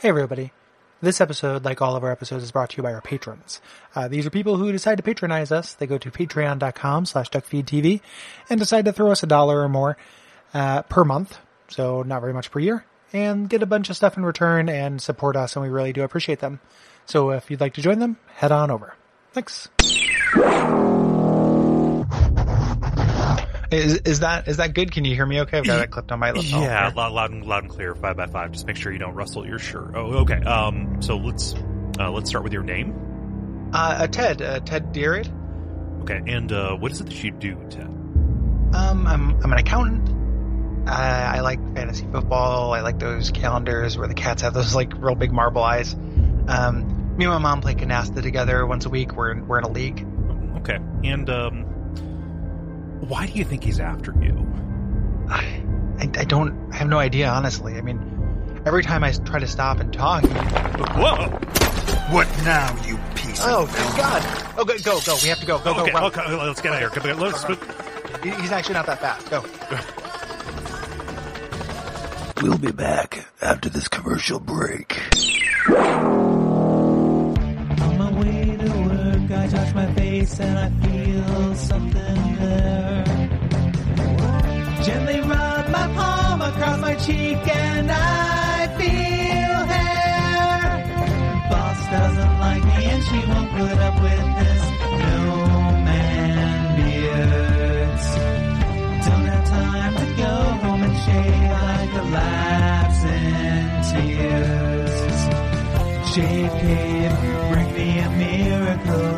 Hey everybody. This episode, like all of our episodes, is brought to you by our patrons. Uh, these are people who decide to patronize us. They go to patreon.com slash duckfeedtv and decide to throw us a dollar or more uh, per month, so not very much per year, and get a bunch of stuff in return and support us, and we really do appreciate them. So if you'd like to join them, head on over. Thanks. Is, is that is that good? Can you hear me okay? I've got that clipped on my laptop. Yeah, here. loud, loud and loud and clear, five by five. Just make sure you don't rustle your shirt. Oh, okay. Um, so let's uh, let's start with your name. Uh, uh, Ted, uh, Ted Deering. Okay, and uh, what is it that you do, Ted? Um, I'm I'm an accountant. Uh, I like fantasy football. I like those calendars where the cats have those like real big marble eyes. Um, me and my mom play canasta together once a week. We're in, we're in a league. Okay, and um, why do you think he's after you? I, I, I don't I have no idea honestly. I mean, every time I try to stop and talk. Whoa! What now, you piece Oh of good God! Oh go go go! We have to go go okay, go! run. okay, let's get out of here. Come on, Let's, He's actually not that fast. Go. We'll be back after this commercial break. On my way to work, I touch my face and I feel something there. Gently rub my palm across my cheek and I feel hair. Boss doesn't like me and she won't put up with this. No man beards. Don't have time to go home and shave. I collapse in tears. Shave Cave, bring me a miracle.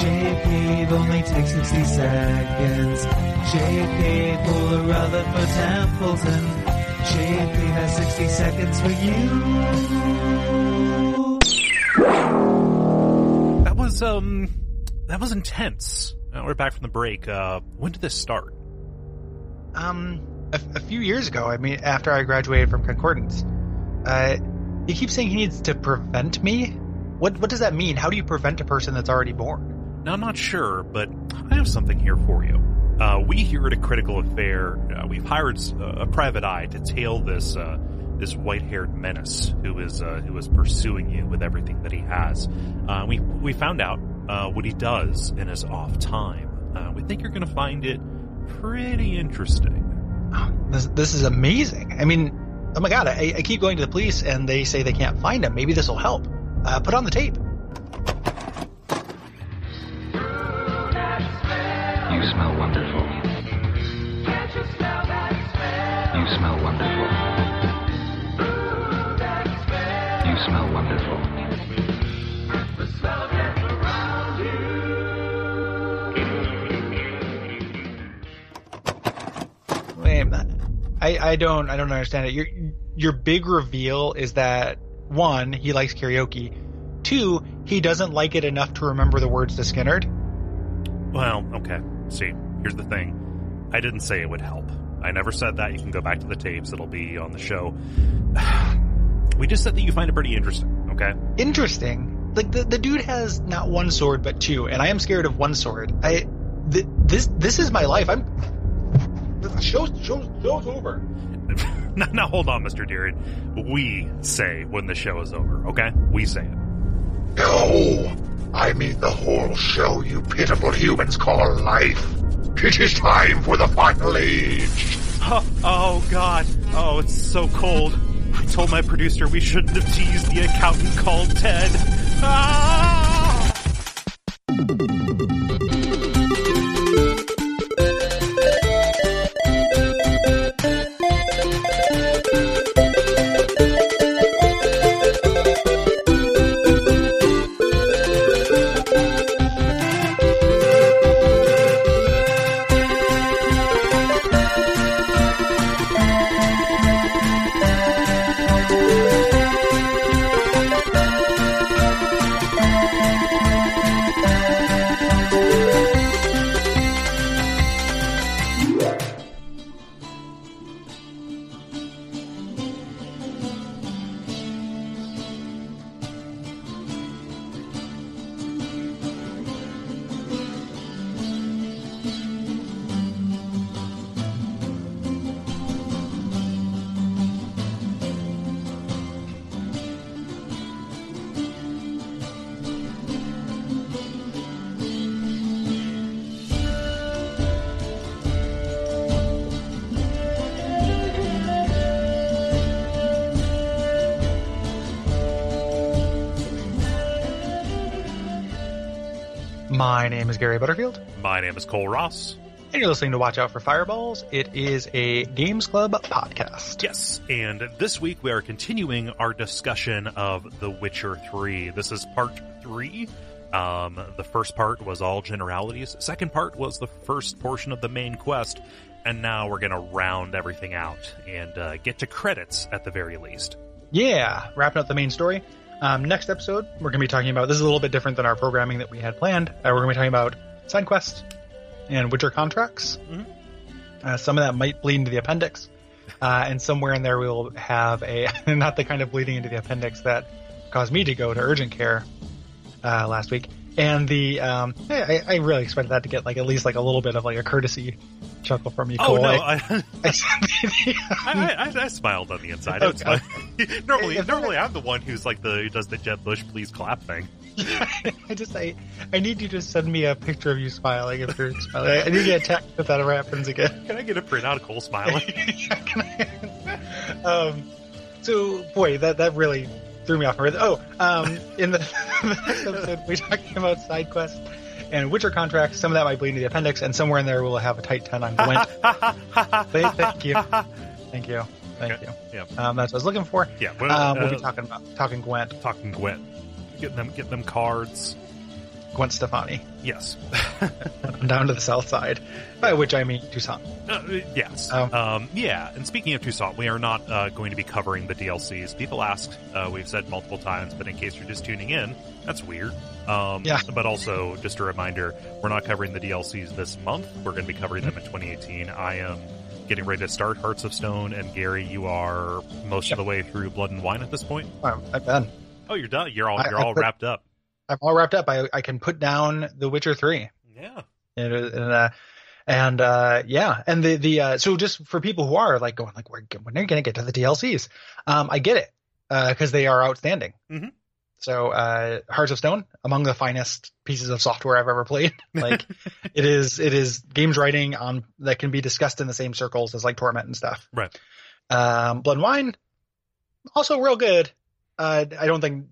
Shave Cave only takes 60 seconds. Shave Cave, pull a Rutherford Templeton. Shave Cave has 60 seconds for you. that was um, that was intense. Uh, we're back from the break. Uh, when did this start? Um, a, a few years ago, I mean, after I graduated from Concordance, uh, he keeps saying he needs to prevent me. What what does that mean? How do you prevent a person that's already born? Now, I'm not sure, but I have something here for you. Uh, we here at a critical affair, uh, we've hired uh, a private eye to tail this uh, this white-haired menace who is uh, who is pursuing you with everything that he has. Uh, we we found out uh, what he does in his off time. Uh, we think you're going to find it pretty interesting. Oh, this this is amazing. I mean, oh my god, I, I keep going to the police and they say they can't find him. Maybe this will help. Uh, put on the tape. You smell wonderful. I I don't I don't understand it. Your your big reveal is that one, he likes karaoke. Two, he doesn't like it enough to remember the words to Skynyrd. Well, okay. See, here's the thing. I didn't say it would help. I never said that. You can go back to the tapes. It'll be on the show. We just said that you find it pretty interesting, okay? Interesting. Like the, the dude has not one sword but two, and I am scared of one sword. I th- this this is my life. I'm show's show's, show's over. now, now, hold on, Mr. Deering. We say when the show is over, okay? We say it. No, I mean the whole show you pitiful humans call life. It is time for the final age. Oh, oh, God. Oh, it's so cold. I told my producer we shouldn't have teased the accountant called Ted. Ah! Name is Cole Ross. and you're listening to Watch Out for Fireballs. It is a Games Club podcast. Yes, and this week we are continuing our discussion of The Witcher 3. This is part 3. Um, the first part was all generalities. Second part was the first portion of the main quest, and now we're gonna round everything out and uh, get to credits at the very least. Yeah, wrapping up the main story. Um, next episode, we're going to be talking about this is a little bit different than our programming that we had planned. Uh, we're going to be talking about side quests and Witcher contracts. Mhm. Uh, some of that might bleed into the appendix, uh, and somewhere in there we will have a not the kind of bleeding into the appendix that caused me to go to urgent care uh, last week. And the um, I, I really expected that to get like at least like a little bit of like a courtesy chuckle from you. Oh Cole. no, I, I, I, I, smiled on the inside. Okay. normally, If- normally I'm the one who's like the who does the Jeb Bush please clap thing. I just I I need you to send me a picture of you smiling if you're smiling. I, need to get a text if that ever happens again. Can I get a printout of Cole smiling? um, so boy, that that really threw me off. Oh, um, in the, episode we talking about side quests and Witcher contracts. Some of that might bleed into the appendix, and somewhere in there we'll have a tight ten on Gwent. thank, thank you, thank you, thank Okay. you. Yeah. Um, that's what I was looking for. yeah, well, Um, we'll uh, be talking about talking Gwent, talking Gwent. Getting them, getting them cards. Gwent Stefani, Yes. down to the south side, by which I mean Toussaint. Uh, yes. Um, Um, yeah. And speaking of Toussaint, we are not uh, going to be covering the DLCs. People asked. Uh, we've said multiple times, but in case you're just tuning in, that's weird. Um, Yeah. But also, just a reminder, we're not covering the DLCs this month. We're going to be covering them in 2018. I am getting ready to start Hearts of Stone, and Gary, you are most Yep. of the way through Blood and Wine at this point. I've done. Oh, you're done. You're all you're I all put- wrapped up. I'm all wrapped up. I, I can put down The Witcher Three. Yeah. And, and, uh, and uh, yeah, and the the uh, so just for people who are like going like, Where, when are you going to get to the DLCs? Um, I get it Uh because they are outstanding. Mhm. So uh, Hearts of Stone, among the finest pieces of software I've ever played. Like it is, it is games writing on that can be discussed in the same circles as like Torment and stuff. Right. Um, Blood and Wine, also real good. Uh, I don't think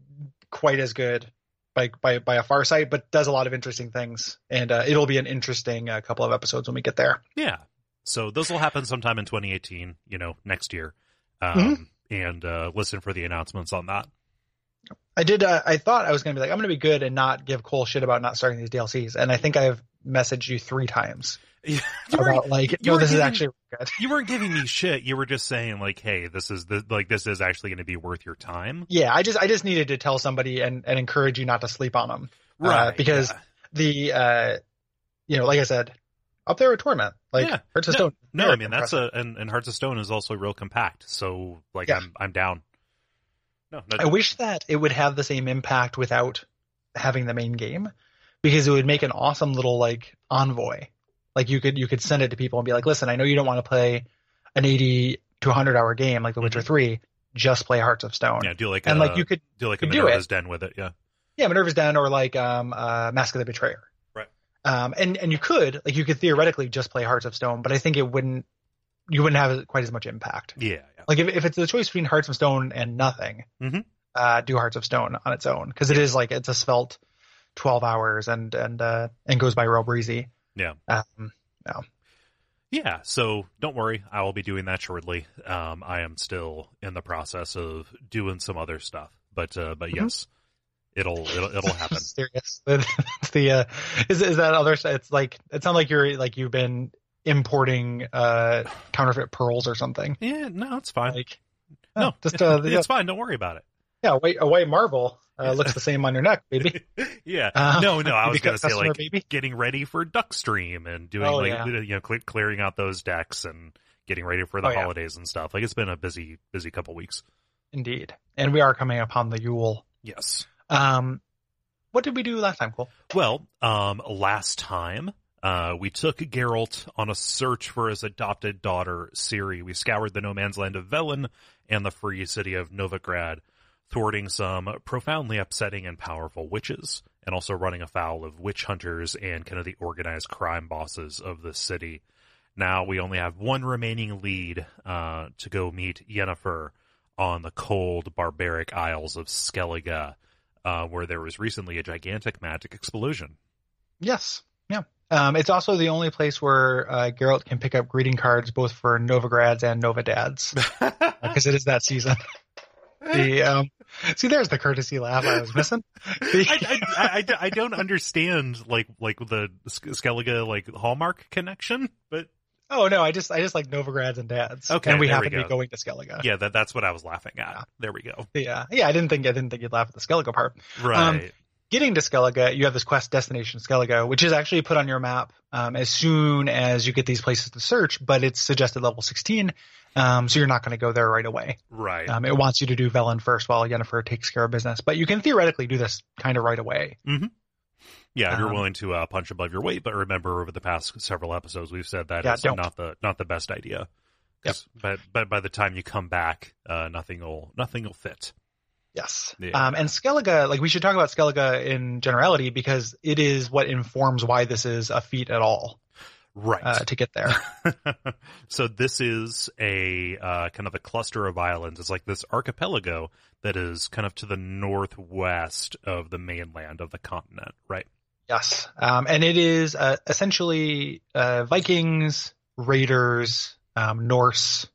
quite as good by by by a far sight, but does a lot of interesting things, and uh, it'll be an interesting uh, couple of episodes when we get there. Yeah. So those will happen sometime in 2018, you know, next year. Um, Mhm. And uh, listen for the announcements on that. I did. Uh, I thought I was going to be like, I'm going to be good and not give Cole shit about not starting these DLCs, and I think I've messaged you three times you, weren't, about like, you no, this is giving- actually good. you weren't giving me shit. You were just saying like, "Hey, this is the like this is actually going to be worth your time." Yeah, I just I just needed to tell somebody and and encourage you not to sleep on them. Uh, because yeah. The uh, you know, like I said, up there with Torment, like Yeah. Hearts of no, Stone. no, I mean that's impressive. a and, and Hearts of Stone is also real compact. So like, Yeah. I'm I'm down. No, no I wish that it would have the same impact without having the main game, because it would make an awesome little like envoy. Like you could you could send it to people and be like, listen, I know you don't want to play an eighty to hundred hour game like The Witcher Mhm. Three. Just play Hearts of Stone. yeah, do like and a, like you could do like a Minerva's. Den with it. Yeah, yeah, Minerva's Den or like um uh Mask of the Betrayer. Right. Um and and you could like you could theoretically just play Hearts of Stone, but I think it wouldn't you wouldn't have quite as much impact. yeah, yeah. Like if if it's the choice between Hearts of Stone and nothing, Mhm. uh, do Hearts of Stone on its own because it is like it's a svelte twelve hours and and uh, and goes by real breezy. Yeah. Um, Yeah, so don't worry, I will be doing that shortly. Um, I am still in the process of doing some other stuff, but uh, but Mhm. yes, it'll it'll, it'll happen. serious. It's the uh, is is that other? It's like it sounds like you're like you've been importing uh counterfeit pearls or something. yeah, no, it's fine. Like no, oh, just uh, it's fine. Don't worry about it. yeah, a white a white marble uh, looks the same on your neck, baby. yeah, Uh, no, no, I was maybe gonna say like baby. getting ready for Duckstream and doing Oh, like yeah. you know cle clearing out those decks and getting ready for the Oh, yeah. holidays and stuff. Like it's been a busy busy couple weeks. Indeed, and we are coming upon the Yule. Yes. Um, what did we do last time, Cole? Well, um, last time, uh, we took Geralt on a search for his adopted daughter, Ciri. We scoured the no man's land of Velen and the free city of Novigrad, thwarting some profoundly upsetting and powerful witches, and also running afoul of witch hunters and kind of the organized crime bosses of the city. Now we only have one remaining lead, uh, to go meet Yennefer on the cold, barbaric isles of Skellige, uh, where there was recently a gigantic magic explosion. Yes. Yeah. Um, it's also the only place where uh, Geralt can pick up greeting cards both for Novigrads and Novadads because it is that season. The um, see, there's the courtesy laugh I was missing. The- I, I, I, I don't understand like like the Skellige like Hallmark connection, but oh no, I just I just like Novigrads and dads. Okay, and we happen we to be going to Skellige. yeah, that that's what I was laughing at. There we go. Yeah, yeah. I didn't think I didn't think you'd laugh at the Skellige part. Right. Getting to Skellige, you have this quest destination Skellige, which is actually put on your map um, as soon as you get these places to search, but it's suggested level 16, um, so you're not going to go there right away. right. Um, it wants you to do Velen first while Yennefer takes care of business, but you can theoretically do this kind of right away. yeah, if you're um, willing to uh, punch above your weight, but remember over the past several episodes we've said that Yeah, is don't. not the not the best idea. 'Cause- But but by the time you come back, uh, nothing will nothing will fit. Yes. Yeah. Um, and Skellige, like we should talk about Skellige in generality because it is what informs why this is a feat at all Right. uh, to get there. so this is a uh, kind of a cluster of islands. It's like this archipelago that is kind of to the northwest of the mainland of the continent, right? Yes. Um, and it is uh, essentially uh, Vikings, Raiders, um, Norse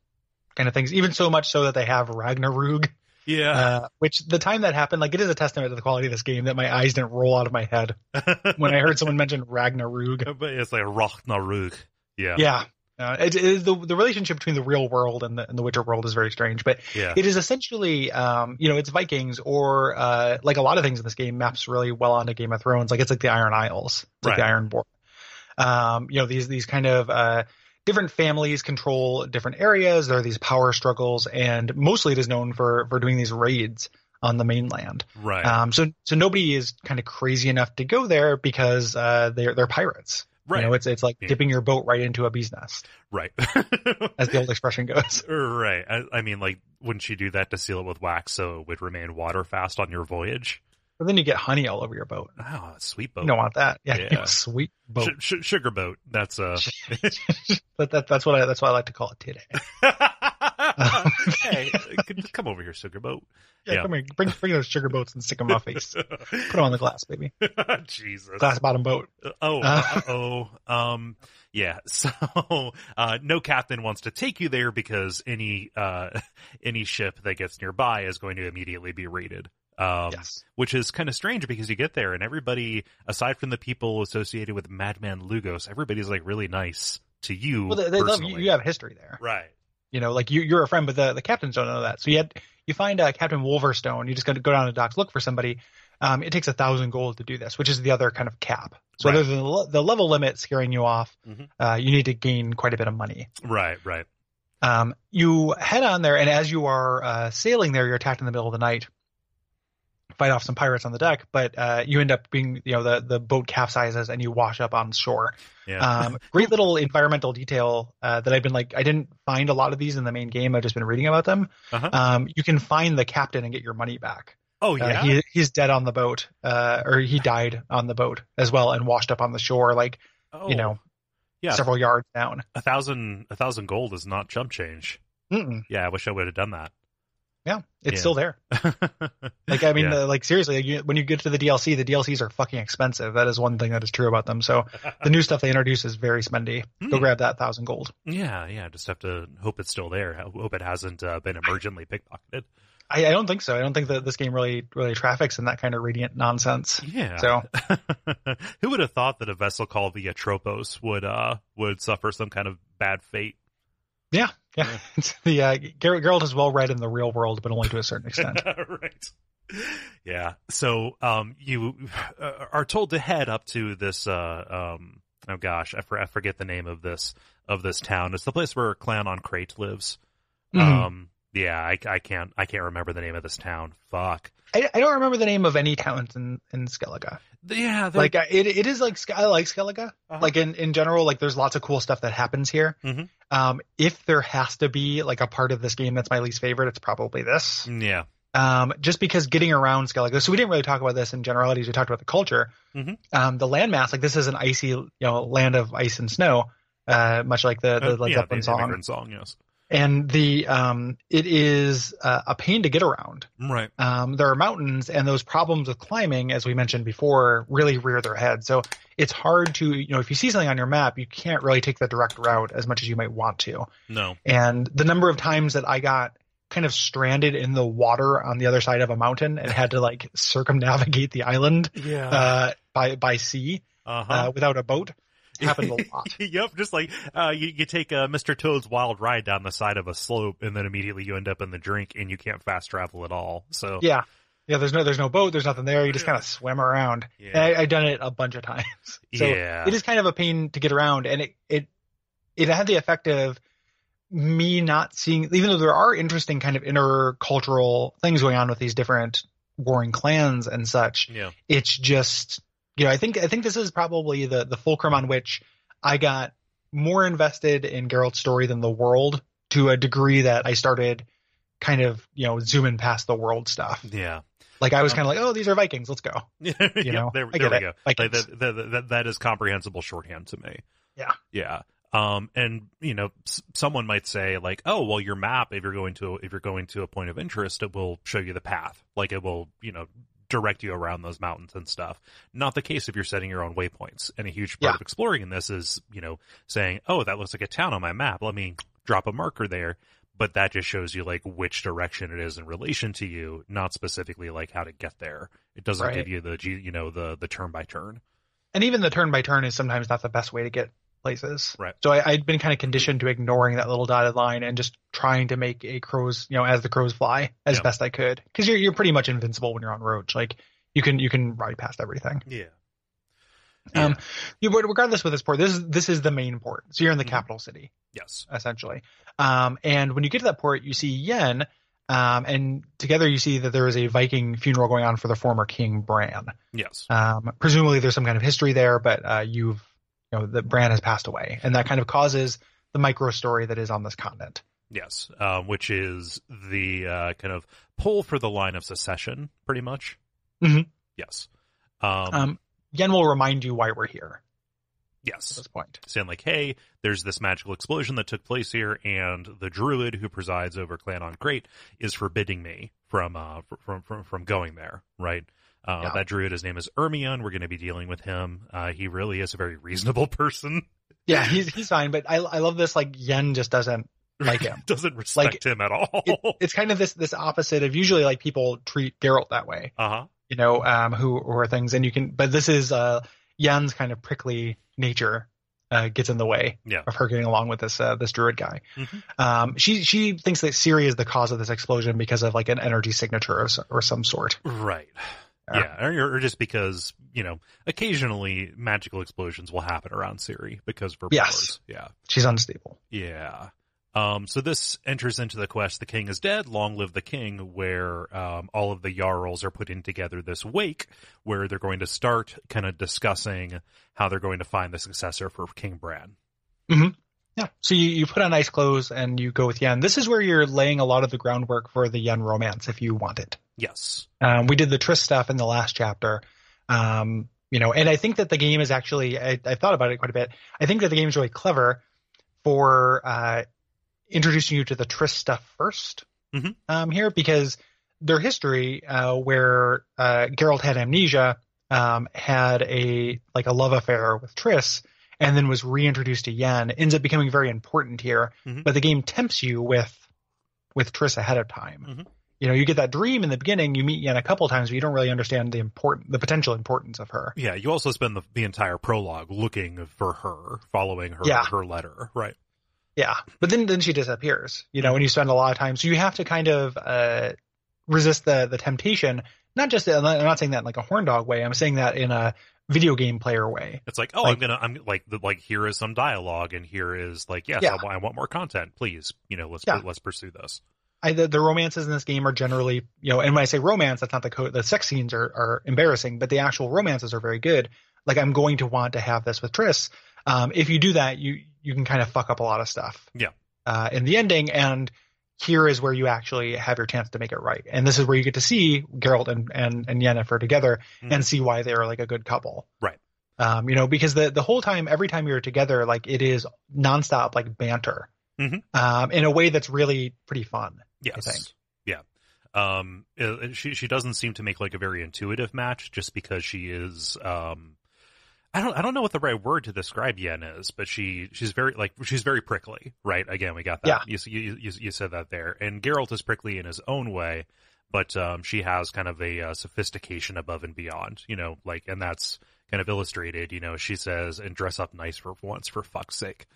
kind of things, even so much so that they have Ragnarug, Yeah. uh, which the time that happened, like it is a testament to the quality of this game that my eyes didn't roll out of my head when I heard someone mention Ragnarug. but it's like Rochnarug. Yeah. Yeah. Uh, it, it is the the relationship between the real world and the and the Witcher world is very strange, but Yeah. it is essentially, um, you know, it's Vikings or uh, like a lot of things in this game maps really well onto Game of Thrones. Like it's like the Iron Isles, it's like the Right. Iron Born. Um, you know, these these kind of uh, different families control different areas. There are these power struggles, and mostly it is known for for doing these raids on the mainland. Right. Um, so so nobody is kind of crazy enough to go there because uh, they're they're pirates. right. You know, it's it's like Yeah. dipping your boat right into a bee's nest, right. as the old expression goes. right. I, I mean, like, wouldn't you do that to seal it with wax so it would remain water fast on your voyage? But then you get honey all over your boat. Oh, sweet boat. You don't want that. Yeah, Yeah. sweet boat. Sh- sh- sugar boat. That's uh. but that, that's what I that's what I like to call it today. hey, come over here, sugar boat. Yeah, Yeah. come here, bring bring those sugar boats and stick them in my face. Put them on the glass, baby. Jesus. Glass bottom boat. Oh, Uh. oh, um, yeah. So, uh, no captain wants to take you there because any, uh, any ship that gets nearby is going to immediately be raided. Um, yes. which is kind of strange because you get there and everybody, aside from the people associated with Madman Lugos, everybody's like really nice to you. Well, they, they love you. You have history there. right. You know, like you you're a friend, but the the captains don't know that. So you had you find uh, Captain Wolverstone. You just got to go down to the docks, look for somebody. Um, it takes a thousand gold to do this, which is the other kind of cap. So Right. other than the, the level limit scaring you off, Mhm. uh, you need to gain quite a bit of money. Right. Right. Um, you head on there, and as you are uh, sailing there, you're attacked in the middle of the night. Fight off some pirates on the deck, but uh, you end up being, you know, the the boat capsizes and you wash up on shore. Yeah. Um, great little environmental detail uh, that I've been like, I didn't find a lot of these in the main game. I've just been reading about them. Uh-huh. Um, you can find the captain and get your money back. oh, Uh, yeah. he, he's dead on the boat, uh, or he died on the boat as well and washed up on the shore, like oh, you know, yeah. several yards down. a thousand, a thousand gold is not chump change. Mm-mm. Yeah. I wish I would have done that. Yeah, it's Yeah. still there. Like I mean, Yeah. the, like seriously, like, you, when you get to the DLC, the DLCs are fucking expensive. That is one thing that is true about them. So the new stuff they introduce is very spendy. Go Hmm. grab that thousand gold. Yeah, yeah. Just have to hope it's still there. Hope it hasn't uh, been emergently pickpocketed. I, I don't think so. I don't think that this game really really traffics in that kind of radiant nonsense. Yeah. So who would have thought that a vessel called the Atropos would uh would suffer some kind of bad fate? Yeah, yeah. It's the uh, Geralt, Geralt is well read in the real world, but only to a certain extent. right. Yeah. So um you uh, are told to head up to this uh um oh gosh I, for, I forget the name of this of this town. It's the place where Clan an Craite lives. Mhm. Um yeah, I, I can't I can't remember the name of this town. Fuck. I, I don't remember the name of any towns in in Skellige. Yeah, they're- Like uh, it, it is like I like Skellige. Uh-huh. Like in in general, like there's lots of cool stuff that happens here. Mhm. Um, if there has to be like a part of this game that's my least favorite, it's probably this. yeah. Um, just because getting around Skellige. So we didn't really talk about this in generalities. We talked about the culture. Mhm. Um, the landmass, like this is an icy, you know, land of ice and snow. Uh, much like the the Uh, Led yeah, Zeppelin the song. song, yes. And the um, it is uh, a pain to get around. Right. Um, there are mountains, and those problems with climbing, as we mentioned before, really rear their head. So it's hard to, you know, if you see something on your map, you can't really take the direct route as much as you might want to. No. And the number of times that I got kind of stranded in the water on the other side of a mountain and had to like circumnavigate the island Yeah. uh, by by sea Uh-huh. uh, without a boat happened a lot. yep, just like uh, you, you take uh, Mr. Toad's wild ride down the side of a slope, and then immediately you end up in the drink, and you can't fast travel at all. So Yeah. Yeah, there's no there's no boat, there's nothing there. You just kind of swim around. Yeah. And I, I've done it a bunch of times. So Yeah. it is kind of a pain to get around and it it it had the effect of me not seeing even though there are interesting kind of intercultural things going on with these different warring clans and such, yeah, it's just you know, I think I think this is probably the the fulcrum on which I got more invested in Geralt's story than the world to a degree that I started kind of, you know, zooming past the world stuff. yeah. Like I was kind of like, oh, these are Vikings. Let's go. you know, there, I there we it. go. Like Like, that, that, that, that is comprehensible shorthand to me. Yeah. Yeah. Um, and you know, s- someone might say like, oh, well, your map, if you're going to, if you're going to a point of interest, it will show you the path. Like it will, you know, direct you around those mountains and stuff. Not the case if you're setting your own waypoints. And a huge part Yeah. of exploring in this is, you know, saying, oh, that looks like a town on my map. Let me drop a marker there. But that just shows you like which direction it is in relation to you, not specifically like how to get there. It doesn't Right. give you the, G- you know, the, the turn by turn. And even the turn by turn is sometimes not the best way to get places. Right. So I, I'd been kind of conditioned to ignoring that little dotted line and just trying to make a crows, you know, as the crows fly as Yeah. best I could. Cause you're, you're pretty much invincible when you're on roach. Like you can, you can ride past everything. Yeah. Um, you, but regardless with this port, this is, this is the main port. So you're in the Mhm. capital city. yes. essentially. Um, and when you get to that port, you see Yen, um, and together you see that there is a Viking funeral going on for the former King Bran. Yes. Um, presumably there's some kind of history there, but uh, you've, you know, that Bran has passed away, and that kind of causes the micro story that is on this continent. Yes. Um, which is the uh, kind of pull for the line of secession, pretty much. Mhm. Yes. Um, Um, Yen will remind you why we're here Yes. at this point. Saying like, hey, there's this magical explosion that took place here, and the druid who presides over Clan an Craite is forbidding me from uh from from from going there. Right. Uh, Yeah. That druid, his name is Ermion. We're going to be dealing with him. Uh, he really is a very reasonable person. Yeah, he's he's fine, but I I love this. Like Yen just doesn't like him. Doesn't respect him at all. It, it's kind of this this opposite of usually like people treat Geralt that way. uh huh. you know, um, who or things, and you can. But this is uh, Yen's kind of prickly nature uh, gets in the way Yeah. of her getting along with this uh, this druid guy. Mhm. Um, she she thinks that Ciri is the cause of this explosion because of like an energy signature or, or some sort. Right. Yeah. Yeah, or, or just because you know, occasionally magical explosions will happen around Ciri because of her Yes. powers. Yeah, She's unstable. yeah. Um, so this enters into the quest: "The King is dead, long live the King," where um, all of the Jarls are putting together this wake, where they're going to start kind of discussing how they're going to find the successor for King Bran. Yeah. So you, you put on nice clothes and you go with Yen. This is where you're laying a lot of the groundwork for the Yen romance if you want it. Yes. Um, we did the Triss stuff in the last chapter. Um, you know, and I think that the game is actually, I, I thought about it quite a bit. I think that the game is really clever for, uh, introducing you to the Triss stuff 1st Mhm. um, here because their history, uh, where, uh, Geralt had amnesia, um, had a, like a love affair with Triss and then was reintroduced to Yen ends up becoming very important here. Mhm. But the game tempts you with, with Triss ahead of time Mhm. You know, you get that dream in the beginning, you meet Yen a couple times, but you don't really understand the important, the potential importance of her. Yeah. You also spend the, the entire prologue looking for her, following her Yeah. her letter. Right. Yeah. But then, then she disappears, you know, and you spend a lot of time. So you have to kind of, uh, resist the, the temptation. Not just, I'm not I'm not saying that in like a horn dog way. I'm saying that in a video game player way. It's like, oh, Like- I'm gonna, I'm like, the, like here is some dialogue, and here is like, yes, Yeah. I, I want more content, please. You know, let's Yeah. let's pursue this. I, the, the romances in this game are generally, you know, and when I say romance, that's not the code. The sex scenes are, are embarrassing, but the actual romances are very good. Like I'm going to want to have this with Triss. Um, if you do that, you, you can kind of fuck up a lot of stuff. Yeah. Uh, in the ending. And here is where you actually have your chance to make it right. And this is where you get to see Geralt and, and, and Yennefer together Mhm. and see why they're like a good couple. Right. Um, you know, because the, the whole time, every time you're together, like it is nonstop, like banter Mhm. um, in a way that's really pretty fun. Yes. Yeah. Um, uh, she she doesn't seem to make like a very intuitive match just because she is um, I don't I don't know what the right word to describe Yen is, but she she's very like she's very prickly, right? Again, we got that. Yeah. You, you you you said that there, and Geralt is prickly in his own way, but um, she has kind of a uh, sophistication above and beyond, you know, like, and that's kind of illustrated. You know, she says, "And dress up nice for once, for fuck's sake."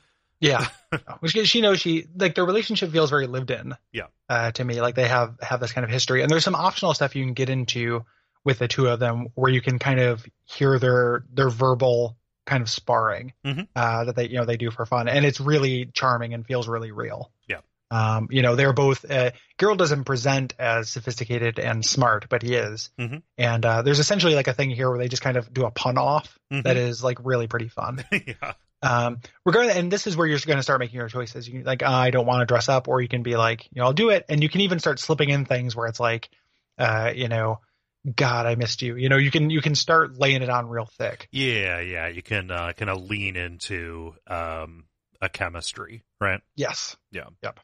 Yeah, which she knows she like their relationship feels very lived in. Yeah. uh, to me, like they have have this kind of history, and there's some optional stuff you can get into with the two of them where you can kind of hear their their verbal kind of sparring Mhm. uh, that they you know they do for fun, and it's really charming and feels really real. Yeah. Um, you know, they're both. Uh, Geralt doesn't present as sophisticated and smart, but he is. Mhm. And uh, there's essentially like a thing here where they just kind of do a pun off Mhm. that is like really pretty fun. yeah. Um, regardless, and this is where you're going to start making your choices. You can, like, I don't want to dress up, or you can be like, you know, I'll do it, and you can even start slipping in things where it's like, uh, you know, God, I missed you. You know, you can you can start laying it on real thick. Yeah, yeah, you can uh, kind of lean into um, a chemistry, right? Yes. Yeah. Yep.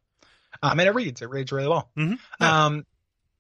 Um, and it reads. It reads really well. Mhm. Yeah. Um,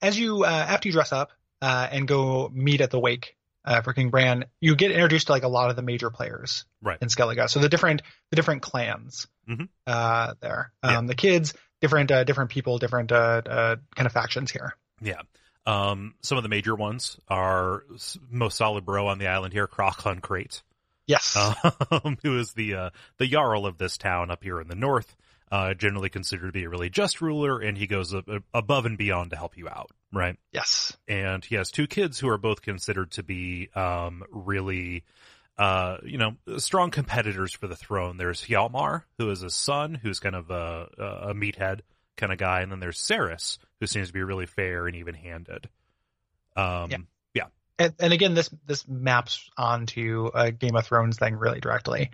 as you uh, after you dress up uh, and go meet at the wake uh, for King Bran, you get introduced to like a lot of the major players Right. in Skellige. So the different the different clans Mhm. uh, there. Um, Yeah. The kids, different uh, different people, different uh, uh, kind of factions here. Yeah. Um, some of the major ones are most solid bro on the island here, Crach an Craite, Yes. um, who is the uh, the jarl of this town up here in the north. Uh, generally considered to be a really just ruler, and he goes a, a- above and beyond to help you out, right? yes. and he has two kids who are both considered to be um, really, uh, you know, strong competitors for the throne. There's Hjalmar, who is a son, who's kind of a, a meathead kind of guy, and then there's Cerys, who seems to be really fair and even-handed. Um, Yeah. yeah. and, and again, this this maps onto a Game of Thrones thing really directly.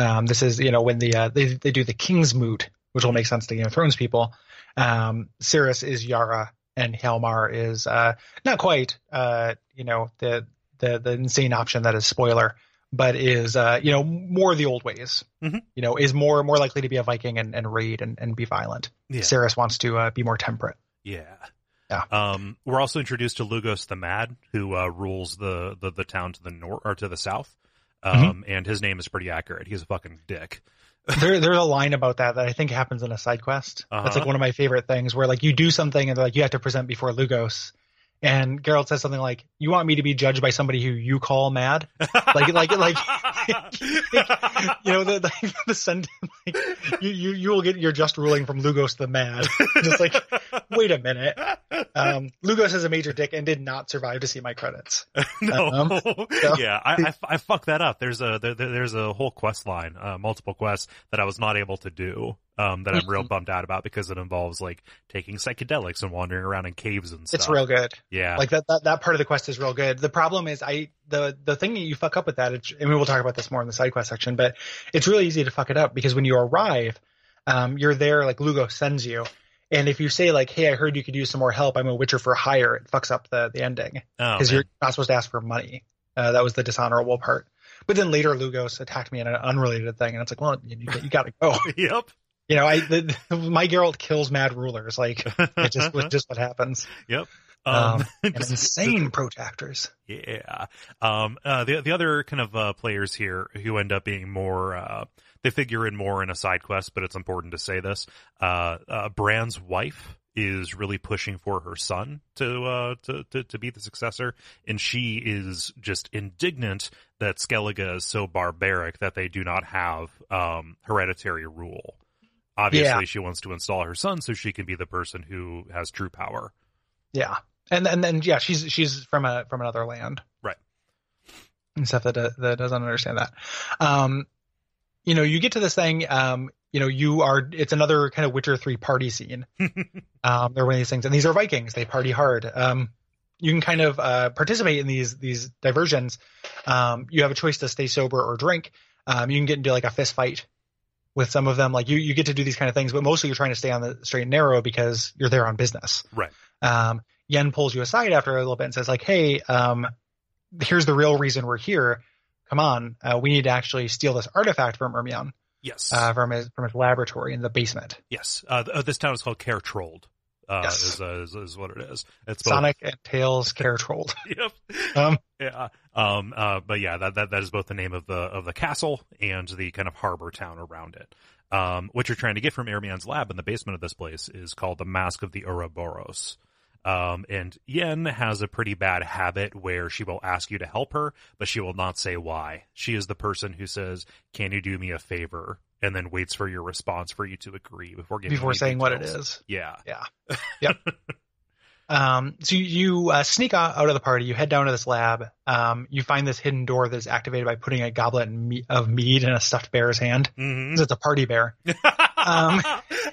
Um, this is you know when the uh, they they do the Kingsmoot, which will make sense to Game of Thrones people. Um, Cerys is Yara, and Hjalmar is uh, not quite uh, you know the the the insane option that is spoiler, but is uh, you know more the old ways. Mhm. You know, is more more likely to be a Viking and, and raid and, and be violent. Yeah. Cerys wants to uh, be more temperate. Yeah. Yeah. Um, we're also introduced to Lugos the Mad, who uh, rules the, the the town to the north or to the south. Mm-hmm. Um, and his name is pretty accurate. He's a fucking dick. there, there's a line about that that I think happens in a side quest. That's Uh-huh. like one of my favorite things where like you do something and they're like you have to present before Lugos. And Geralt says something like, "You want me to be judged by somebody who you call mad?" Like, like, like, you know, the the, the sentence, like, you you you will get your just ruling from Lugos the mad. Just like, wait a minute, um, Lugos is a major dick and did not survive to see my credits. no, Um, so- yeah, I, I, I fucked that up. There's a there, there- there's a whole quest line, uh, multiple quests that I was not able to do. Um, that I'm real bummed out about because it involves like taking psychedelics and wandering around in caves and stuff. It's real good. yeah. Like that, that that part of the quest is real good. The problem is I the the thing that you fuck up with that, it's, and we will talk about this more in the side quest section, but it's really easy to fuck it up because when you arrive, um, you're there like Lugo sends you, and if you say like, "Hey, I heard you could use some more help. I'm a Witcher for hire," it fucks up the the ending oh, because man. you're not supposed to ask for money. Uh, that was the dishonorable part. But then later, Lugos attacked me in an unrelated thing, and it's like, well, you, you got to go. yep. You know, I the, my Geralt kills mad rulers. Like it just was just what happens. Yep. Um, Um, just- insane protractors. Yeah. Um, uh, the the other kind of uh, players here who end up being more, uh, they figure in more in a side quest, but it's important to say this. Uh, uh, Bran's wife is really pushing for her son to, uh, to, to, to be the successor. And she is just indignant that Skellige is so barbaric that they do not have, um, hereditary rule. Obviously, Yeah. she wants to install her son so she can be the person who has true power. Yeah, and and then yeah, she's she's from a from another land, Right. And stuff that that doesn't understand that. Um, you know, you get to this thing. Um, you know, you are. It's another kind of Witcher three party scene. um, they're one of these things, and these are Vikings. They party hard. Um, you can kind of uh, participate in these these diversions. Um, you have a choice to stay sober or drink. Um, you can get into like a fist fight with some of them. Like you, you get to do these kind of things, but mostly you're trying to stay on the straight and narrow because you're there on business. Right. Um, Yen pulls you aside after a little bit and says like, Hey, um, here's the real reason we're here. Come on. Uh, we need to actually steal this artifact from Ermion. Yes. uh, from his from his laboratory in the basement. yes. Uh, uh, this town is called Kaer Trolde. Uh, Yes. is, uh, is, is what it is. It's both- Sonic and Tails Kaer Trolde. Yep. Um, Yeah. Um. Uh. But yeah, that, that that is both the name of the of the castle and the kind of harbor town around it. Um. What you're trying to get from Ermion's lab in the basement of this place is called the Mask of the Ouroboros. Um. And Yen has a pretty bad habit where she will ask you to help her, but she will not say why. She is the person who says, "Can you do me a favor?" And then waits for your response for you to agree before giving before saying what it is. Yeah. Yeah. Yep. um, so you, uh, sneak out, of the party. You head down to this lab. Um, you find this hidden door that's activated by putting a goblet of mead in a stuffed bear's hand. Mm-hmm. It's a party bear. Um,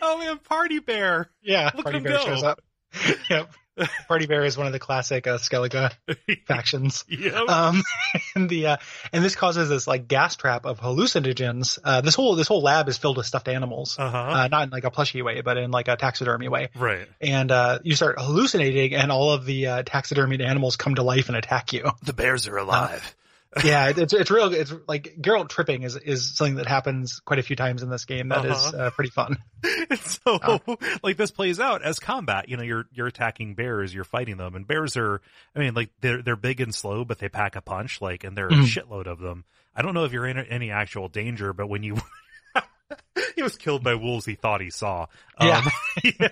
oh, we have Party Bear. Yeah, Look party him bear go. shows up. yep. Party bear is one of the classic uh, Skellige factions. Yep. Um, and the uh, and this causes this like gas trap of hallucinogens. Uh, this whole this whole lab is filled with stuffed animals. Uh-huh. Uh, not in like a plushy way, but in like a taxidermy way. right. and uh, you start hallucinating, and all of the uh, taxidermied animals come to life and attack you. The bears are alive. Yeah, it's it's real. It's like Geralt tripping is is something that happens quite a few times in this game. That is Uh-huh. uh, pretty fun. so, Oh. like this plays out as combat. You know, you're you're attacking bears, you're fighting them, and bears are. I mean, like they're they're big and slow, but they pack a punch. Like, and there are a Mhm. shitload of them. I don't know if you're in any actual danger, but when you. he was killed by wolves he thought he saw. Yeah. Um, yeah.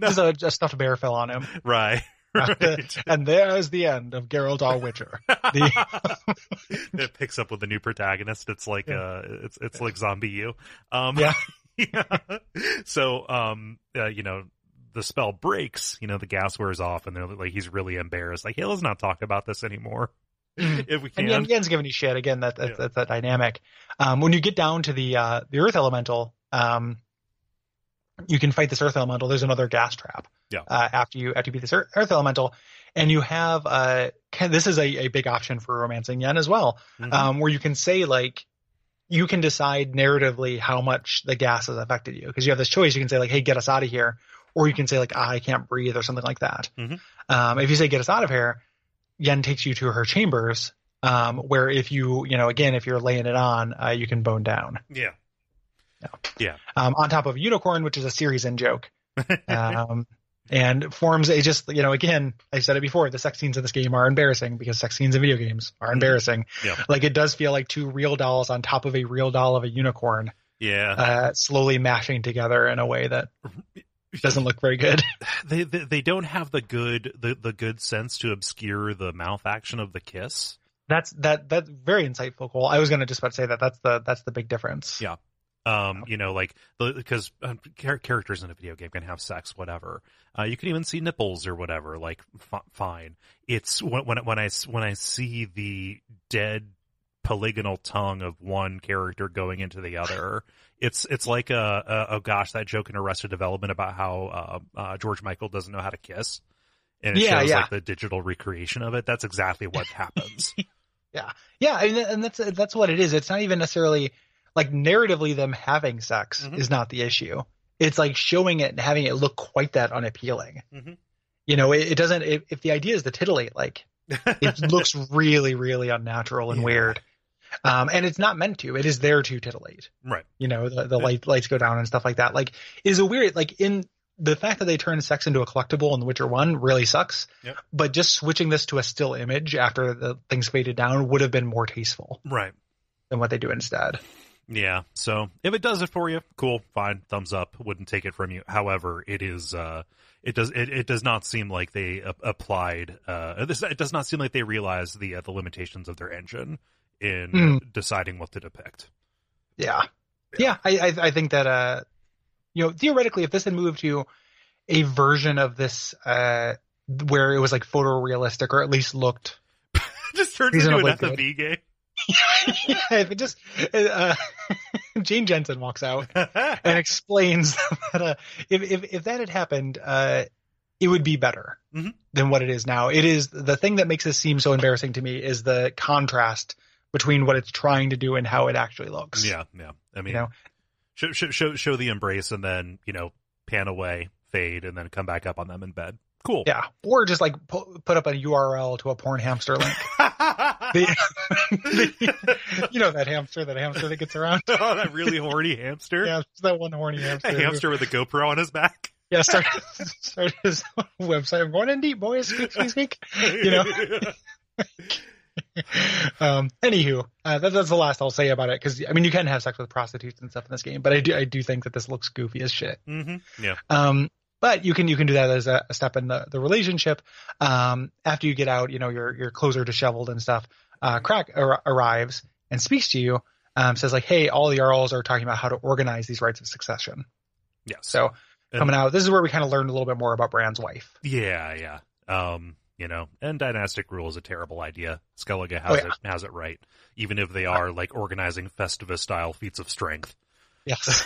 No, Just a, a stuffed bear fell on him, right. Right. and there's the end of Geralt our Witcher. The, it picks up with the new protagonist. It's like uh, it's it's like zombie you. Um, Yeah. yeah. So, um, uh, you know, the spell breaks. You know, the gas wears off, and they're like, he's really embarrassed. Like, hey, let's not talk about this anymore. if we and can. Yen, Yen's giving you shit again. That, that Yeah. that's that dynamic. Um, when you get down to the uh, the Earth Elemental, um, you can fight this Earth Elemental. There's another gas trap. Yeah. Uh, after you after you beat this Earth, Earth Elemental, and you have uh, can, this is a, a big option for romancing Yen as well, Mhm. um, where you can say like. You can decide narratively how much the gas has affected you because you have this choice. You can say like, "Hey, get us out of here," or you can say like, ah, "I can't breathe" or something like that. Mhm. Um, if you say, "Get us out of here," Yen takes you to her chambers, um, where if you, you know, again, if you're laying it on, uh, you can bone down. yeah. Um, on top of Unicorn, which is a series in joke. Um, and forms a just, you know, again, I said it before, the sex scenes in this game are embarrassing because sex scenes in video games are embarrassing. Yeah. Like it does feel like two real dolls on top of a real doll of a unicorn, Yeah. uh, slowly mashing together in a way that doesn't look very good. they, they they don't have the good the the good sense to obscure the mouth action of the kiss. That's that that's very insightful, Cole. I was gonna just about to say that that's the that's the big difference. Yeah. Um, you know, like because um, char- characters in a video game can have sex, whatever. Uh, you can even see nipples or whatever. Like, f- fine. It's when when when I when I see the dead polygonal tongue of one character going into the other. It's it's like a, a oh gosh that joke in Arrested Development about how uh, uh, George Michael doesn't know how to kiss, and it Yeah, shows yeah. like the digital recreation of it. That's exactly what happens. Yeah, Yeah, and, and that's that's what it is. It's not even necessarily like narratively them having sex Mhm. is not the issue. It's like showing it and having it look quite that unappealing. Mhm. You know, it, it doesn't. If, if the idea is to titillate, like it looks really, really unnatural and Yeah. weird. Um, and it's not meant to. It is there to titillate. right. You know, the, the light lights go down and stuff like that. Like, it is a weird like in the fact that they turned sex into a collectible in The Witcher One really sucks. Yep. But just switching this to a still image after the things faded down would have been more tasteful Right. than what they do instead. Yeah. So if it does it for you, cool, fine, thumbs up. Wouldn't take it from you. However, it is uh it does it, it does not seem like they uh, applied uh this it does not seem like they realized the uh, the limitations of their engine in Mm. deciding what to depict. Yeah. Yeah, I, I I think that uh you know, theoretically if this had moved to a version of this uh where it was like photorealistic or at least looked Just turns into an FMV game. If it just uh Jane Jensen walks out and explains that uh, if, if if that had happened, uh, it would be better Mhm. than what it is now. It is the thing that makes this seem so embarrassing to me is the contrast between what it's trying to do and how it actually looks. yeah, yeah. I mean, know? show, show show show the embrace and then you know pan away, fade, and then come back up on them in bed. Cool. Yeah, or just like pu- put up a URL to a porn hamster link. the, the- you know that hamster, that hamster that gets around. oh, that really horny hamster. Yeah, that one horny hamster. A who- hamster with a GoPro on his back. Yeah, start start his website. I'm going in deep, boys. Squeak, squeak, squeak. You know. um, anywho, uh, that, that's the last I'll say about it because I mean you can have sex with prostitutes and stuff in this game, but I do I do think that this looks goofy as shit. hmm Yeah. Um, but you can you can do that as a, a step in the, the relationship. Um, after you get out, you know your your clothes are disheveled and stuff. Uh, Crach ar- arrives and speaks to you. Um, says like, hey, all the Jarls are talking about how to organize these rights of succession. Yeah. So And- coming out, this is where we kind of learned a little bit more about Bran's wife. Yeah, yeah. Um, you know, and dynastic rule is a terrible idea. Skellige has Oh, yeah. it has it right, even if they are like organizing Festivus style feats of strength. Yes.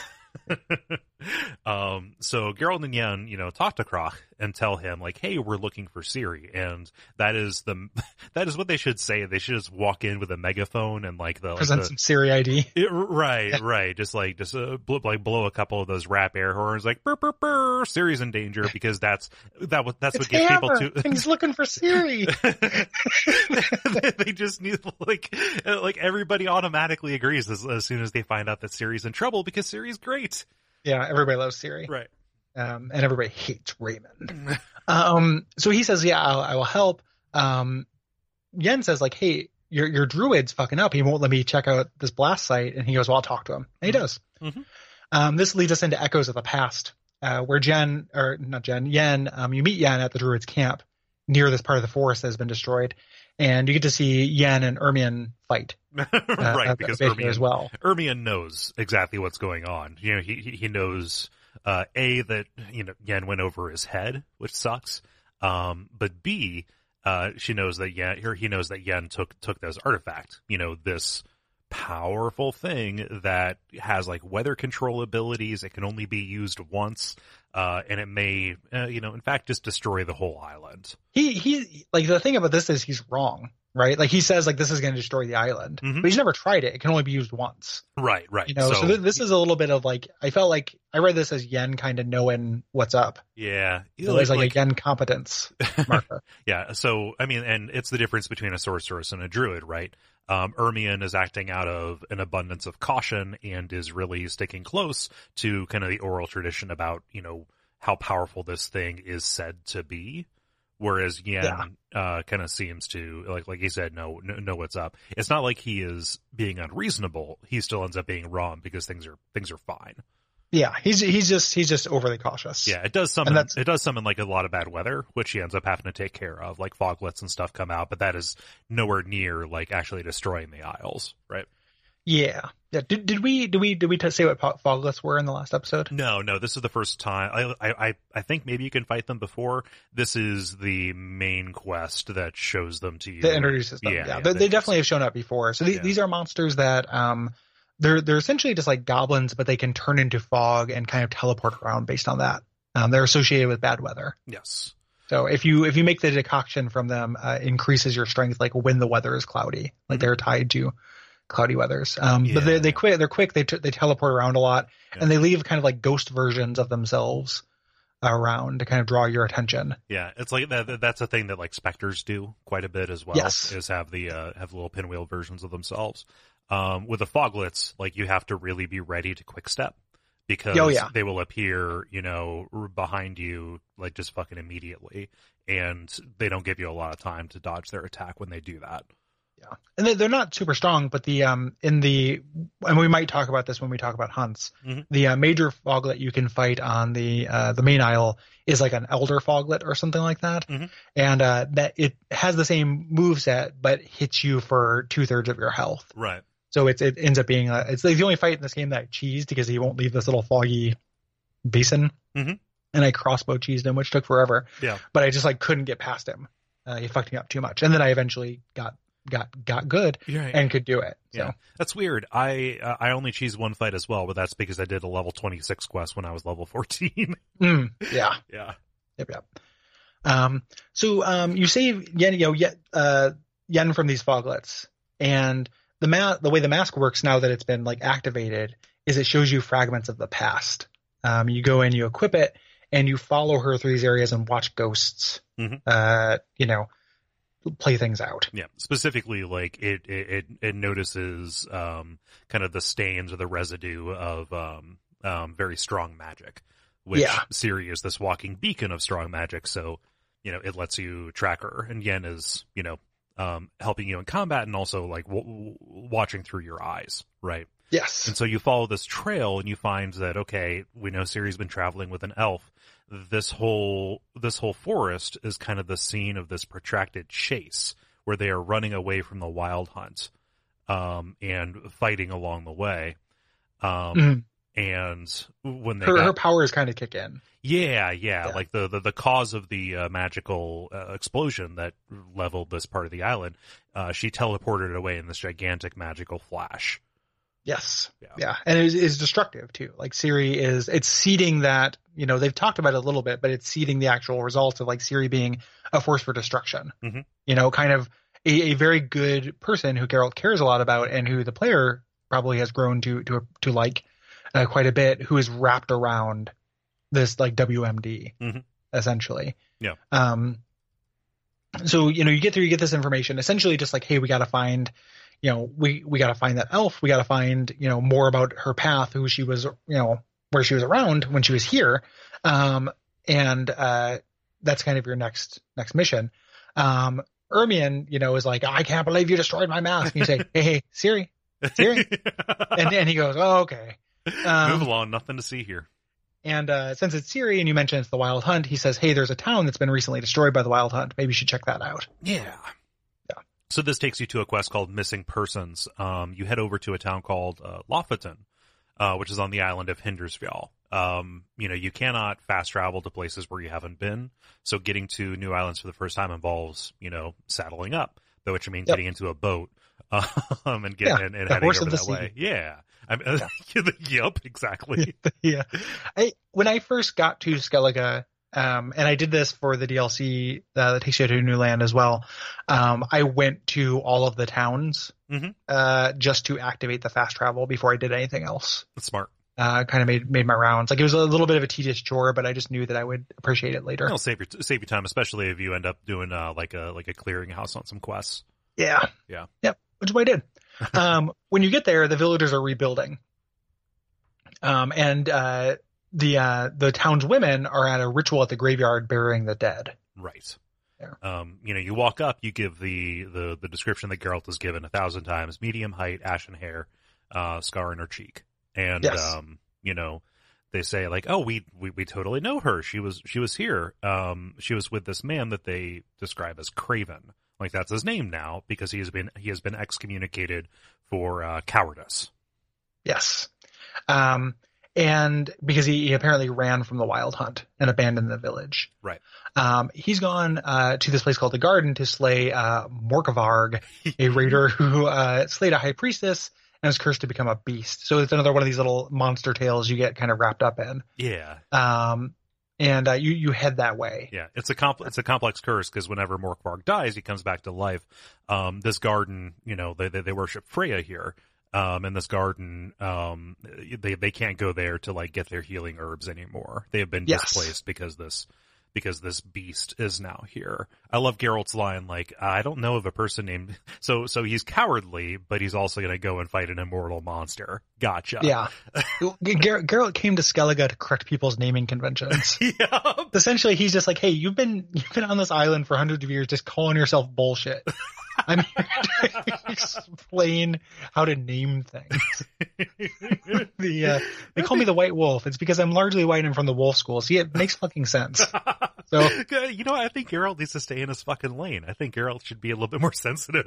um, so Geralt and Yen, you know, talk to Crach and tell him like, "Hey, we're looking for Ciri," and that is the that is what they should say. They should just walk in with a megaphone and like the like Present the, some Ciri ID. it, right, right. Just like just uh, blow, like blow a couple of those rap air horns, like burr burr burr. Ciri's in danger because that's that was that's It's what gets Hammer, people and to. he's looking for Ciri. they just need like uh, like everybody automatically agrees as, as soon as they find out that Ciri's in trouble because Ciri's great. yeah, everybody loves Ciri. Right. Um, and everybody hates Raymond. Um, so he says, "Yeah, I'll, I will help." Um, Yen says, "Like, hey, your your druid's fucking up. He won't let me check out this blast site." And he goes, "Well, I'll talk to him." And he does. Mhm. Um, this leads us into echoes of the past, uh, where Jen or not Jen, Yen. Um, you meet Yen at the druid's camp near this part of the forest that has been destroyed, and you get to see Yen and Ermion fight. Uh, right, because Ermion, as well. Ermion knows exactly what's going on. You know, he, he knows uh, a that you know Yen went over his head, which sucks. Um, but b uh, she knows that Yen here he knows that Yen took took this artifact. You know, this powerful thing that has like weather control abilities. It can only be used once, uh, and it may, uh, you know, in fact, just destroy the whole island. he he like the thing about this is he's wrong right like he says like this is going to destroy the island Mhm. but he's never tried it it can only be used once Right, right. you know so, th- this is a little bit of like i felt like i read this as yen kind of knowing what's up yeah, it was like, a yen competence marker Yeah, so I mean, and it's the difference between a sorceress and a druid, right? Um, Ermion is acting out of an abundance of caution and is really sticking close to kind of the oral tradition about, you know, how powerful this thing is said to be. Whereas Yen, Yeah. uh, kind of seems to, like, like he said, no, know, know what's up. It's not like he is being unreasonable. He still ends up being wrong because things are, things are fine. yeah he's he's just he's just overly cautious Yeah, it does summon it does summon like a lot of bad weather, which he ends up having to take care of, like foglets and stuff come out, but that is nowhere near like actually destroying the Isles, right? Yeah yeah did, did we did we did we t- say what po- foglets were in the last episode No, no, this is the first time. I, I, I, I think maybe you can fight them before. This is the main quest that shows them to you. that introduces them. Yeah, Yeah, yeah, they is- definitely have shown up before. So Yeah. these are monsters that um, they're they're essentially just like goblins, but they can turn into fog and kind of teleport around based on that. Um, they're associated with bad weather. Yes. So if you if you make the decoction from them, uh, increases your strength like when the weather is cloudy. Like Mhm. they're tied to cloudy weathers. Um, but they Yeah. they quick they're quick. They t- they teleport around a lot, Yeah. and they leave kind of like ghost versions of themselves around to kind of draw your attention. Yeah, it's like that. that- That's a thing that like specters do quite a bit as well. Yes. is have the uh, have little pinwheel versions of themselves. Um, with the foglets, like you have to really be ready to quick step because Oh, yeah. they will appear, you know, r- behind you like just fucking immediately, and they don't give you a lot of time to dodge their attack when they do that. And they- they're not super strong, but the um in the and we might talk about this when we talk about hunts. Mhm. The uh, major foglet you can fight on the uh, the main isle is like an elder foglet or something like that, Mhm. and uh, that it has the same move set but hits you for two thirds of your health. Right. So it's it ends up being a, it's like the only fight in this game that I cheesed because he won't leave this little foggy basin, Mhm. and I crossbow cheesed him, which took forever. Yeah. but I just like couldn't get past him. Uh, he fucked me up too much, and then I eventually got got got good Yeah. and could do it. So Yeah. That's weird. I uh, I only cheese one fight as well, but that's because I did a level twenty six quest when I was level fourteen. mm, yeah, yeah. yep, yep. Um, so um, you save Yen, you know, Yen, uh, Yen from these foglets, and the ma- the way the mask works now that it's been like activated is it shows you fragments of the past. Um, you go in, you equip it, and you follow her through these areas and watch ghosts. Mhm. Uh, you know, play things out. Yeah, specifically, like it it it, notices um, kind of the stains or the residue of um, um, very strong magic, which Yeah. Ciri is this walking beacon of strong magic. So you know it lets you track her, and Yen is you know um, helping you in combat and also like w- w- watching through your eyes, right? Yes. And so you follow this trail and you find that okay, we know Ciri's been traveling with an elf. This whole this whole forest is kind of the scene of this protracted chase where they are running away from the wild hunt um, and fighting along the way. Um, Mhm. And when Her, got, her powers kind of kick in. yeah, yeah, Yeah. like the, the, the cause of the uh, magical uh, explosion that leveled this part of the island, uh, she teleported away in this gigantic magical flash. Yes. Yeah. Yeah. And it is, is destructive too. Like Ciri is, it's seeding that, you know, they've talked about it a little bit, but it's seeding the actual results of like Ciri being a force for destruction. Mhm. You know, kind of a, a very good person who Geralt cares a lot about and who the player probably has grown to, to, to like uh, quite a bit, who is wrapped around this like WMD Mhm. essentially. Yeah. Um, so, you know, you get through, you get this information essentially just like, Hey, we got to find, you know, we, we got to find that elf. We got to find, you know, more about her path, who she was, you know, where she was around when she was here. Um, and, uh, that's kind of your next, next mission. Um, Ermion, you know, is like, I can't believe you destroyed my mask. And you say, Hey, hey, Ciri. Ciri? And, and he goes, Oh, okay. Um, Move along, nothing to see here. and uh, since it's Ciri and you mentioned it's the Wild Hunt, he says, "Hey, there's a town that's been recently destroyed by the Wild Hunt. Maybe you should check that out." Yeah. Yeah. So this takes you to a quest called Missing Persons. Um, you head over to a town called uh, Lofoten, uh, which is on the island of Hindarsfjall. Um, you know, you cannot fast travel to places where you haven't been. So getting to new islands for the first time involves, you know, saddling up, though which means Yep. getting into a boat, um, and getting Yeah, and, and heading over that sea. way. Yeah. I mean, yep, exactly. yeah, I when I first got to Skellige, um, and I did this for the DLC uh, that takes you to a new land as well. Um, I went to all of the towns Mhm. uh, just to activate the fast travel before I did anything else. That's smart. Uh, kind of made made my rounds. Like it was a little bit of a tedious chore, but I just knew that I would appreciate it later. It'll save your save your time, especially if you end up doing uh, like a like a clearinghouse on some quests. Yeah. Yeah. Yep. Which is what I did. um, when you get there, the villagers are rebuilding. Um, and, uh, the, uh, the town's women are at a ritual at the graveyard burying the dead. Right. Yeah. Um, you know, you walk up, you give the, the, the description that Geralt has given a thousand times, medium height, ashen hair, uh, scar in her cheek. And, Yes. um, you know, they say like, oh, we, we, we totally know her. She was, she was here. Um, she was with this man that they describe as Craven. Like that's his name now because he has been, he has been excommunicated for, uh, cowardice. Yes. Um, and because he, he apparently ran from the wild hunt and abandoned the village. Right. Um, he's gone, uh, to this place called the garden to slay, uh, Morkvarg, a raider who, uh, slayed a high priestess and was cursed to become a beast. So it's another one of these little monster tales you get kind of wrapped up in. Yeah. Um, and, uh, you, you head that way. Yeah, it's a compl- it's a complex curse because whenever Morkvarg dies, he comes back to life. Um, this garden, you know, they they, they worship Freya here. Um, in this garden, um, they they can't go there to like get their healing herbs anymore. They have been Yes. displaced because this because this beast is now here. I love Geralt's line, like I don't know of a person named so so he's cowardly, but he's also going to go and fight an immortal monster. Gotcha. Yeah. Gar- Geralt came to Skellige to correct people's naming conventions. yeah. Essentially, he's just like, hey, you've been, you've been on this island for hundreds of years just calling yourself bullshit. I'm here to explain how to name things. the, uh, they call me the White Wolf. It's because I'm largely white and from the wolf school. See, it makes fucking sense. So, you know, I think Geralt needs to stay in his fucking lane. I think Geralt should be a little bit more sensitive.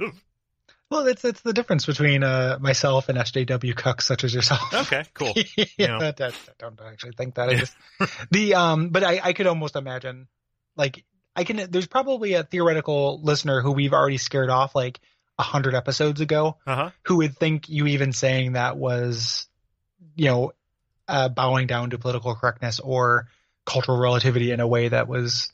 well, it's, it's the difference between, uh, myself and SJW cucks such as yourself. Okay, cool. yeah, that- I don't actually think that. I just the um, but I I could almost imagine, like I can. There's probably a theoretical listener who we've already scared off like a hundred episodes ago, Uh huh. who would think you even saying that was, you know, uh, bowing down to political correctness or cultural relativity in a way that was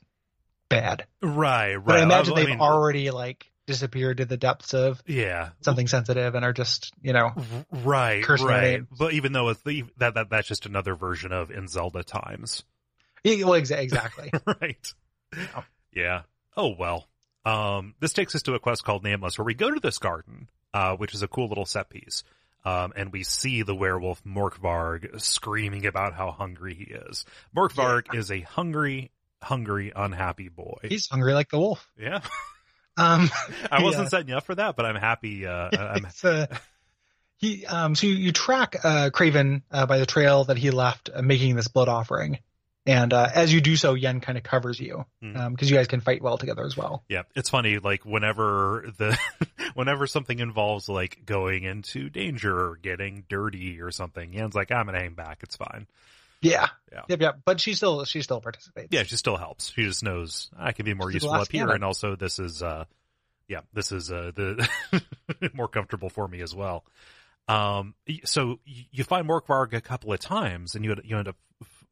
bad. Right, right. But I imagine I they've mean, already like disappeared to the depths of yeah, something sensitive and are just you know right, right. But even though it's the, that that that's just another version of in Zelda times, yeah, well exa- exactly. right? Yeah. Yeah. Oh well. Um, this takes us to a quest called Nameless, where we go to this garden, uh, which is a cool little set piece. Um, and we see the werewolf Morkvarg screaming about how hungry he is. Morkvarg is a hungry, hungry, unhappy boy. He's hungry like the wolf. yeah. Um, I wasn't yeah. setting you up for that, but I'm happy. Uh, I'm, uh, he um so you, you track uh Craven uh, by the trail that he left uh, making this blood offering. And uh, as you do so, Yen kind of covers you Hmm. um because you guys can fight well together as well. Yeah, it's funny. Like whenever the, whenever something involves like going into danger or getting dirty or something, Yan's like, I'm gonna hang back. It's fine. Yeah. Yeah. Yep, yep. But she still she still participates. Yeah, she still helps. She just knows I can be more She's useful up here, and also this is, uh, yeah, this is uh the more comfortable for me as well. Um, so you find Morkvarg a couple of times, and you you end up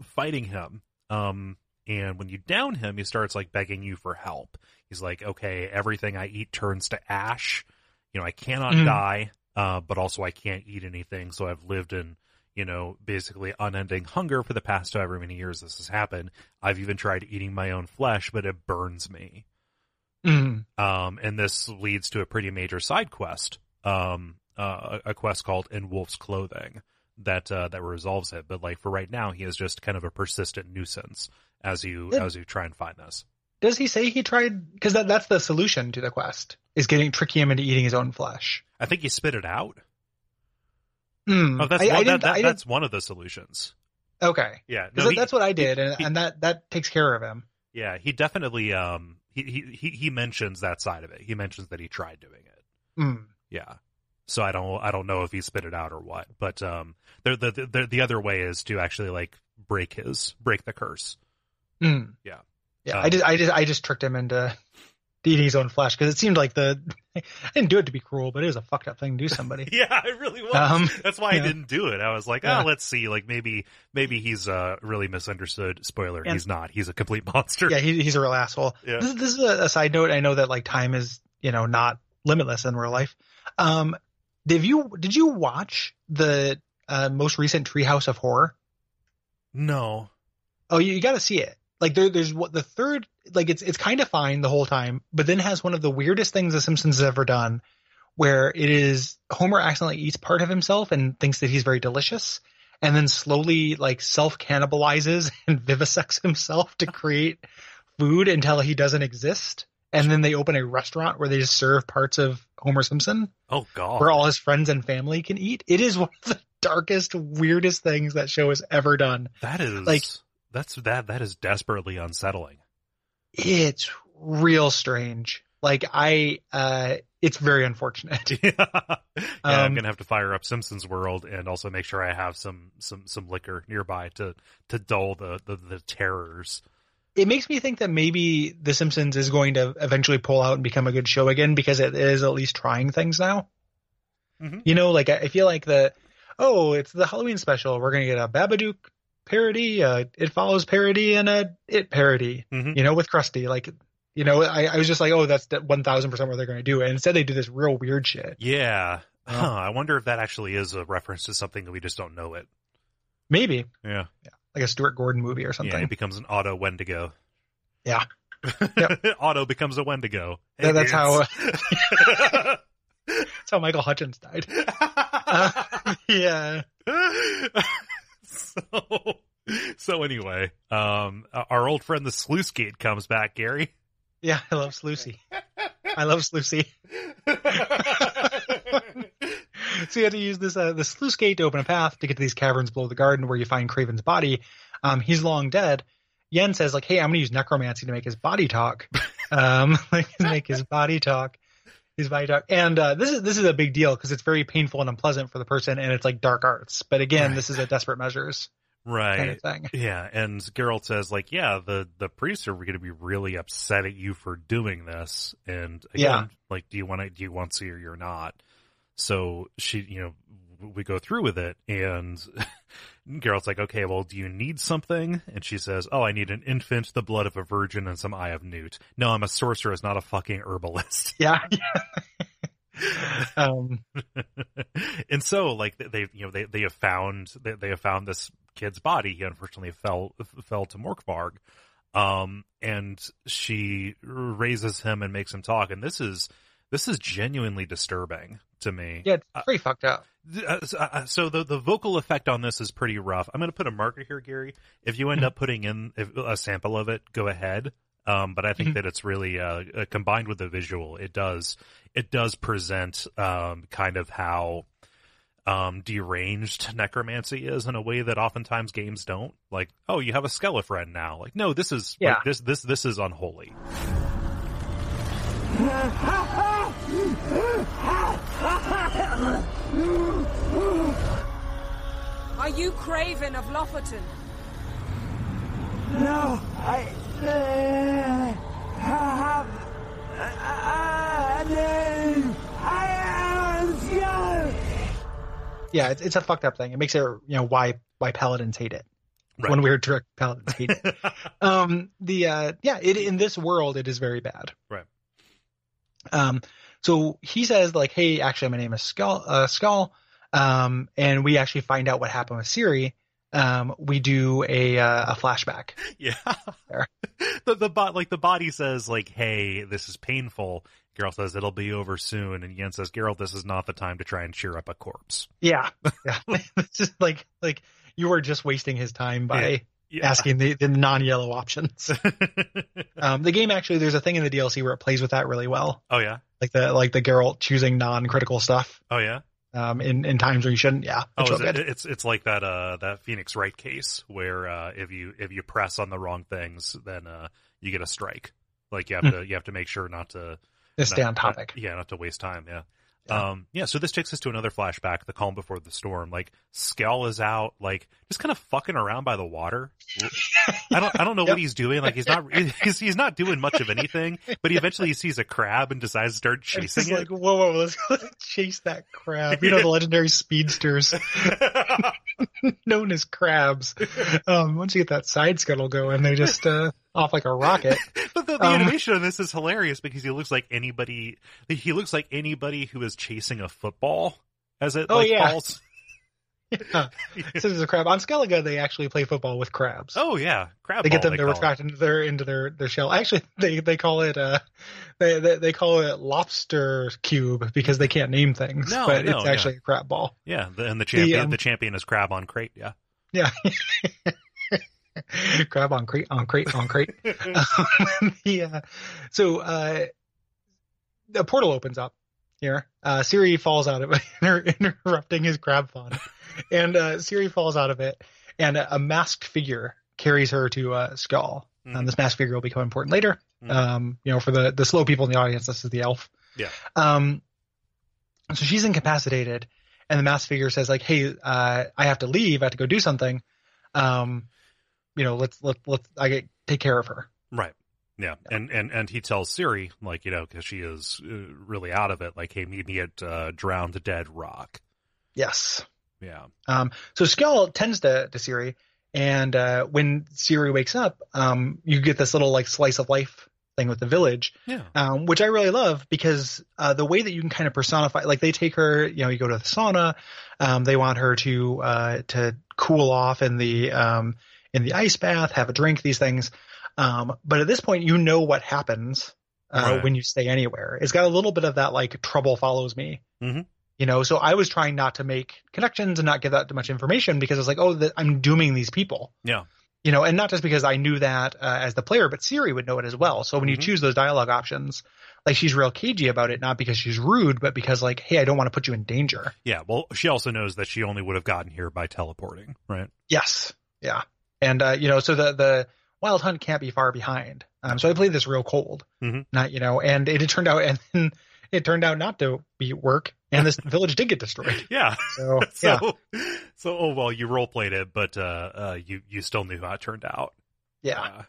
fighting him. Um, and when you down him, he starts like begging you for help. He's like, "Okay, everything I eat turns to ash. You know, I cannot Mhm. die, uh, but also I can't eat anything. So I've lived in." You know, basically unending hunger for the past however many years this has happened. I've even tried eating my own flesh, but it burns me. Mhm. Um, and this leads to a pretty major side quest, um, uh, a quest called "In Wolf's Clothing" that uh, that resolves it. But like for right now, he is just kind of a persistent nuisance as you Yeah. as you try and find this. Does he say he tried? Because that that's the solution to the quest is getting tricky him into eating his own flesh. I think he spit it out. Hmm. Oh, that's I, one, I that, that- that's one of the solutions. okay. Yeah. no, he, that's what I did, and, he- and that that takes care of him. yeah, he definitely um he, he he he mentions that side of it. He mentions that he tried doing it. Hmm. Yeah. So I don't I don't know if he spit it out or what, but um the the the, the other way is to actually like break his break the curse. Hmm. Yeah. Yeah. Um, I just I just I just tricked him into eating his own flesh because it seemed like the I didn't do it to be cruel, but it was a fucked up thing to do somebody. Yeah, it really was. Um, That's why yeah. I didn't do it. I was like, Yeah. oh, let's see. Like maybe maybe he's uh really misunderstood. Spoiler, And- he's not. He's a complete monster. yeah, he, he's a real asshole. Yeah. This, this is a, a side note. I know that like time is you know not limitless in real life. Um, did you did you watch the uh, most recent Treehouse of Horror? No. Oh, you, you got to see it. Like there, there's what the third, like it's it's kind of fine the whole time, but then has one of the weirdest things The Simpsons has ever done, where it is Homer accidentally eats part of himself and thinks that he's very delicious, and then slowly like self cannibalizes and vivisects himself to create food until he doesn't exist, and then they open a restaurant where they just serve parts of Homer Simpson Oh god. where all his friends and family can eat. It is one of the darkest, weirdest things that show has ever done. that is like- that's that that is desperately unsettling. it's real strange. Like I, uh, it's very unfortunate. yeah, I'm Um, gonna have to fire up Simpsons World and also make sure I have some some some liquor nearby to to dull the the, the terrors. It makes me think that maybe The Simpsons is going to eventually pull out and become a good show again because it is at least trying things now. Mhm. You know, like I feel like the, oh, it's the Halloween special. We're gonna get a Babadook parody, uh, It Follows parody, and a It parody. Mhm. You know, with Krusty. Like, you know, I, I was just like, oh, that's one thousand percent what they're gonna do. And instead, they do this real weird shit. Yeah. Yeah. Huh. I wonder if that actually is a reference to something that we just don't know it. Maybe Yeah. Yeah. Like a Stuart Gordon movie or something. Yeah. It becomes an auto Wendigo. Yeah. auto becomes a Wendigo. That- that's how, how. That's how Michael Hutchence died. Uh, yeah. so, so anyway, um, our old friend the sluice gate comes back, Gary. Yeah, I love Sluicy. I love Sluicy. so you have to use this uh, the sluice gate to open a path to get to these caverns below the garden where you find Craven's body. Um, he's long dead. Yen says like, "Hey, I'm going to use necromancy to make his body talk. Um, like make his body talk, his body talk." And uh, this is this is a big deal because it's very painful and unpleasant for the person, and it's like dark arts. But again, Right. this is a desperate measures kind Right. of thing. Yeah, and Geralt says like, yeah, the the priests are going to be really upset at you for doing this, and again, Yeah. like, do you want to do you want to see or you're not? So she, you know, we go through with it, and Geralt's like, okay, well, do you need something? And she says, oh, I need an infant, the blood of a virgin, and some eye of newt. No, I'm a sorceress, not a fucking herbalist. Yeah. um, and so like they you know they they have found they, they have found this kid's body he unfortunately fell fell to morkvarg Um, and she raises him and makes him talk. And this is, this is genuinely disturbing to me. Yeah, it's pretty fucked up. Uh, so- uh, the the vocal effect on this is pretty rough. I'm going to put a marker here, Gary. If you end Mm-hmm. up putting in a sample of it, go ahead. Um, but I think Mhm. that it's really uh, uh, combined with the visual. It does it does present um, kind of how um, deranged necromancy is in a way that oftentimes games don't. Like, oh, you have a skeleton now. Like, no, this is Yeah. like, this this this is unholy. Are you Craven of Lofoten? No, I. Uh, have. Uh, no, I am Skull. Yeah, it's, it's a fucked up thing. It makes it you know why why paladins hate it. Right. One weird trick paladins hate it. um the uh yeah it in this world it is very bad Right. um so he says like hey actually my name is skull uh skull um and we actually find out what happened with Ciri um we do a uh, a flashback Yeah. The the bot like the body says like, "Hey, this is painful." Geralt says it'll be over soon, and Yen says, "Geralt, this is not the time to try and cheer up a corpse." yeah yeah it's just like like you are just wasting his time by Yeah. Asking the, the non-yellow options um the game actually there's a thing in the dlc where it plays with that really well oh yeah. like the like the Geralt choosing non-critical stuff Oh yeah. um in in times where you shouldn't yeah Oh, it's real it, it's it's like that uh that Phoenix Wright case where uh if you if you press on the wrong things, then uh you get a strike. Like you have to you have to make sure not to stay not- on topic not- yeah, not to waste time. Yeah. Yeah. Um, yeah. So this takes us to another flashback, the calm before the storm. Like Skjall is out, like just kind of fucking around by the water. I don't, I don't know Yep. what he's doing. Like he's not, he's, he's not doing much of anything, but he eventually sees a crab and decides to start chasing just like, whoa, whoa, let's, let's chase that crab. You know, the legendary speedsters known as crabs. Um, once you get that side scuttle going, they just, uh, off like a rocket. but the, the Um, animation on this is hilarious because he looks like anybody, he looks like anybody who is chasing a football as it Oh, like yeah. falls. Yeah. So there's a crab. On Skellige, they actually play football with crabs. Oh yeah. Crab they get them to call it. retract into their into their their shell. Actually, they they call it uh they they, they call it lobster cube because they can't name things. No, but no, it's yeah. actually a crab ball. Yeah. The, and the champion, um, the champion is crab on crate. Yeah. Yeah. crab on crate on crate on crate. um, the, uh, so uh, the portal opens up here. Uh, Ciri falls out of it, inter- interrupting his crab fun, and uh, Ciri falls out of it, and a, a masked figure carries her to uh, Skull. Mhm. Um, this masked figure will become important later. Mhm. Um, you know, for the the slow people in the audience, this is the elf. Yeah. Um, so she's incapacitated, and the masked figure says like, "Hey, uh, I have to leave. I have to go do something. Um, you know, let's let let's I get take care of her." Right. Yeah. And, and, and he tells Ciri, like, you know, cause she is uh, really out of it, like, hey, meet me at, uh, Drowned Dead Rock. Yes. Yeah. Um, so Skjall tends to, to Ciri, and uh, when Ciri wakes up, um, you get this little like slice of life thing with the village, Yeah. um, which I really love because uh, the way that you can kind of personify, like they take her, you know, you go to the sauna, um, they want her to uh, to cool off in the um, in the ice bath, have a drink, these things. Um, but at this point, you know what happens uh, Right. when you stay anywhere. It's got a little bit of that like trouble follows me. Mhm. You know, so I was trying not to make connections and not give that much information because it's like, oh, that I'm dooming these people. Yeah. You know, and not just because I knew that uh, as the player, but Ciri would know it as well. So when you Mhm. choose those dialogue options, like she's real cagey about it, not because she's rude, but because like, hey, I don't want to put you in danger. Yeah. Well, she also knows that she only would have gotten here by teleporting, right? Yes. Yeah. And, uh, you know, so the, the wild hunt can't be far behind. Um, so I played this real cold, Mhm. not, you know, and it, had turned out, and then it turned out not to be work and this village did get destroyed. Yeah. So, yeah. So, so, oh, well, you role played it, but, uh, uh, you, you still knew how it turned out. Yeah.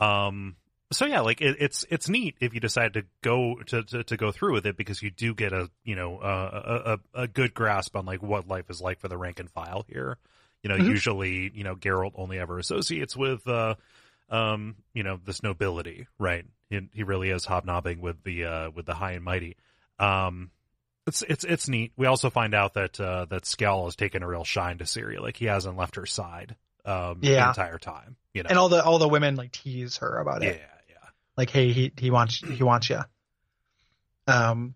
Yeah. Um, so yeah, like it, it's it's neat if you decide to go to, to to go through with it because you do get a you know uh, a, a a good grasp on like what life is like for the rank and file here. You know, Mhm. usually you know Geralt only ever associates with uh um you know this nobility, right? He, he really is hobnobbing with the uh with the high and mighty. Um, it's it's it's neat. We also find out that uh that Skjall has taken a real shine to Ciri. Like he hasn't left her side um, the entire time. You know, And all the all the women like tease her about it. yeah, yeah. Like, hey, he he wants he wants you. Um.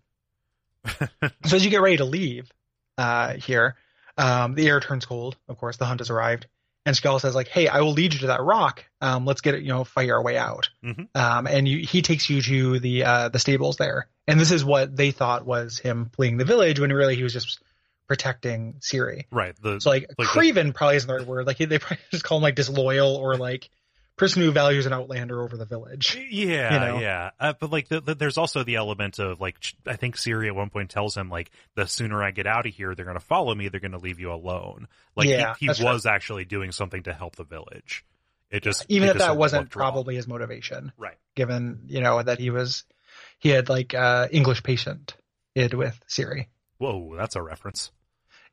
so as you get ready to leave, uh, here, um, the air turns cold. Of course, the hunt has arrived, and Skull says like, "Hey, I will lead you to that rock. Um, let's get it. You know, fight our way out." Mhm. Um, and you, he takes you to the uh the stables there, and this is what they thought was him fleeing the village when really he was just protecting Ciri. Right. The So like, the- Craven probably isn't the right word. Like they probably just call him like disloyal or like person who values an outlander over the village. Yeah, you know? yeah. Uh, but like, the, the, there's also the element of like, I think Ciri at one point tells him like, the sooner I get out of here, they're going to follow me. They're going to leave you alone. Like, Yeah, he, he was actually doing something to help the village. It just Even it if just that wasn't looked wrong. probably his motivation, right. given you know that he was he had like uh English patient id with Ciri. Whoa, that's a reference.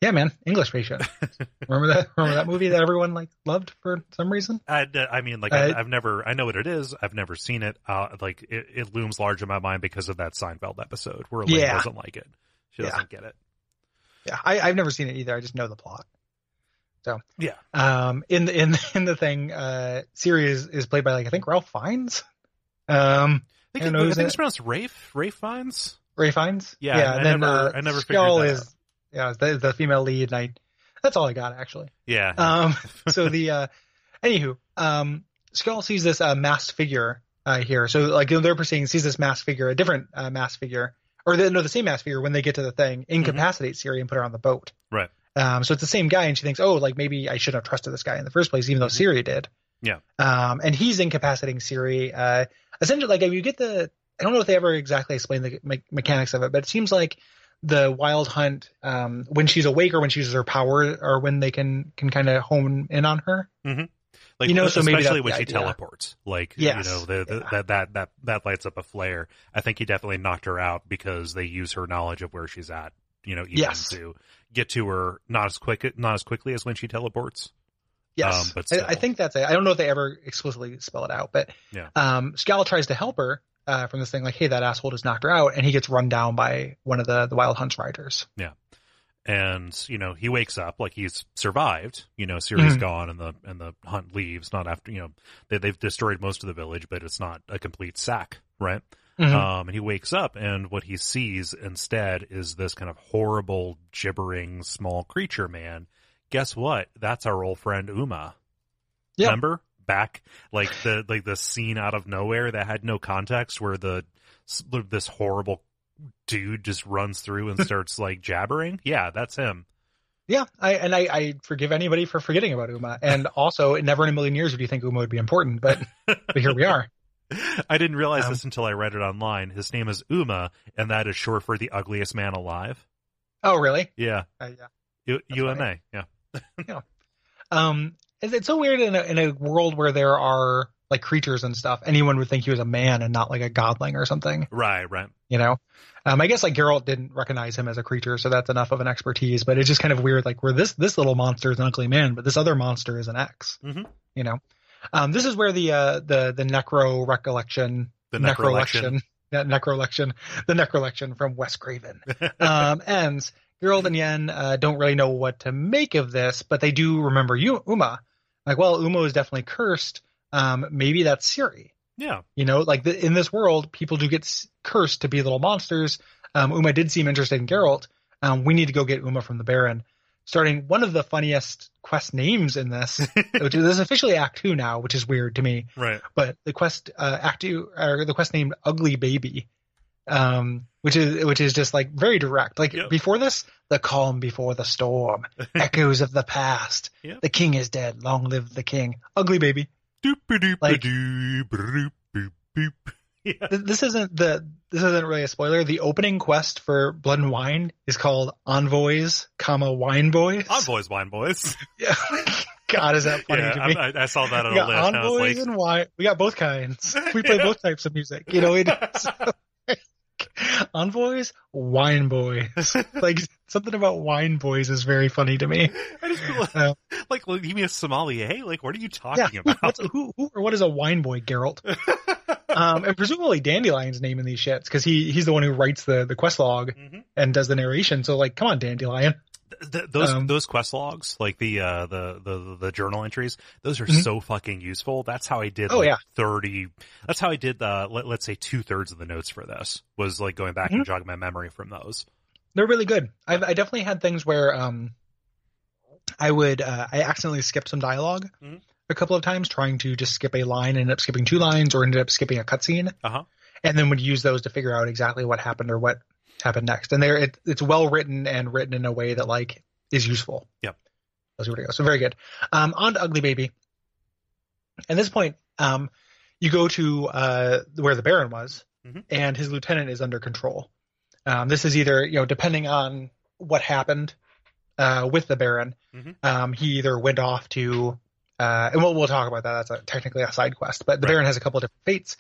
Yeah, man, English patient. remember that? Remember that movie that everyone like loved for some reason? I, I mean, like, Uh, I've, I've never, I know what it is. I've never seen it. Uh, like, it, it looms large in my mind because of that Seinfeld episode where Elaine Yeah. doesn't like it. She Yeah. doesn't get it. Yeah, I, I've never seen it either. I just know the plot. So Yeah. um, in the in in the thing, uh, Ciri is, is played by like I think Ralph Fiennes. Um, I I think, it, I think it's pronounced Rafe, Rafe Fiennes. Ray Fiennes. Yeah, yeah. I and then never- uh, I never figured Skull that is out. Yeah the, the female lead, and I that's all I got actually. Yeah. Um, so the uh, anywho, um, Skull sees this uh, masked figure uh, here. So like they're proceeding, sees this masked figure, a different uh, masked figure, or the, no, the same masked figure when they get to the thing, incapacitates Ciri and put her on the boat. right. Um, so it's the same guy, and she thinks, oh, like maybe I shouldn't have trusted this guy in the first place, even though Ciri did. Yeah. Um, and he's incapacitating Ciri. Uh, essentially, like if you get the, I don't know if they ever exactly explain the me- mechanics of it, but it seems like the wild hunt, um, when she's awake or when she uses her power, or when they can can kind of hone in on her. Like, You know, so especially when she idea. teleports, like Yes. you know, the, the, Yeah. that that that that lights up a flare. I think he definitely knocked her out because they use her knowledge of where she's at. You know, even Yes. to get to her not as quick, not as quickly as when she teleports. Yes, Um, but I, I think that's it. I don't know if they ever explicitly spell it out, but Yeah. um, Skjall tries to help her uh, from this thing, like, hey, that asshole just knocked her out, and he gets run down by one of the the wild hunt's riders. Yeah, and you know he wakes up like he's survived you know Ciri's Mhm. gone and the and the hunt leaves not after you know they, they've destroyed most of the village but it's not a complete sack right Mhm. um and he wakes up and what he sees instead is this kind of horrible gibbering small creature man guess what that's our old friend uma Yep. remember back like the like the scene out of nowhere that had no context where the this horrible dude just runs through and starts like jabbering yeah that's him Yeah, I and I, I forgive anybody for forgetting about Uma, and also, never in a million years would you think Uma would be important, but but here we are. I didn't realize Um, this until I read it online. His name is Uma, and that is short for the ugliest man alive. Oh, really? Yeah, Uh, yeah. U- UMA. Yeah, Um, it's, so weird in a, in a world where there are like creatures and stuff. Anyone would think he was a man and not like a godling or something. right, right. you know um i guess like Geralt didn't recognize him as a creature so that's enough of an expertise but it's just kind of weird like where this this little monster is an ugly man but this other monster is an x Mhm. you know um this is where the uh the the necro recollection The necrolection. yeah, necrolection the necrolection from wes craven um ends Geralt and Yen uh, don't really know what to make of this, but they do remember you, Uma. Like, well, Uma is definitely cursed. Um, maybe that's Ciri. Yeah, You know, like the, in this world, people do get s- cursed to be little monsters. Um, Uma did seem interested in Geralt. Um, we need to go get Uma from the Baron. Starting one of the funniest quest names in this, which is this is officially Act Two now, which is weird to me. right. But the quest uh, Act Two, or the quest named Ugly Baby, um, which is which is just like very direct. Like Yep. before this, the calm before the storm, echoes of the past. Yep. The king is dead. Long live the king. Ugly Baby. Like- Doop-a-doop-a-doo, broop, boop, boop. Yeah. This isn't the this isn't really a spoiler. The opening quest for Blood and Wine is called Envoys, comma Wine Boys. Envoys, wine boys. Yeah. God, is that funny yeah, to me? I, I saw that on a got list. envoys like, and wine. We got both kinds. We play both types of music. You know, it, envoys, wine boys. Like something about wine boys is very funny to me. I just feel like, Uh, like, well, give me a sommelier. Like, what are you talking Yeah, about? who, who or what is a wine boy, Geralt? um, and presumably Dandelion's name in these shits because he he's the one who writes the the quest log Mhm. and does the narration. So like, come on, Dandelion. Th- those Um, those quest logs, like the uh the the the journal entries, those are Mhm. so fucking useful. That's how I did. Oh, like, yeah. thirty. That's how I did. Uh, let, let's say two thirds of the notes for this was like going back Mm-hmm. and jogging my memory from those. They're really good. I've, I definitely had things where um, I would uh, I accidentally skipped some dialog Mhm. a couple of times, trying to just skip a line, ended up skipping two lines, or ended up skipping a cutscene, Uh huh. and then would use those to figure out exactly what happened or what happened next. And there, it, it's well written and written in a way that like is useful. Yep. Those were to go. So very good. Um, on to Ugly Baby. At this point, um, you go to uh, where the Baron was, Mhm. and his lieutenant is under control. Um, this is either you know depending on what happened uh, with the Baron, Mhm. um, he either went off to, uh, and we'll we'll talk about that. That's a, technically a side quest, but the Right. Baron has a couple of different fates.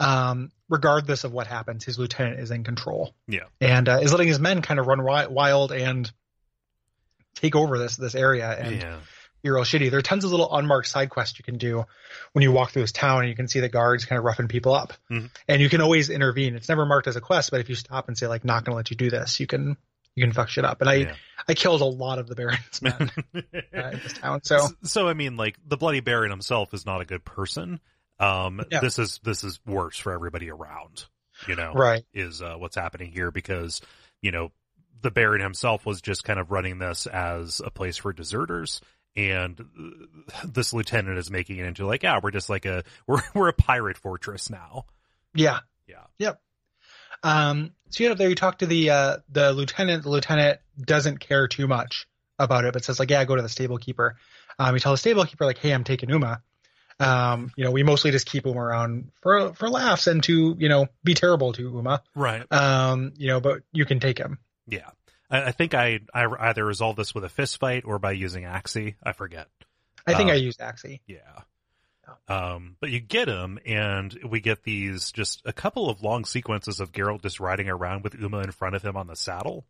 Um, regardless of what happens, his lieutenant is in control Yeah. and uh, is letting his men kind of run wild and take over this this area and yeah. be real shitty. There are tons of little unmarked side quests you can do when you walk through this town, and you can see the guards kind of roughing people up, Mhm. and you can always intervene. It's never marked as a quest, but if you stop and say like, "Not going to let you do this," you can you can fuck shit up. And I Yeah. I killed a lot of the Baron's men uh, in this town, So, so I mean, like the Bloody Baron himself is not a good person. Um, Yeah. this is this is worse for everybody around. You know, right, is uh, what's happening here because you know the Baron himself was just kind of running this as a place for deserters. And this lieutenant is making it into like, yeah, we're just like a we're we're a pirate fortress now. yeah, Yeah. Yep. Um, so you know, there you talk to the uh, the lieutenant. The lieutenant doesn't care too much about it, but says like, "Yeah, go to the stable keeper." Um, you tell the stable keeper like, "Hey, I'm taking Uma." Um, you know, we mostly just keep Uma around for for laughs and to you know be terrible to Uma. Right. Um, you know, but you can take him. Yeah. I, I think I I either resolve this with a fist fight or by using Axii. I forget. I think Uh, I used Axii. Yeah. Um, but you get him, and we get these just a couple of long sequences of Geralt just riding around with Uma in front of him on the saddle.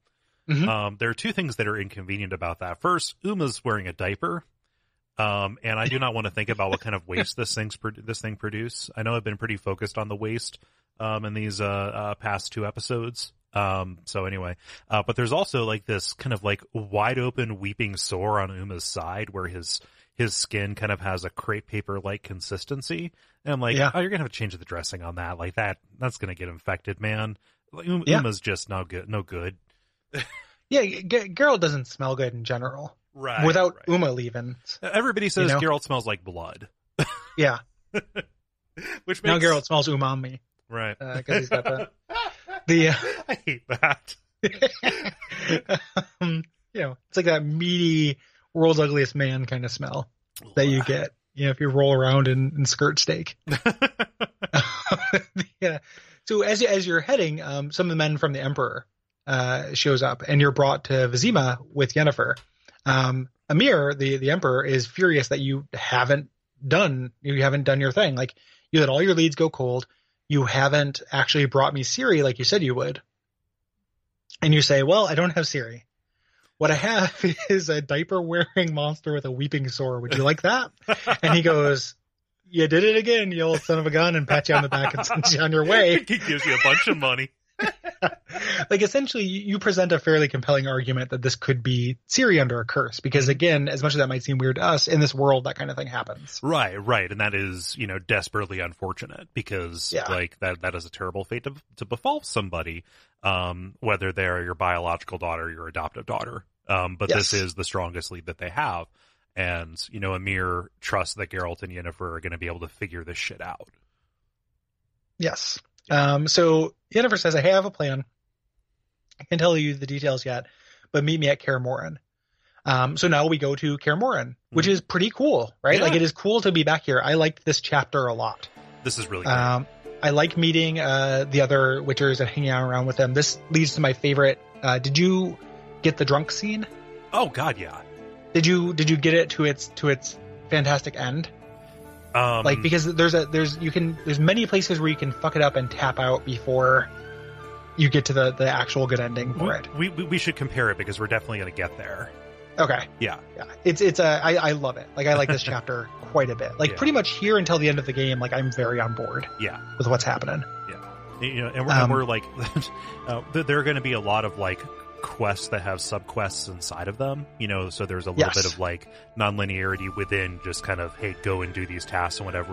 Mhm. Um, there are two things that are inconvenient about that. First, Uma's wearing a diaper. Um, and I do not want to think about what kind of waste this thing's this thing produce. I know I've been pretty focused on the waste um, in these uh, uh, past two episodes. Um, so anyway, uh, but there's also like this kind of like wide open weeping sore on Uma's side where his his skin kind of has a crepe paper like consistency. And I'm like, Yeah. oh, you're gonna have to change the dressing on that. Like that, that's gonna get infected, man. Like, Um- Yeah. Uma's just no good. No good. Yeah, G- Geralt doesn't smell good in general Right. without right. Uma leaving. Everybody says know? Geralt smells like blood, Yeah, which makes now Geralt smells umami right. because he's got the the. Uh, I hate that. um, you know, it's like that meaty world's ugliest man kind of smell that you get. You know, if you roll around in, in skirt steak. yeah. So as you, as you're heading, um, some of the men from the Emperor uh, shows up, and you're brought to Vizima with Yennefer. Um, Emhyr, the the Emperor, is furious that you haven't done you haven't done your thing. Like you let all your leads go cold. You haven't actually brought me Ciri like you said you would. And you say, "Well, I don't have Ciri. What I have is a diaper wearing monster with a weeping sore. Would you like that?" And he goes, "You did it again, you old son of a gun," and pat you on the back and sends you on your way. he gives you a bunch of money. like essentially you present a fairly compelling argument that this could be Ciri under a curse because again as much as that might seem weird to us in this world that kind of thing happens Right, right, and that is you know desperately unfortunate because Yeah. like that that is a terrible fate to to befall somebody, um, whether they're your biological daughter or your adoptive daughter. Um, but this is the strongest lead that they have, and you know Emhyr trusts that Geralt and Yennefer are going to be able to figure this shit out. yes um so Yennefer says I have a plan I can't tell you the details yet but meet me at Kaer Morhen um so now we go to Kaer Morhen which Mhm. is pretty cool right Yeah. like it is cool to be back here I liked this chapter a lot This is really great. Um, I like meeting uh, the other witchers and hanging out around with them. This leads to my favorite. Uh, did you get the drunk scene? oh God, yeah. Did you did you get it to its to its fantastic end? Um, Like because there's a there's you can there's many places where you can fuck it up and tap out before you get to the the actual good ending for it. we, we we should compare it because we're definitely going to get there. Okay, Yeah, yeah, it's it's a I I love it. Like I like this chapter quite a bit. Like Yeah. pretty much here until the end of the game. Like I'm very on board yeah. with what's happening. Yeah. you know, and we're, Um, and we're like, uh, there are going to be a lot of like quests that have subquests inside of them. You know, so there's a little Yes. bit of like non-linearity within just kind of hey, go and do these tasks and whatever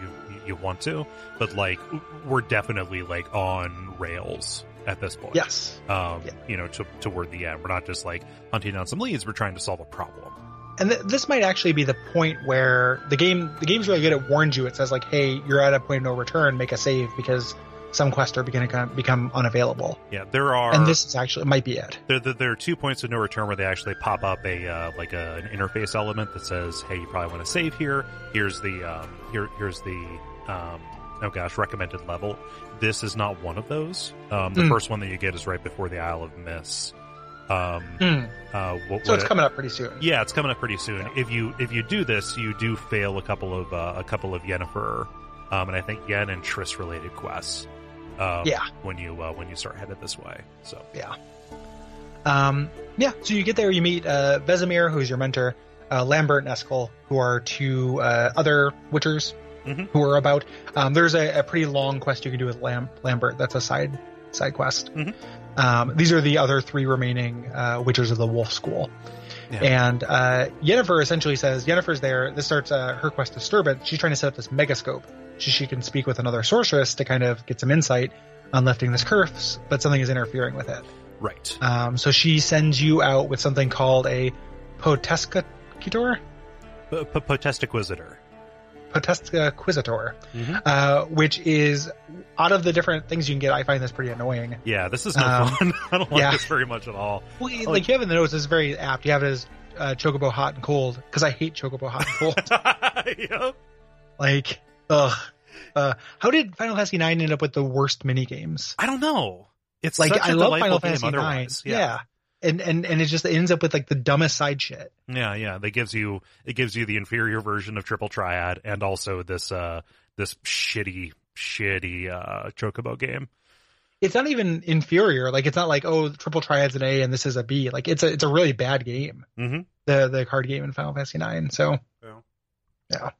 you you, you want to. But like we're definitely like on rails at this point. Yes. Um, Yeah. you know, to, toward the end, we're not just like hunting down some leads. We're trying to solve a problem. And th- this might actually be the point where the game the game's really good. It warns you. It says like, "Hey, you're at a point of no return. Make a save because some quests are going to become unavailable." Yeah, there are. and this is actually might be it. There, there, there are two points of no return where they actually pop up a uh, like a, an interface element that says, "Hey, you probably want to save here. Here's the um, here here's the um, oh gosh recommended level." This is not one of those. Um, the Hmm. first one that you get is right before the Isle of Mist. Um, Hmm. uh, what, So it's coming up pretty soon. Yeah, it's coming up pretty soon. If you if you do this, you do fail a couple of uh, a couple of Yennefer, um, and I think Yen and Triss related quests. Um, Yeah. when you uh, when you start headed this way. So Yeah. Um, yeah, so you get there, you meet uh, Vesemir, who's your mentor, uh, Lambert and Eskel, who are two uh, other Witchers Mhm. who are about. Um, there's a, a pretty long quest you can do with Lam- Lambert. That's a side side quest. Mhm. Um, these are the other three remaining uh, Witchers of the Wolf School. Yeah. And uh, Yennefer essentially says Yennefer's there. This starts uh, her quest disturbance. She's trying to set up this megascope so she can speak with another sorceress to kind of get some insight on lifting this curse, but something is interfering with it. right. Um, so she sends you out with something called a Potescator? Potestiquisitor. Potescaquizitor, Mhm. uh, which is out of the different things you can get, I find this pretty annoying. Yeah, this is no Um, fun. I don't like yeah. this very much at all. Well, Oh. like you have in the notes, it's very apt. You have it as uh, Chocobo Hot and Cold, because I hate Chocobo Hot and Cold. yep. like, ugh. Uh, how did Final Fantasy IX end up with the worst mini games? I don't know. It's Like, such a I love delightful Final Fantasy IX. otherwise. Yeah. And, and, and it just ends up with like the dumbest side shit. Yeah, yeah. That gives you it gives you the inferior version of Triple Triad and also this uh this shitty shitty uh Chocobo game. it's not even inferior. Like it's not like oh, triple triad's an A and this is a B. Like it's a it's a really bad game. Mhm. The the card game in Final Fantasy IX. So Yeah. yeah.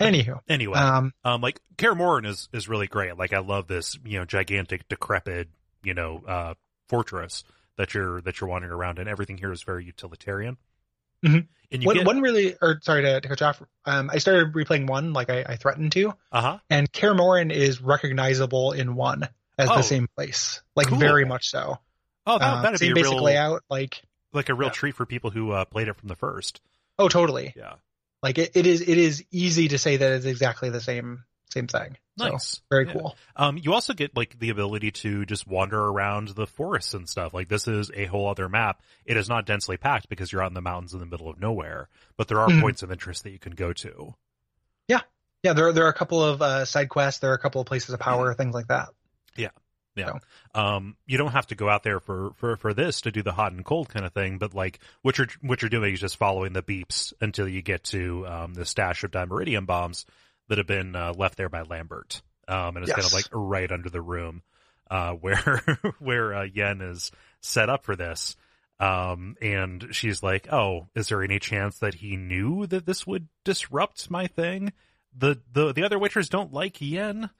Anywho, Anyway, um, um like Kaer Morhen is is really great. Like I love this, you know, gigantic decrepit, you know, uh fortress that you're that you're wandering around and everything here is very utilitarian. Mhm. And you one, get one really, or sorry to, to cut you off. Um, I started replaying one like I, I threatened to, uh-huh. and Kaer Morhen is recognizable in one as Oh. the same place, like Cool. very much so. Oh, that, Uh, that'd be same a basic real layout, like like a real Yeah. treat for people who uh, played it from the first. oh, totally. Yeah. Like it, it is it is easy to say that it's exactly the same same thing. So, Nice. very Yeah. cool. Um, you also get like the ability to just wander around the forests and stuff. Like this is a whole other map. It is not densely packed because you're out in the mountains in the middle of nowhere, but there are Mhm. points of interest that you can go to. Yeah, yeah. there there are a couple of uh, side quests. There are a couple of places of power, things like that. Um, you don't have to go out there for, for, for this to do the hot and cold kind of thing, but like what you're, what you're doing is just following the beeps until you get to, um, the stash of dimeritium bombs that have been, uh, left there by Lambert. Um, and it's kind of like right under the room, uh, where, where, uh, Yen is set up for this. Um, and she's like, Oh, is there any chance that he knew that this would disrupt my thing? The, the, the other witchers don't like Yen.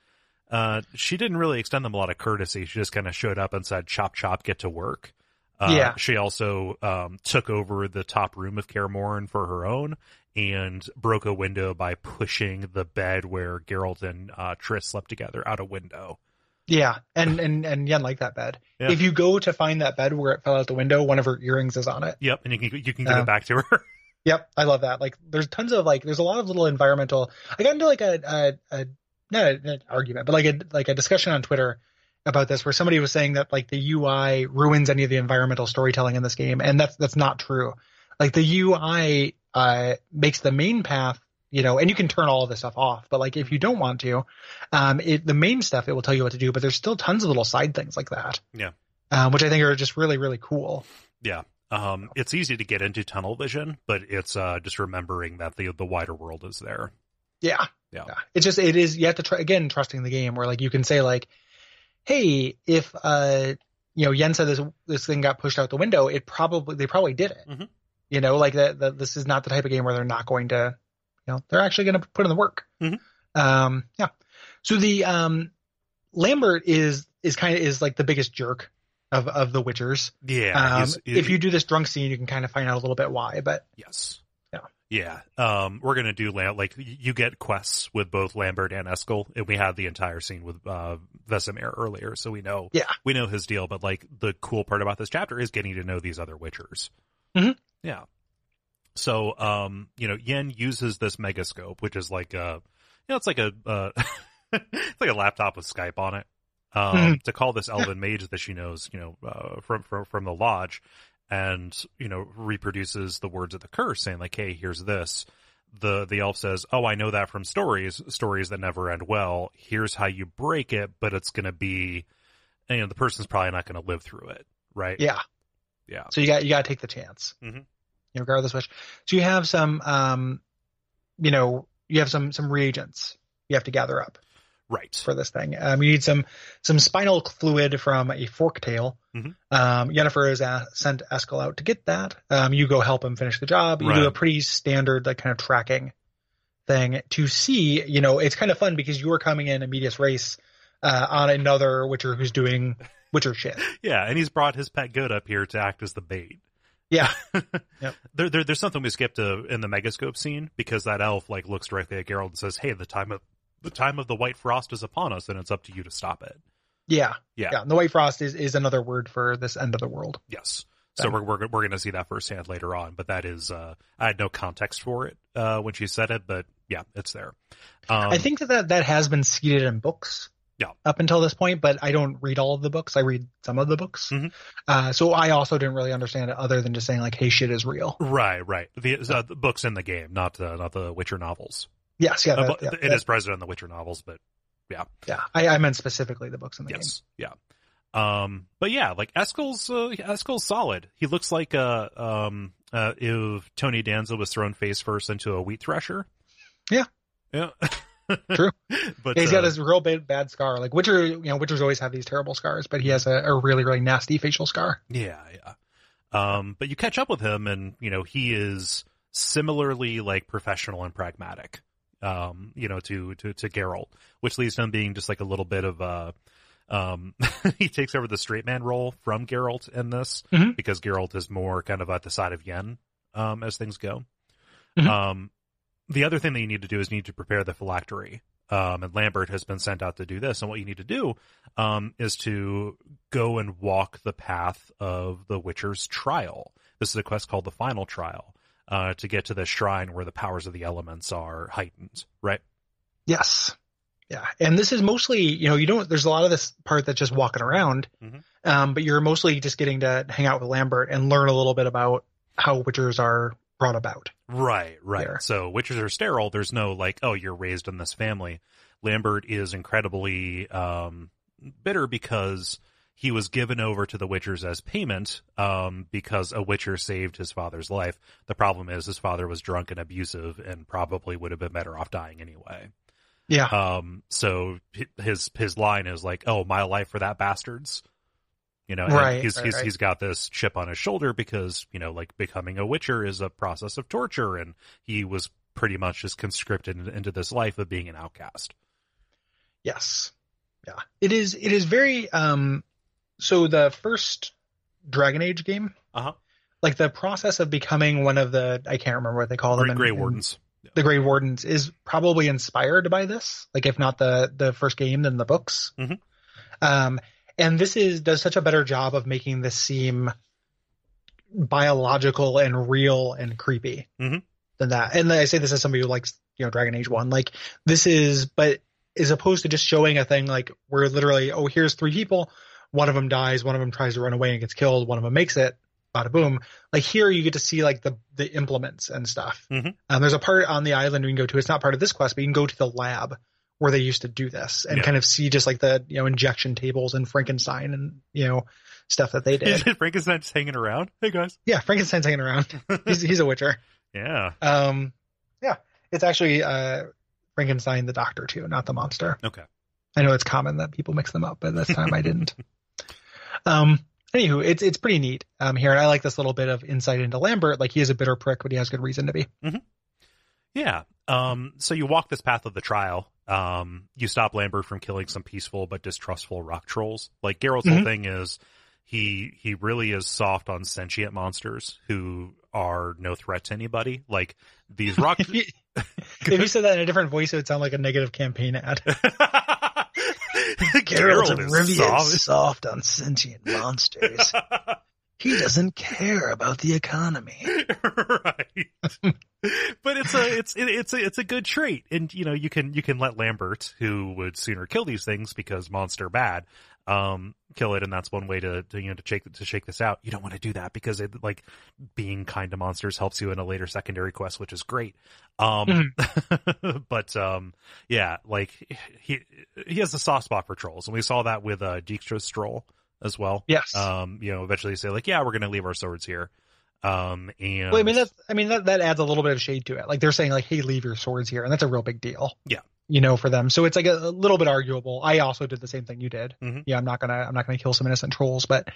Uh, she didn't really extend them a lot of courtesy. She just kind of showed up and said, chop, chop, get to work. Uh, Yeah. She also, um, took over the top room of Kaer for her own and broke a window by pushing the bed where Geralt and, uh, Triss slept together out a window. Yeah, and and and Yen like that bed. Yeah. If you go to find that bed where it fell out the window, one of her earrings is on it. Yep. And you can, you can give Um, it back to her. Yep, I love that. Like, there's tons of like, there's a lot of little environmental. I got into like a a, a not an argument, but like a like a discussion on Twitter about this, where somebody was saying that like the UI ruins any of the environmental storytelling in this game, and that's that's not true. Like the UI uh makes the main path, you know, and you can turn all of this stuff off, but like if you don't want to, um, it the main stuff it will tell you what to do, but there's still tons of little side things like that. Yeah. Um, which I think are just really really cool. Yeah. Um, it's easy to get into tunnel vision, but it's, uh, just remembering that the, the wider world is there. Yeah. Yeah. It's just it is you have to try again trusting the game where like you can say like, hey, if uh you know Yen said this this thing got pushed out the window, it probably they probably did it. Mhm. You know, like that this is not the type of game where they're not going to, you know, they're actually going to put in the work. Mhm. Um, yeah. So the um Lambert is is kind of is like the biggest jerk of of the Witchers. Yeah. Um, he's- if you do this drunk scene, you can kind of find out a little bit why. But Yes. Yeah. Um, we're gonna do like you get quests with both Lambert and Eskel, and we had the entire scene with uh Vesemir earlier, so we know Yeah. we know his deal. But like the cool part about this chapter is getting to know these other Witchers. Mhm. Yeah. So um, you know, Yen uses this megascope, which is like a you know, it's like a uh it's like a laptop with Skype on it. Um, Mhm. to call this elven mage that she knows, you know, uh, from, from from the lodge, and you know reproduces the words of the curse, saying like, "Hey, here's this." The the elf says, "Oh, I know that from stories, stories that never end well. Here's how you break it, but it's going to be, you know, the person's probably not going to live through it, right? yeah, yeah, so you got you got to take the chance. Mhm. You know, regardless which. So you have some, um, you know, you have some some reagents you have to gather up right. for this thing. Um, you need some some spinal fluid from a fork tail. Mhm. Um, Yennefer has a- sent Eskel out to get that. Um, you go help him finish the job. You Right. do a pretty standard like kind of tracking thing to see. You know, it's kind of fun because you are coming in a medias res uh, on another Witcher who's doing Witcher shit. Yeah, and he's brought his pet goat up here to act as the bait. Yeah, There, there, there's something we skipped uh, in the megascope scene because that elf like looks directly at Geralt and says, "Hey, the time of the time of the white frost is upon us, and it's up to you to stop it." yeah, Yeah. yeah. And the White Frost is is another word for this end of the world. Yes. So Then- we're we're we're going to see that firsthand later on, but that is uh I had no context for it uh when she said it, but yeah, it's there. Um, I think that, that that has been seeded in books. Yeah. Up until this point, but I don't read all of the books. I read some of the books. Mhm. Uh, so I also didn't really understand it other than just saying like, "Hey, shit is real." right, right. The, uh, the books in the game, not uh, not the Witcher novels. Yes, yeah, Uh, that- but yeah, it is present in the Witcher novels, but yeah. I, I meant specifically the books in the yes, yeah. Um, but yeah, like Eskel's uh, Eskel's solid. He looks like uh um uh if Tony Danza was thrown face first into a wheat thresher. Yeah. Yeah. True. but game. He's got uh, this real bad, bad scar. Like Witcher, you know, Witchers always have these terrible scars, but he has a, a really, really nasty facial scar. Yeah, yeah. Um, but you catch up with him, and you know he is similarly like professional and pragmatic. Um, you know, to to to Geralt, which leads to him being just like a little bit of a. Um, he takes over the straight man role from Geralt in this Mhm. because Geralt is more kind of at the side of Yen um, as things go. Mhm. Um, the other thing that you need to do is you need to prepare the phylactery. Um, and Lambert has been sent out to do this. And what you need to do um, is to go and walk the path of the Witcher's trial. This is a quest called the Final Trial uh, to get to the shrine where the powers of the elements are heightened. Right? Yes. Yeah. And this is mostly, you know, you don't, there's a lot of this part that's just walking around, Mhm. um, but you're mostly just getting to hang out with Lambert and learn a little bit about how Witchers are brought about. Right, right. There. So witches are sterile. There's no like, oh, you're raised in this family. Lambert is incredibly um, bitter because he was given over to the witchers as payment um, because a witcher saved his father's life. The problem is his father was drunk and abusive and probably would have been better off dying anyway. Yeah. Um, so his his line is like, "Oh, my life for that bastards." You know, Right, he's right, he's right. he's got this chip on his shoulder because you know, like becoming a witcher is a process of torture, and he was pretty much just conscripted into this life of being an outcast. Yes. Yeah. It is it is very um so the first Dragon Age game, Uh-huh. like the process of becoming one of the I can't remember what they call them. Grey, in- Grey Wardens. The Grey Wardens is probably inspired by this. Like if not the the first game, then the books. Mhm. Um and this is does such a better job of making this seem biological and real and creepy Mhm. than that. And I say this as somebody who likes, you know, Dragon Age one. Like this is, but as opposed to just showing a thing like we're literally, oh, here's three people, one of them dies, one of them tries to run away and gets killed, one of them makes it, bada boom. Like here, you get to see like the the implements and stuff. Mhm. Um, there's a part on the island you can go to. It's not part of this quest, but you can go to the lab where they used to do this and Yeah. kind of see just like the you know injection tables and Frankenstein and you know stuff that they did. Frankenstein just hanging around. Hey guys. yeah, Frankenstein's hanging around. he's he's a witcher. Yeah. Um, yeah, it's actually uh, Frankenstein the doctor too, not the monster. Okay. I know it's common that people mix them up, but this time I didn't. Um, anywho, it's it's pretty neat um, here, and I like this little bit of insight into Lambert. Like he is a bitter prick, but he has good reason to be. Yeah. Um, so you walk this path of the trial. Um, you stop Lambert from killing some peaceful but distrustful rock trolls. Like Geralt's whole Mhm. thing is he he really is soft on sentient monsters who are no threat to anybody. Like these rock. if you said that in a different voice, it would sound like a negative campaign ad. Geralt is Rivia soft. is soft on sentient monsters. he doesn't care about the economy. right. but it's a it's it, it's a it's a good trait, and you know you can you can let Lambert, who would sooner kill these things because monster bad, um, kill it, and that's one way to, to you know to shake to shake this out. You don't want to do that because it like being kind to monsters helps you in a later secondary quest, which is great. Um, but um, yeah, like he he has a soft spot for trolls, and we saw that with uh, Dijkstra's troll as well. Yes. Um, you know, eventually they say like, yeah, we're going to leave our swords here. Um, and Well, I mean that's I mean that that adds a little bit of shade to it. Like they're saying like, hey, leave your swords here, and that's a real big deal. Yeah. You know, for them. So it's like a, a little bit arguable. I also did the same thing you did. Mhm. Yeah, I'm not gonna I'm not gonna kill some innocent trolls, but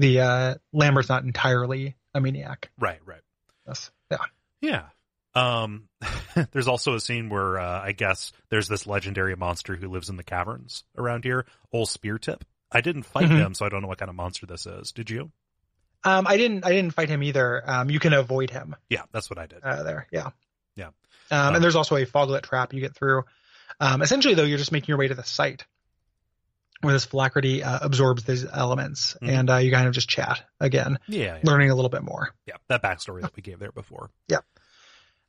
the uh Lambert's not entirely a maniac. right, right. Yes. Yeah. Yeah. Um, there's also a scene where, uh, I guess there's this legendary monster who lives in the caverns around here, Old Spear Tip. I didn't fight Mhm. him, so I don't know what kind of monster this is. Did you? Um I didn't I didn't fight him either. Um you can avoid him Yeah, that's what I did. uh, there. Yeah. Yeah. Um, Um, and there's also a foglet trap you get through. Um, essentially, though, you're just making your way to the site where this phylactery uh, absorbs these elements, Mhm. and uh, you kind of just chat again, Yeah, yeah, learning a little bit more. yeah. That backstory that we gave there before. Yeah.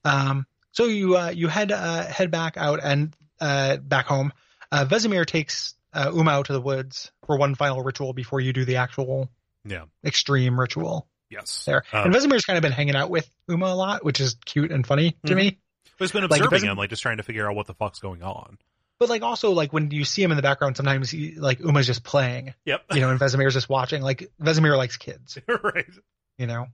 Um, so you uh, you head uh, head back out and uh, back home. Uh, Vesemir takes uh, Uma out to the woods for one final ritual before you do the actual Yeah. extreme ritual Yes. there. Um, and Vesemir's kind of been hanging out with Uma a lot, which is cute and funny to Mhm. me. Who's been observing doesn't- him, like just trying to figure out what the fuck's going on. But like also like when you see him in the background, sometimes he, like Uma's just playing, Yep. you know, and Vesemir's just watching. Like Vesemir likes kids, right. you know.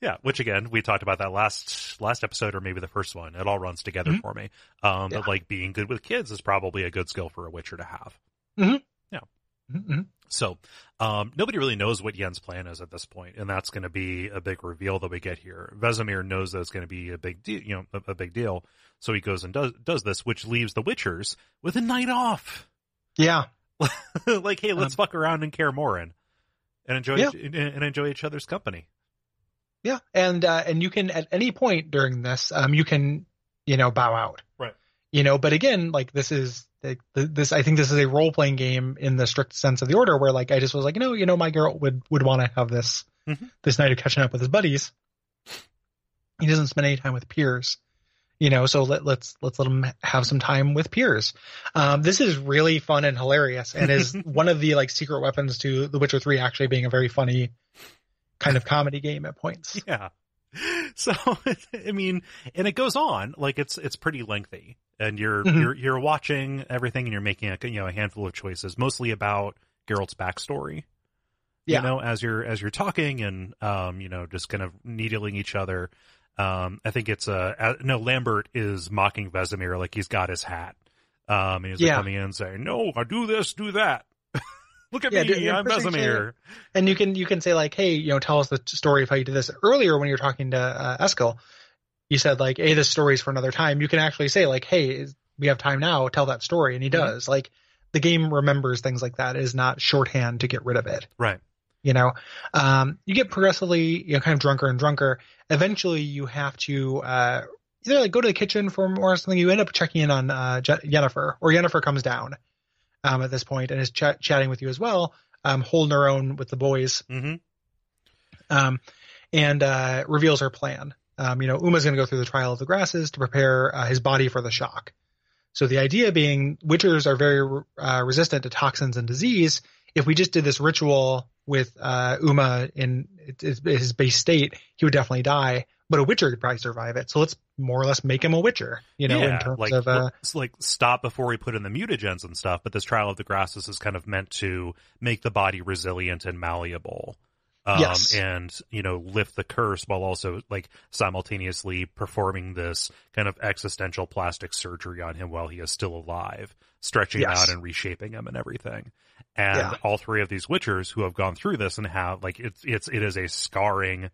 Yeah, which again, we talked about that last last episode or maybe the first one. It all runs together Mhm. for me. Um, Yeah. but like being good with kids is probably a good skill for a Witcher to have. Mhm. So, um, nobody really knows what Yen's plan is at this point, and that's going to be a big reveal that we get here. Vesemir knows that it's going to be a big deal, you know, a, a big deal. So he goes and does does this, which leaves the Witchers with a night off. Yeah, like, hey, let's fuck around in Kaer Morhen and and enjoy Um, Yeah. each, and, and enjoy each other's company. yeah, and uh, and you can at any point during this, um, you can you know bow out, Right. You know, but again, like this is like, this. I think this is a role playing game in the strict sense of the order, where like I just was like, know, you know, my girl would would want to have this Mhm. this night of catching up with his buddies. He doesn't spend any time with peers, you know. So let, let's let's let him have some time with peers. Um, this is really fun and hilarious, and is one of the like secret weapons to The Witcher Three actually being a very funny kind of comedy game at points. Yeah. So I mean, and it goes on like it's it's pretty lengthy, and you're Mhm. you're you're watching everything, and you're making a you know a handful of choices, mostly about Geralt's backstory. Yeah. You know, as you're as you're talking and um you know just kind of needling each other. Um, I think it's uh, uh no Lambert is mocking Vesemir like he's got his hat. Um, and he's like coming in saying, "No, I do this, do that. Look at Yeah, me, do- I'm Vesemir." And you can you can say like, hey, you know, tell us the story of how you did this earlier when you were talking to uh, Eskel. You said like, hey, this story's for another time. You can actually say like, hey, we have time now. Tell that story, and he Mm-hmm. does. Like, the game remembers things like that. It is not shorthand to get rid of it. Right. You know, um, you get progressively, you know, kind of drunker and drunker. Eventually, you have to uh, either like go to the kitchen for more or something. You end up checking in on uh, Je- Yennefer, or Jennifer comes down um, at this point and is ch- chatting with you as well, um, holding her own with the boys, Mm-hmm. um, and uh, reveals her plan. Um, you know, Uma's going to go through the trial of the grasses to prepare uh, his body for the shock. So the idea being, witchers are very uh, resistant to toxins and disease. If we just did this ritual with uh, Uma in his, his base state, he would definitely die. But a witcher could probably survive it. So let's more or less make him a witcher. You know, in terms like of uh, like stop before we put in the mutagens and stuff. But this trial of the grasses is kind of meant to make the body resilient and malleable. Um, Yes. and you know lift the curse while also like simultaneously performing this kind of existential plastic surgery on him while he is still alive, stretching Yes. out and reshaping him and everything. And Yeah. all three of these witchers who have gone through this and have like it's it's it is a scarring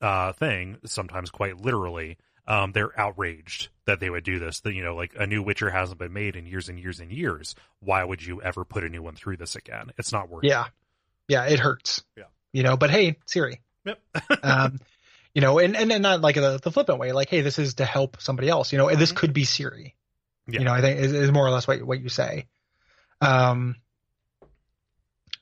uh thing, sometimes quite literally. Um, they're outraged that they would do this. That you know, like a new Witcher hasn't been made in years and years and years. Why would you ever put a new one through this again? It's not worth it. yeah, yeah, it hurts. Yeah. you know, but hey, Ciri, Yep. um, you know, and, and, and not like the, the flippant way, like, hey, this is to help somebody else, you know, and this could be Ciri, Yeah. you know, I think is, is more or less what, what you say. Um,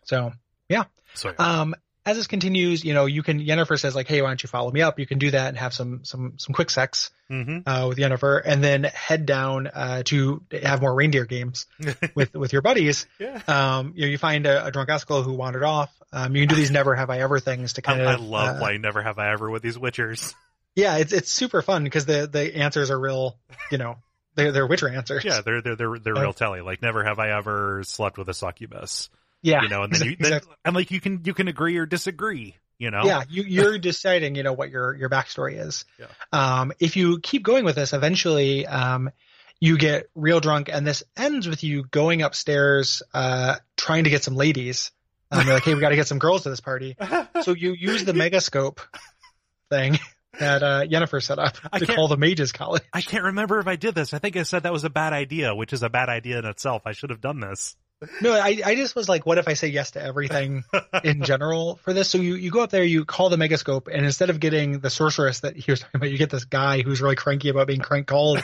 so, yeah. So um, as this continues, you know, you can, Yennefer says like, hey, why don't you follow me up? You can do that and have some, some, some quick sex, hmm uh, with Yennefer and then head down, uh, to have more reindeer games with, with your buddies. yeah. Um, you know, you find a, a drunk Eskel who wandered off. Um, you can do these never have I ever things to I, kind of, I love uh, why never have I ever with these witchers. yeah, it's, it's super fun because the, the answers are real, you know, they're, they're Witcher answers. Yeah, they're they're they're they're real telly. Like never have I ever slept with a succubus. Yeah. You know, and then you then, exactly. and like you can you can agree or disagree. You know. Yeah, you, you're deciding, you know, what your your backstory is. Yeah. Um, if you keep going with this, eventually, um, you get real drunk, and this ends with you going upstairs, uh, trying to get some ladies. Um, you're like, hey, we got to get some girls to this party. So you use the megascope thing that uh, Yennefer set up I to call the mages college. I can't remember if I did this. I think I said that was a bad idea, which is a bad idea in itself. I should have done this. No, I, I just was like, what if I say yes to everything in general for this? So you, you go up there, you call the megascope, and instead of getting the sorceress that he was talking about, you get this guy who's really cranky about being crank called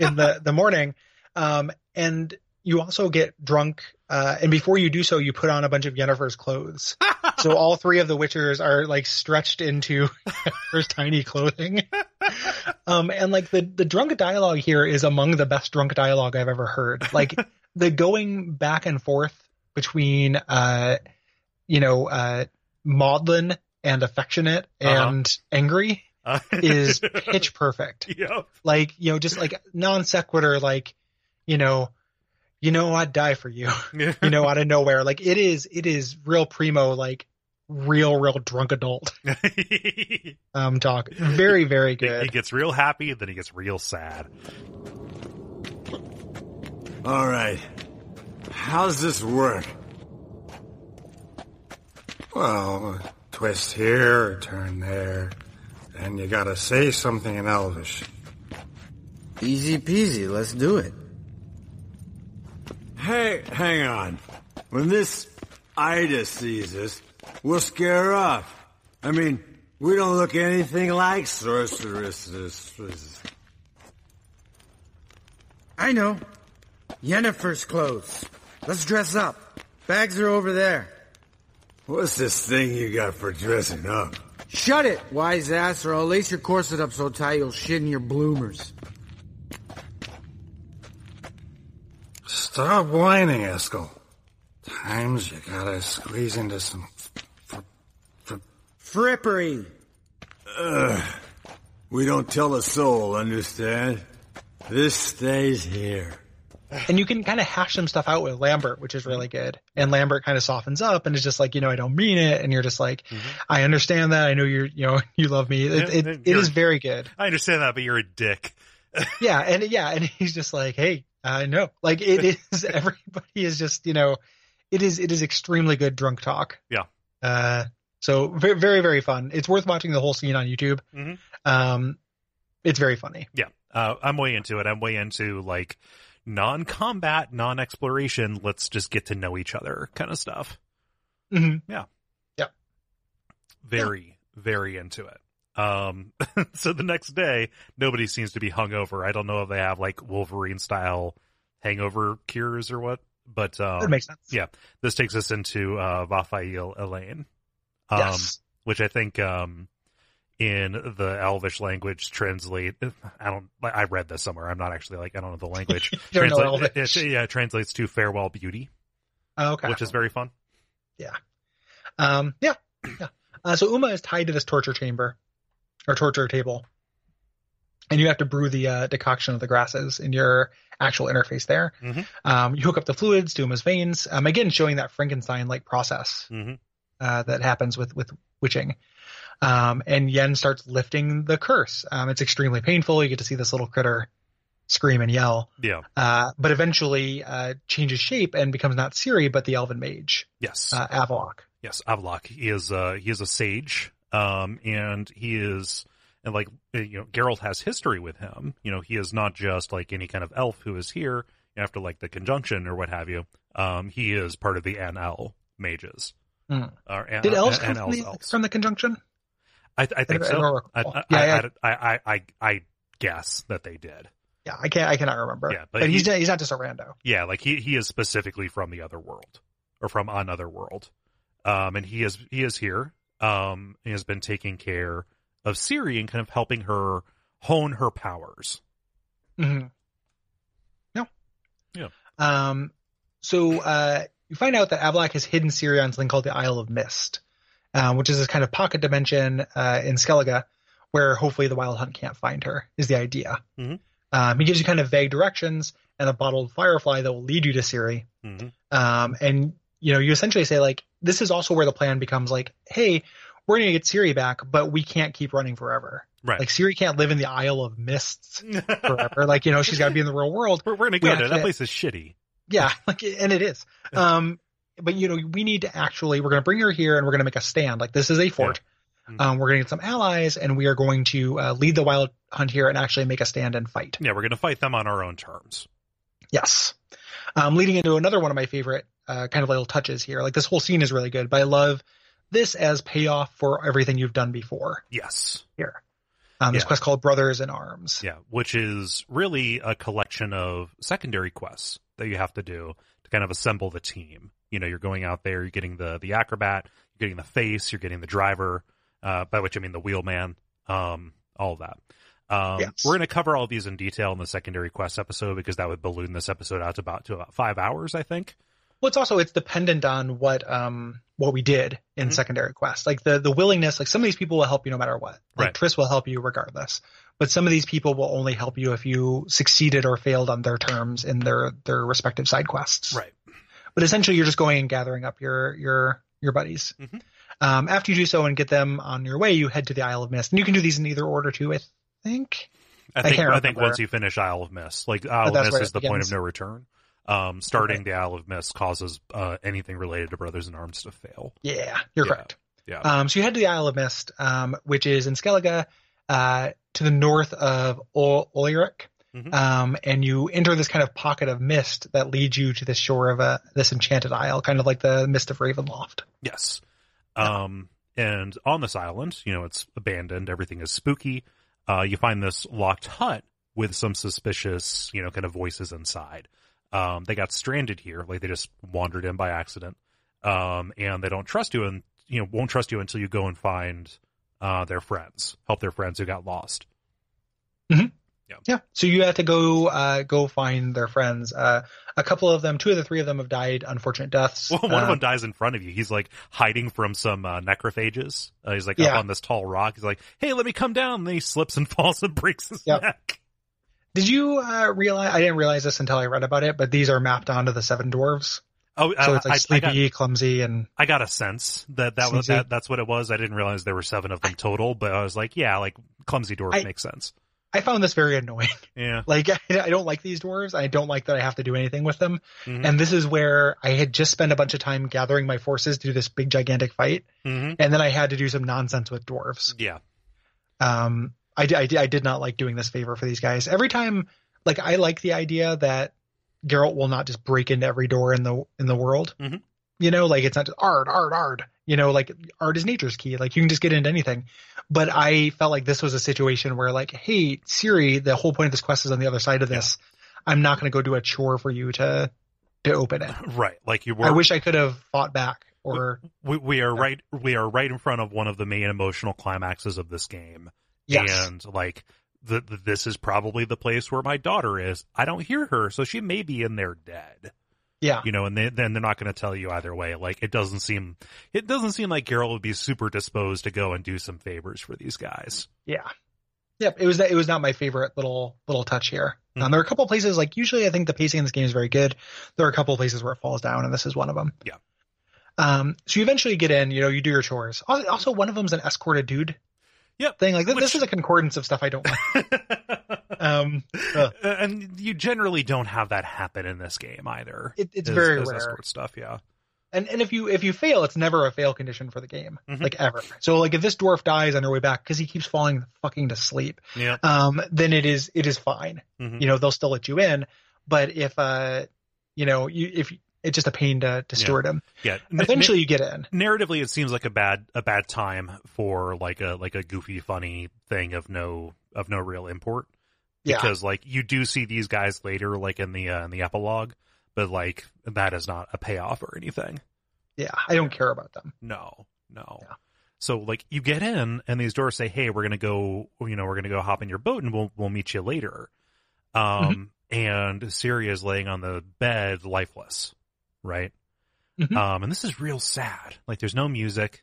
in the, the morning. Um, and you also get drunk. Uh, and before you do so, you put on a bunch of Yennefer's clothes. so all three of the Witchers are like stretched into Yennefer's tiny clothing. Um, and like the, the drunk dialogue here is among the best drunk dialogue I've ever heard. Like the going back and forth between, uh, you know, uh, maudlin and affectionate Uh-huh. and angry Uh, is pitch perfect. yeah. Like, you know, just like non sequitur, like, you know, you know, I'd die for you, you know, out of nowhere. Like it is, it is real primo, like real, real drunk adult, he, um, talk. Very, very good. he gets real happy, then he gets real sad. All right. How's this work? Well, twist here, turn there, and you gotta say something in Elvish. Easy peasy, let's do it. Hey, hang on. When this Ida sees us, we'll scare her off. I mean, we don't look anything like sorceresses. I know. Yennefer's clothes. Let's dress up. Bags are over there. What's this thing you got for dressing up? Shut it, wise ass, or I'll lace your corset up so tight you'll shit in your bloomers. Stop whining, Eskel. Times you gotta squeeze into some f- f- Frippery. We don't tell a soul, understand? This stays here. and you can kind of hash some stuff out with Lambert, which is really good. And Lambert kind of softens up and is just like, you know, I don't mean it. And you're just like, mm-hmm. I understand that. I know you're, you know, you love me. It, it, it very good. I understand that, but you're a dick. Yeah. And yeah. And he's just like, Hey, I know. Like it is, everybody is just, you know, it is, it is extremely good drunk talk. Yeah. Uh, so very, very, very fun. It's worth watching the whole scene on YouTube. Mhm. Um, it's very funny. Yeah, uh, I'm way into it. I'm way into like non-combat, non-exploration. Let's just get to know each other kind of stuff. hmm Yeah. Yeah. Very, very into it. Um, so the next day, nobody seems to be hungover. I don't know if they have like Wolverine style hangover cures or what, but um, That makes sense. yeah, this takes us into uh, Va Fail Elaine, um, yes. which I think um, in the Elvish language translate. I don't. I read this somewhere. I'm not actually like I don't know the language. You don't know Translate- Elvish. it- yeah, it translates to farewell beauty, Oh, okay. which is very fun. Yeah. Um, yeah, yeah. Uh, so Uma is tied to this torture chamber or torture table, and you have to brew the uh, decoction of the grasses in your actual interface there. Mhm. Um, you hook up the fluids to as veins, um, again showing that Frankenstein-like process hmm uh, that happens with with witching. Um, and Yen starts lifting the curse. Um, it's extremely painful. You get to see this little critter scream and yell, Yeah. uh, but eventually uh, changes shape and becomes not Ciri, but the Elven Mage, Yes. uh, Avallac'h. Yes, Avallac'h. He is uh he is a sage. Um and he is and like uh, you know, Geralt has history with him. You know, he is not just like any kind of elf who is here after like the conjunction or what have you. Um he is part of the Aen Elle mages. Hmm. Or, Did elves come from, the, from the conjunction? I, I think I so. I. I, Yeah, I, I, I, I, I guess that they did. Yeah, I can't. I cannot remember. Yeah, but, but he's not, he's not just a rando. Yeah, like he he is specifically from the other world or from another world, um, and he is he is here. Um, has been taking care of Ciri and kind of helping her hone her powers. Mm-hmm. No. Yeah. Um. So uh, you find out that Avallac'h has hidden Ciri on something called the Isle of Mist, um, which is this kind of pocket dimension uh, in Skellige, where hopefully the Wild Hunt can't find her. Is the idea. Mhm. Um, he gives you kind of vague directions and a bottled firefly that will lead you to Ciri. Mhm. Um, and you know, you essentially say like, this is also where the plan becomes like, hey, we're gonna get Ciri back, but we can't keep running forever. Right. Like Ciri can't live in the Isle of Mists forever. like you know, she's got to be in the real world. we're, we're gonna We go there. That place is shitty. Yeah, like and it is. Um, but you know, we need to actually we're going to bring her here and we're going to make a stand. Like this is a fort. Mhm. Um, we're going to get some allies and we are going to uh, lead the wild hunt here and actually make a stand and fight. Yeah, we're gonna fight them on our own terms. Yes. Um, leading into another one of my favorite uh, kind of little touches here. Like this whole scene is really good, but I love this as payoff for everything you've done before Yes. here. Um, this Yeah. quest called Brothers in Arms. Yeah, which is really a collection of secondary quests that you have to do to kind of assemble the team. You know, you're going out there, you're getting the the acrobat, you're getting the face, you're getting the driver, uh, by which I mean the wheelman, um, all of that. Um, Yes. We're going to cover all these in detail in the secondary quest episode because that would balloon this episode out to about to about five hours, I think. Well, it's also it's dependent on what um what we did in Mhm. secondary quests. Like the the willingness, like some of these people will help you no matter what. Like Right. Triss will help you regardless. But some of these people will only help you if you succeeded or failed on their terms in their their respective side quests. Right. But essentially you're just going and gathering up your your your buddies. Mhm. Um after you do so and get them on your way, you head to the Isle of Mist. And you can do these in either order too, I think. I I think can't I, think once you finish Isle of Mist, like Isle of Mist is the point of no return. Um, starting the Isle of Mist causes uh, anything related to Brothers in Arms to fail. Yeah, you're Yeah. correct. Yeah. Um, so you head to the Isle of Mist, um, which is in Skellige, uh, to the north of Ol- Olirik. Mhm. Um, and you enter this kind of pocket of mist that leads you to the shore of a, this enchanted isle, kind of like the mist of Ravenloft. Yes. Um, and on this island, you know, it's abandoned. Everything is spooky. Uh, you find this locked hut with some suspicious, you know, kind of voices inside. Um, they got stranded here, like they just wandered in by accident. Um, and they don't trust you and, you know, won't trust you until you go and find, uh, their friends, help their friends who got lost. Yeah. yeah. So you have to go, uh, go find their friends. Uh, a couple of them, two of the three of them have died unfortunate deaths. Well, one of Um, them dies in front of you. He's like hiding from some uh, necrophages. Uh, he's like Yeah. up on this tall rock. He's like, "Hey, let me come down." And then he slips and falls and breaks his Yep. neck. Did you, uh, realize, I didn't realize this until I read about it, but these are mapped onto the seven dwarves. Oh, So uh, it's like I, I sleepy, got, clumsy, and I got a sense that that was that, that's what it was. I didn't realize there were seven of them total, but I was like, yeah, like clumsy dwarf I- makes sense. I found this very annoying. Yeah, Like I, I don't like these dwarves. I don't like that I have to do anything with them. Mhm. And this is where I had just spent a bunch of time gathering my forces to do this big gigantic fight, hmm and then I had to do some nonsense with dwarves. yeah, Um, I, I, I did not like doing this favor for these guys. Every time, like I like the idea that Geralt will not just break into every door in the in the world. Mhm. You know, like it's not just Aard Aard Aard. You know, like art is nature's key. Like you can just get into anything. But I felt like this was a situation where, like, hey Ciri, the whole point of this quest is on the other side of this. I'm not going to go do a chore for you to to open it. right. Like you were. I wish I could have fought back or we, we are right. We are right in front of one of the main emotional climaxes of this game. Yes, And like, the, the, this is probably the place where my daughter is. I don't hear her, so she may be in there dead. yeah, You know, and they, then they're not going to tell you either way. Like, it doesn't seem, it doesn't seem like Geralt would be super disposed to go and do some favors for these guys. Yeah. Yep. It was that it was not my favorite little little touch here. Mhm. Um, there are a couple of places like usually I think the pacing in this game is very good. There are a couple of places where it falls down, and this is one of them. Yeah. Um. So you eventually get in. You know, you do your chores. Also, one of them's an escorted dude. Yep. Thing like Which- this is a concordance of stuff I don't like. um. ugh. and you generally don't have that happen in this game either. It, it's Is- very is rare. stuff, yeah. And and if you if you fail, it's never a fail condition for the game, Mhm. like ever. So like if this dwarf dies on their way back because he keeps falling fucking to sleep, Yeah. um, then it is it is fine. Mhm. You know, they'll still let you in. But if uh, you know, you if it's just a pain to, to steward him. Yeah. Eventually you get in. narratively it seems like a bad a bad time for like a like a goofy funny thing of no of no real import Yeah. because like you do see these guys later like in the uh, in the epilogue but like that is not a payoff or anything Yeah. I don't care about them. no no so like you get in and these doors say hey we're gonna go you know we're gonna go hop in your boat and we'll we'll meet you later um and Ciri is laying on the bed lifeless right Mhm. um, and this is real sad. Like, there's no music.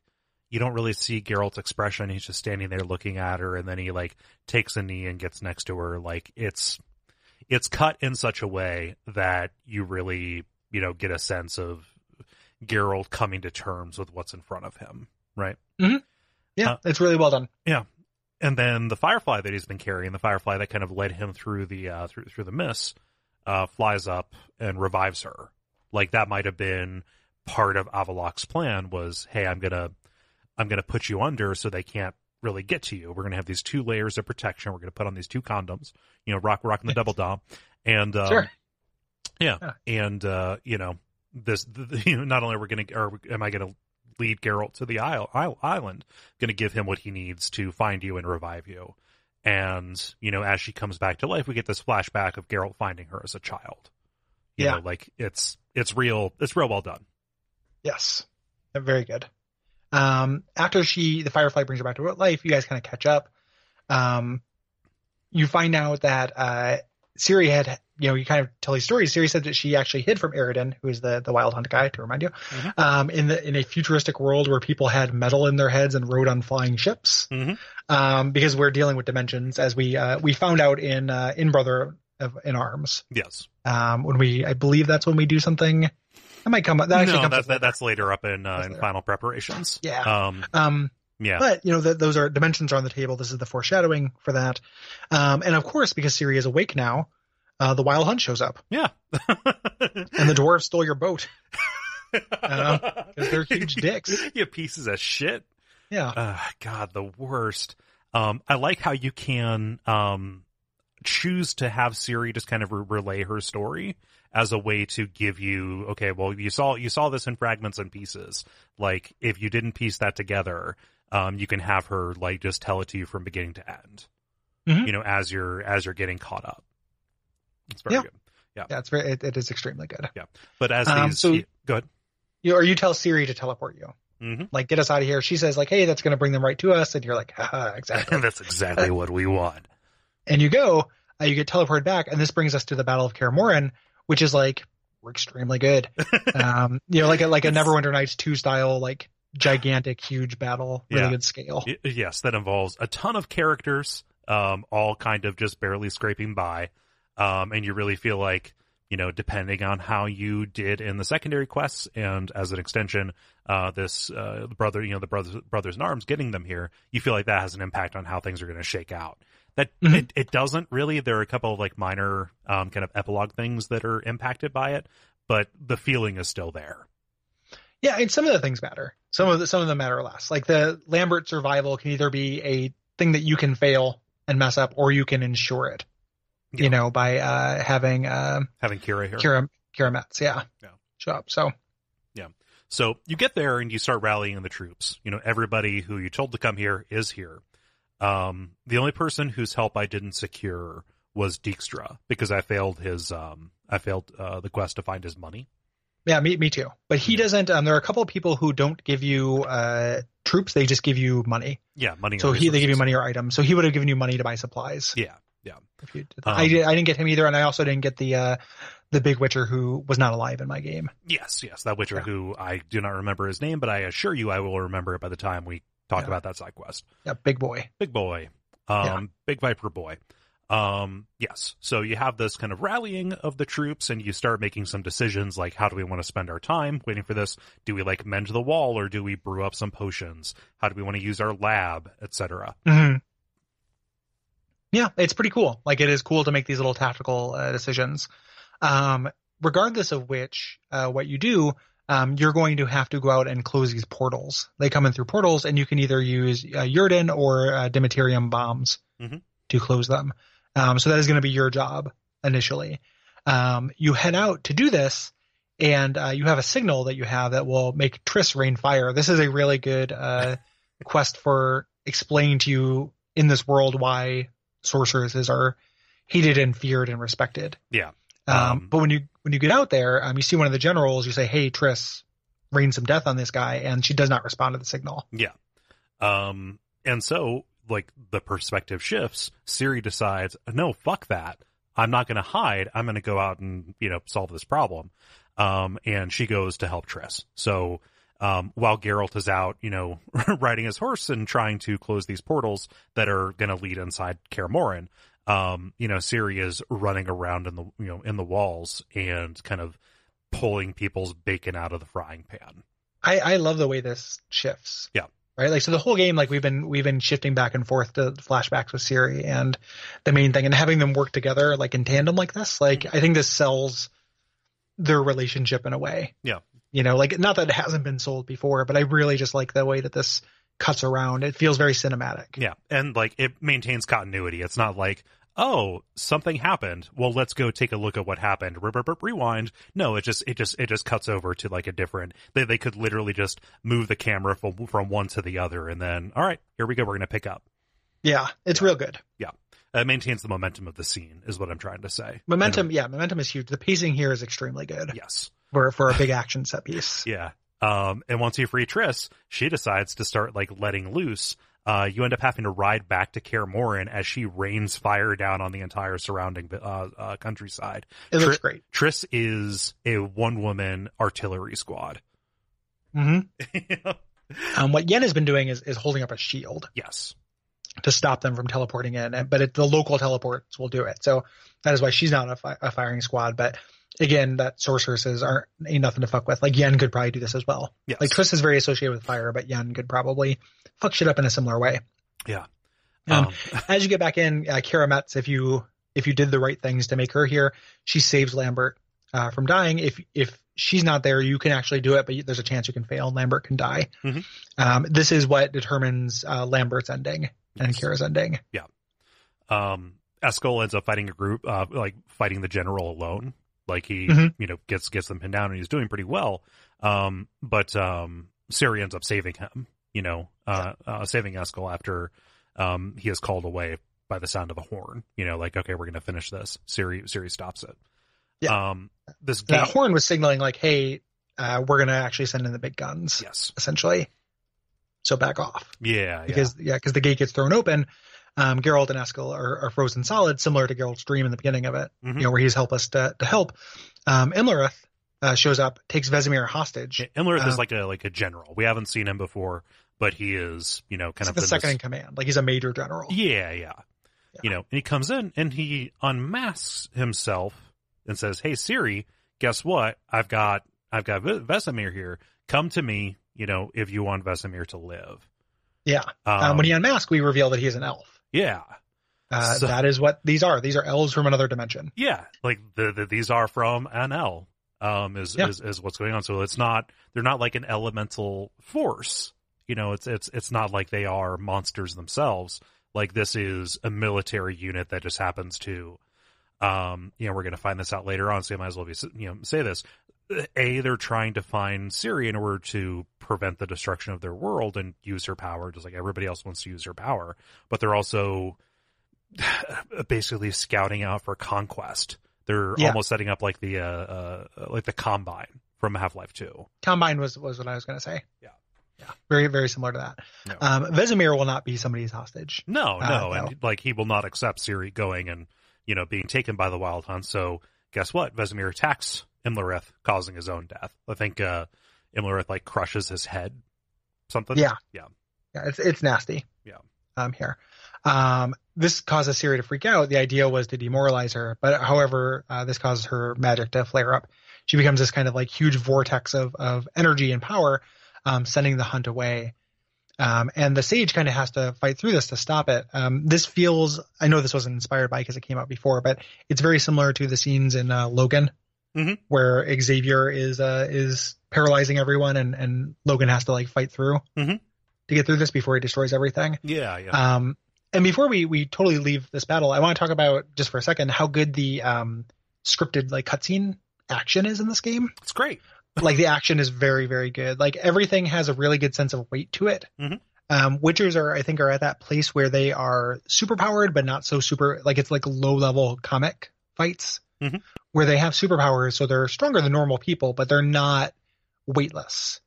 You don't really see Geralt's expression. He's just standing there looking at her, and then he like takes a knee and gets next to her. Like, it's it's cut in such a way that you really, you know, get a sense of Geralt coming to terms with what's in front of him, right? Yeah. Uh, it's really well done. Yeah. And then the firefly that he's been carrying, the firefly that kind of led him through the uh, through through the mist, uh, flies up and revives her. Like that might have been part of Avallac'h's plan was, hey, I'm gonna I'm gonna put you under so they can't really get to you. We're gonna have these two layers of protection. We're gonna put on these two condoms. You know, rock rock rocking the double dom, and um, Sure. yeah, Yeah. and uh, you know this. The, you know, not only are we gonna, or am I gonna lead Geralt to the isle, isle, island, going to give him what he needs to find you and revive you. And, you know, as she comes back to life, we get this flashback of Geralt finding her as a child. You Yeah. know, like it's, it's real, it's real well done. Yes. Very good. Um, after she, the Firefly brings her back to real life, you guys kind of catch up. Um, you find out that, uh, Ciri had, you know, you kind of tell these stories. Ciri said that she actually hid from Eredin, who is the, the wild hunt guy, to remind you, um, in the, in a futuristic world where people had metal in their heads and rode on flying ships. Mhm. Um, because we're dealing with dimensions as we, uh, we found out in, uh, in Brother of, in Arms. Yes. Um, when we, I believe that's when we do something. That might come up. That actually no, comes that, that, that's later up in, uh, in later. final preparations. Yeah. Um, Um, yeah. but you know, th those are dimensions are on the table. This is the foreshadowing for that. Um, and of course, because Ciri is awake now, uh, the Wild Hunt shows up, yeah. and the dwarves stole your boat. Uh, 'cause they're huge dicks. you pieces of shit. Yeah, Uh, God, the worst. Um, I like how you can um, choose to have Ciri just kind of re- relay her story as a way to give you, okay, well, you saw you saw this in fragments and pieces. Like, if you didn't piece that together, um, you can have her like just tell it to you from beginning to end. Mhm. You know, as you're as you're getting caught up. It's very Yeah. good. yeah, Yeah. it's very, it, it is extremely good. Yeah. But as Um, these, so- go ahead. You or you tell Ciri to teleport you, Mhm. like get us out of here. She says like, hey, that's going to bring them right to us, and you're like, haha, exactly. That's exactly what we want. And you go, uh, you get teleported back, and this brings us to the Battle of Kaer Morhen, which is like we're extremely good. um, you know, like a like a Neverwinter Nights two style, like gigantic, huge battle, really Yeah. good scale. Y- yes, that involves a ton of characters, um, all kind of just barely scraping by. Um, and you really feel like, you know, depending on how you did in the secondary quests and as an extension, uh, this, uh, brother, you know, the brothers, brothers in arms getting them here, you feel like that has an impact on how things are going to shake out. That Mhm. it, it doesn't really. There are a couple of like minor, um, kind of epilogue things that are impacted by it, but the feeling is still there. Yeah, and some of the things matter. Some of the, some of them matter less. Like the Lambert survival can either be a thing that you can fail and mess up, or you can ensure it. Yeah. You know, by uh, having uh, Having Keira here. Keira Keira Metz, yeah, Yeah. show up. So Yeah. So you get there and you start rallying the troops. You know, everybody who you told to come here is here. Um, the only person whose help I didn't secure was Dijkstra because I failed his, um, I failed, uh, the quest to find his money. yeah, me me too. But he doesn't. Um, there are a couple of people who don't give you uh, troops; they just give you money. Yeah, money. So he they give you money or items. So he would have given you money to buy supplies. Yeah, yeah. If you did Um, I did, I didn't get him either, and I also didn't get the uh, the big Witcher who was not alive in my game. Yes, yes. That Witcher Yeah. who I do not remember his name, but I assure you I will remember it by the time we talk Yeah. about that side quest. Yeah, big boy. Big boy. Um, Yeah. big Viper boy. Um, yes. So you have this kind of rallying of the troops and you start making some decisions like how do we want to spend our time waiting for this? Do we like mend the wall or do we brew up some potions? How do we want to use our lab, etc. hmm Yeah, it's pretty cool. Like it is cool to make these little tactical uh, decisions. Um, regardless of which, uh, what you do, um, you're going to have to go out and close these portals. They come in through portals, and you can either use uh, Yrden or uh, bombs Mhm. to close them. Um, so that is going to be your job initially. Um, you head out to do this, and uh, you have a signal that you have that will make Triss rain fire. This is a really good uh, quest for explaining to you in this world why sorceresses are hated and feared and respected. Yeah. Um, Um, but when you when you get out there, um, you see one of the generals. You say, "Hey, Triss, rain some death on this guy," and she does not respond to the signal. Yeah. Um, and so, like, the perspective shifts. Siri decides, no, fuck that. I'm not going to hide. I'm going to go out and, you know, solve this problem. Um, and she goes to help Triss. So, um, while Geralt is out, you know, riding his horse and trying to close these portals that are going to lead inside Kaer Morhen, um, you know, Ciri is running around in the, you know, in the walls and kind of pulling people's bacon out of the frying pan. I, I love the way this shifts. Yeah. Right. Like so the whole game, like we've been we've been shifting back and forth to flashbacks with Ciri and the main thing and having them work together like in tandem like this. Like I think this sells their relationship in a way. Yeah. You know, like not that it hasn't been sold before, but I really just like the way that this cuts around. It feels very cinematic. Yeah, and like it maintains continuity. It's not like, oh, something happened. Well, let's go take a look at what happened. Re- re- re- Rewind. No, it just it just it just cuts over to like a different. They they could literally just move the camera from from one to the other, and then all right, here we go. We're gonna pick up. Yeah. It's real good. Yeah, it maintains the momentum of the scene. Is what I'm trying to say. Momentum, yeah, momentum is huge. The pacing here is extremely good. Yes. For for a big action set piece. Yeah. Um, and once you free Triss, she decides to start like letting loose. Uh, you end up having to ride back to Kaer Morhen as she rains fire down on the entire surrounding uh, uh, countryside. It looks great. Triss is a one woman artillery squad. hmm Um, what Yen has been doing is, is holding up a shield yes. to stop them from teleporting in, but it, the local teleports will do it. So that is why she's not a, fi- a firing squad. But again, that sorceresses aren't ain't nothing to fuck with. Like Yen could probably do this as well. Yes. Like Triss is very associated with fire, but Yen could probably fuck shit up in a similar way. Yeah. Um, Um, as you get back in, uh, Keira Metz, if you if you did the right things to make her here, she saves Lambert uh, from dying. If if she's not there, you can actually do it, but there's a chance you can fail and Lambert can die. Mhm. Um, this is what determines uh, Lambert's ending and Yes. Keira's ending. Yeah. Um, Eskel ends up fighting a group, uh, like fighting the general alone. Like he, Mhm. you know, gets gets them pinned down and he's doing pretty well. Um, but um, Ciri ends up saving him. You know, uh, uh, saving Eskel after um, he is called away by the sound of a horn. You know, like okay, we're gonna finish this. Ciri Ciri stops it. Yeah. Um, this game. That horn was signaling like, "Hey, uh, we're gonna actually send in the big guns." yes. essentially. So back off. Yeah. Yeah. because yeah, because the gate gets thrown open. Um, Geralt and Eskel are, are frozen solid, similar to Geralt's dream in the beginning of it. Mhm. You know, where he's helpless to to help. Um, uh, shows up, takes Vesemir hostage. Yeah, Imlerith is like a like a general. We haven't seen him before, but he is, you know, kind of the second this- in command. Like he's a major general. Yeah, yeah. You know, and he comes in and he unmasks himself and says, "Hey Ciri, guess what? I've got I've got Vesemir here. Come to me, you know, if you want Vesemir to live." Yeah. Um, Um, when he unmasks, we reveal that he is an elf. Yeah. Uh, So- that is what these are. These are elves from another dimension. Yeah, like the, the these are from Aen Elle. Um, is, Yeah. is is what's going on. So it's not they're not like an elemental force. You know, it's it's it's not like they are monsters themselves. Like this is a military unit that just happens to, um, you know, we're going to find this out later on. So I might as well be you know say this. A, they're trying to find Ciri in order to prevent the destruction of their world and use her power, just like everybody else wants to use her power. But they're also basically scouting out for conquest. They're Yeah. almost setting up like the uh, uh like the combine from Half Life Two. Combine was was what I was going to say. Yeah. Yeah. Very very similar to that. No. Um, Vesemir will not be somebody's hostage. No, Uh, no, and like he will not accept Ciri going and you know being taken by the Wild Hunt. So guess what? Vesemir attacks Imlerith, causing his own death. I think uh like crushes his head. Something. Yeah. Yeah. Yeah, it's it's nasty. Yeah. Um, here, um, this causes Ciri to freak out. The idea was to demoralize her, but however, uh, this causes her magic to flare up. She becomes this kind of like huge vortex of of energy and power, um, sending the hunt away. Um, and the sage kind of has to fight through this to stop it. Um, this feels, I know this wasn't inspired by because it came out before, but it's very similar to the scenes in uh, Logan, Mhm. where Xavier is uh, is paralyzing everyone, and and Logan has to like fight through Mhm. to get through this before he destroys everything. Yeah. Yeah. Um, and before we we totally leave this battle, I want to talk about just for a second how good the um, scripted like cutscene action is in this game. It's great. like the action is very very good. Like everything has a really good sense of weight to it. Mhm. Um, Witchers are I think are at that place where they are super powered but not so super. Like it's like low level comic fights Mhm. where they have superpowers, so they're stronger than normal people, but they're not weightless.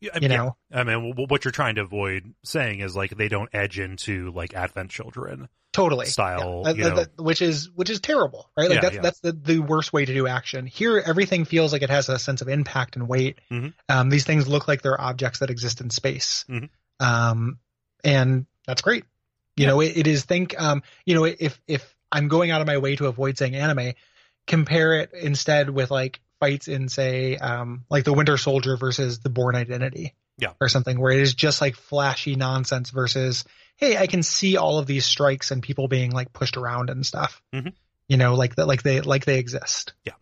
Yeah, I You yeah. know? I mean, what you're trying to avoid saying is like they don't edge into like Advent Children. totally style, Yeah. you Uh, know. that- which is which is terrible right like Yeah, that's yeah. that's the, the worst way to do action here everything feels like it has a sense of impact and weight Mhm. um, these things look like they're objects that exist in space Mhm. um, and that's great you know it, it is think um, you know if if i'm going out of my way to avoid saying anime compare it instead with like fights in say um, like the winter soldier versus the Bourne Identity Yeah. or something where it is just like flashy nonsense versus hey i can see all of these strikes and people being like pushed around and stuff Mhm. you know like that like they like they exist Yeah.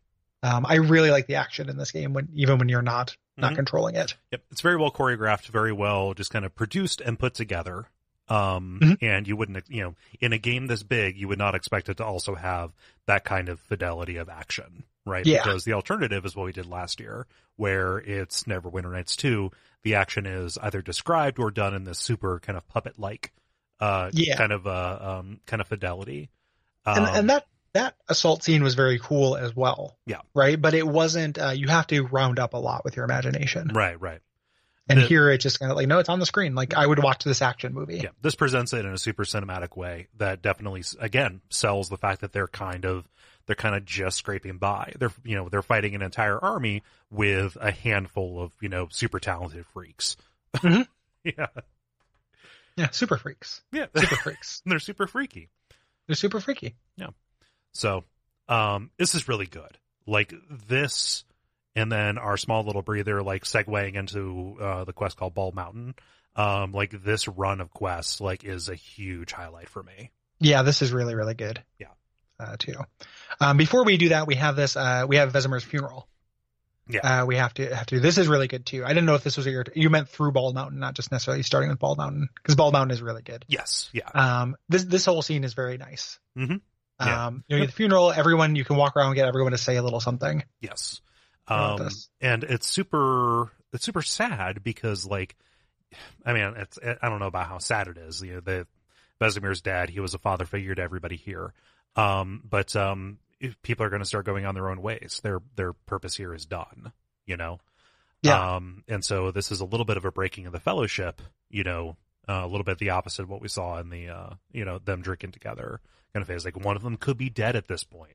um, i really like the action in this game when even when you're not not Mhm. controlling it Yep, it's very well choreographed, very well just kind of produced and put together. Um, Mhm. and you wouldn't, you know, in a game this big, you would not expect it to also have that kind of fidelity of action, right? Yeah. Because the alternative is what we did last year, where it's Neverwinter Nights 2. The action is either described or done in this super kind of puppet like, uh, Yeah. kind of, uh, um, kind of fidelity. and, Um, and that that assault scene was very cool as well Yeah. right but it wasn't uh, you have to round up a lot with your imagination right, right. And the- here it just kind of like no it's on the screen like i would watch this action movie Yeah, this presents it in a super cinematic way that definitely, again, sells the fact that they're kind of they're kind of just scraping by. They're you know they're fighting an entire army with a handful of you know super talented freaks. Mhm. yeah, yeah super freaks yeah, super freaks they're super freaky. they're super freaky Yeah. So, um, this is really good. Like this, and then our small little breather, like segueing into uh, the quest called Bald Mountain. Um, like this run of quests, like is a huge highlight for me. Yeah, this is really, really good. Yeah. Uh, too. Um, before we do that, we have this, uh, we have Vesemir's funeral. Yeah. Uh, we have to, have to, this is really good too. I didn't know if this was your, you meant through Bald Mountain, not just necessarily starting with Bald Mountain, because Bald Mountain is really good. Yes, yeah. Um, this, this whole scene is very nice. Mhm. Yeah. Um, you know, the funeral, everyone, you can walk around and get everyone to say a little something. Yes. About Um, and it's super, it's super sad because like, I mean, it's, I don't know about how sad it is. You know, the Vesemir's dad, he was a father figure to everybody here. Um, but, um, if people are going to start going on their own ways. Their, their purpose here is done, you know? Yeah. Um, and so this is a little bit of a breaking of the fellowship, you know, uh, a little bit the opposite of what we saw in the, uh, you know, them drinking together kind of phase. Like one of them could be dead at this point.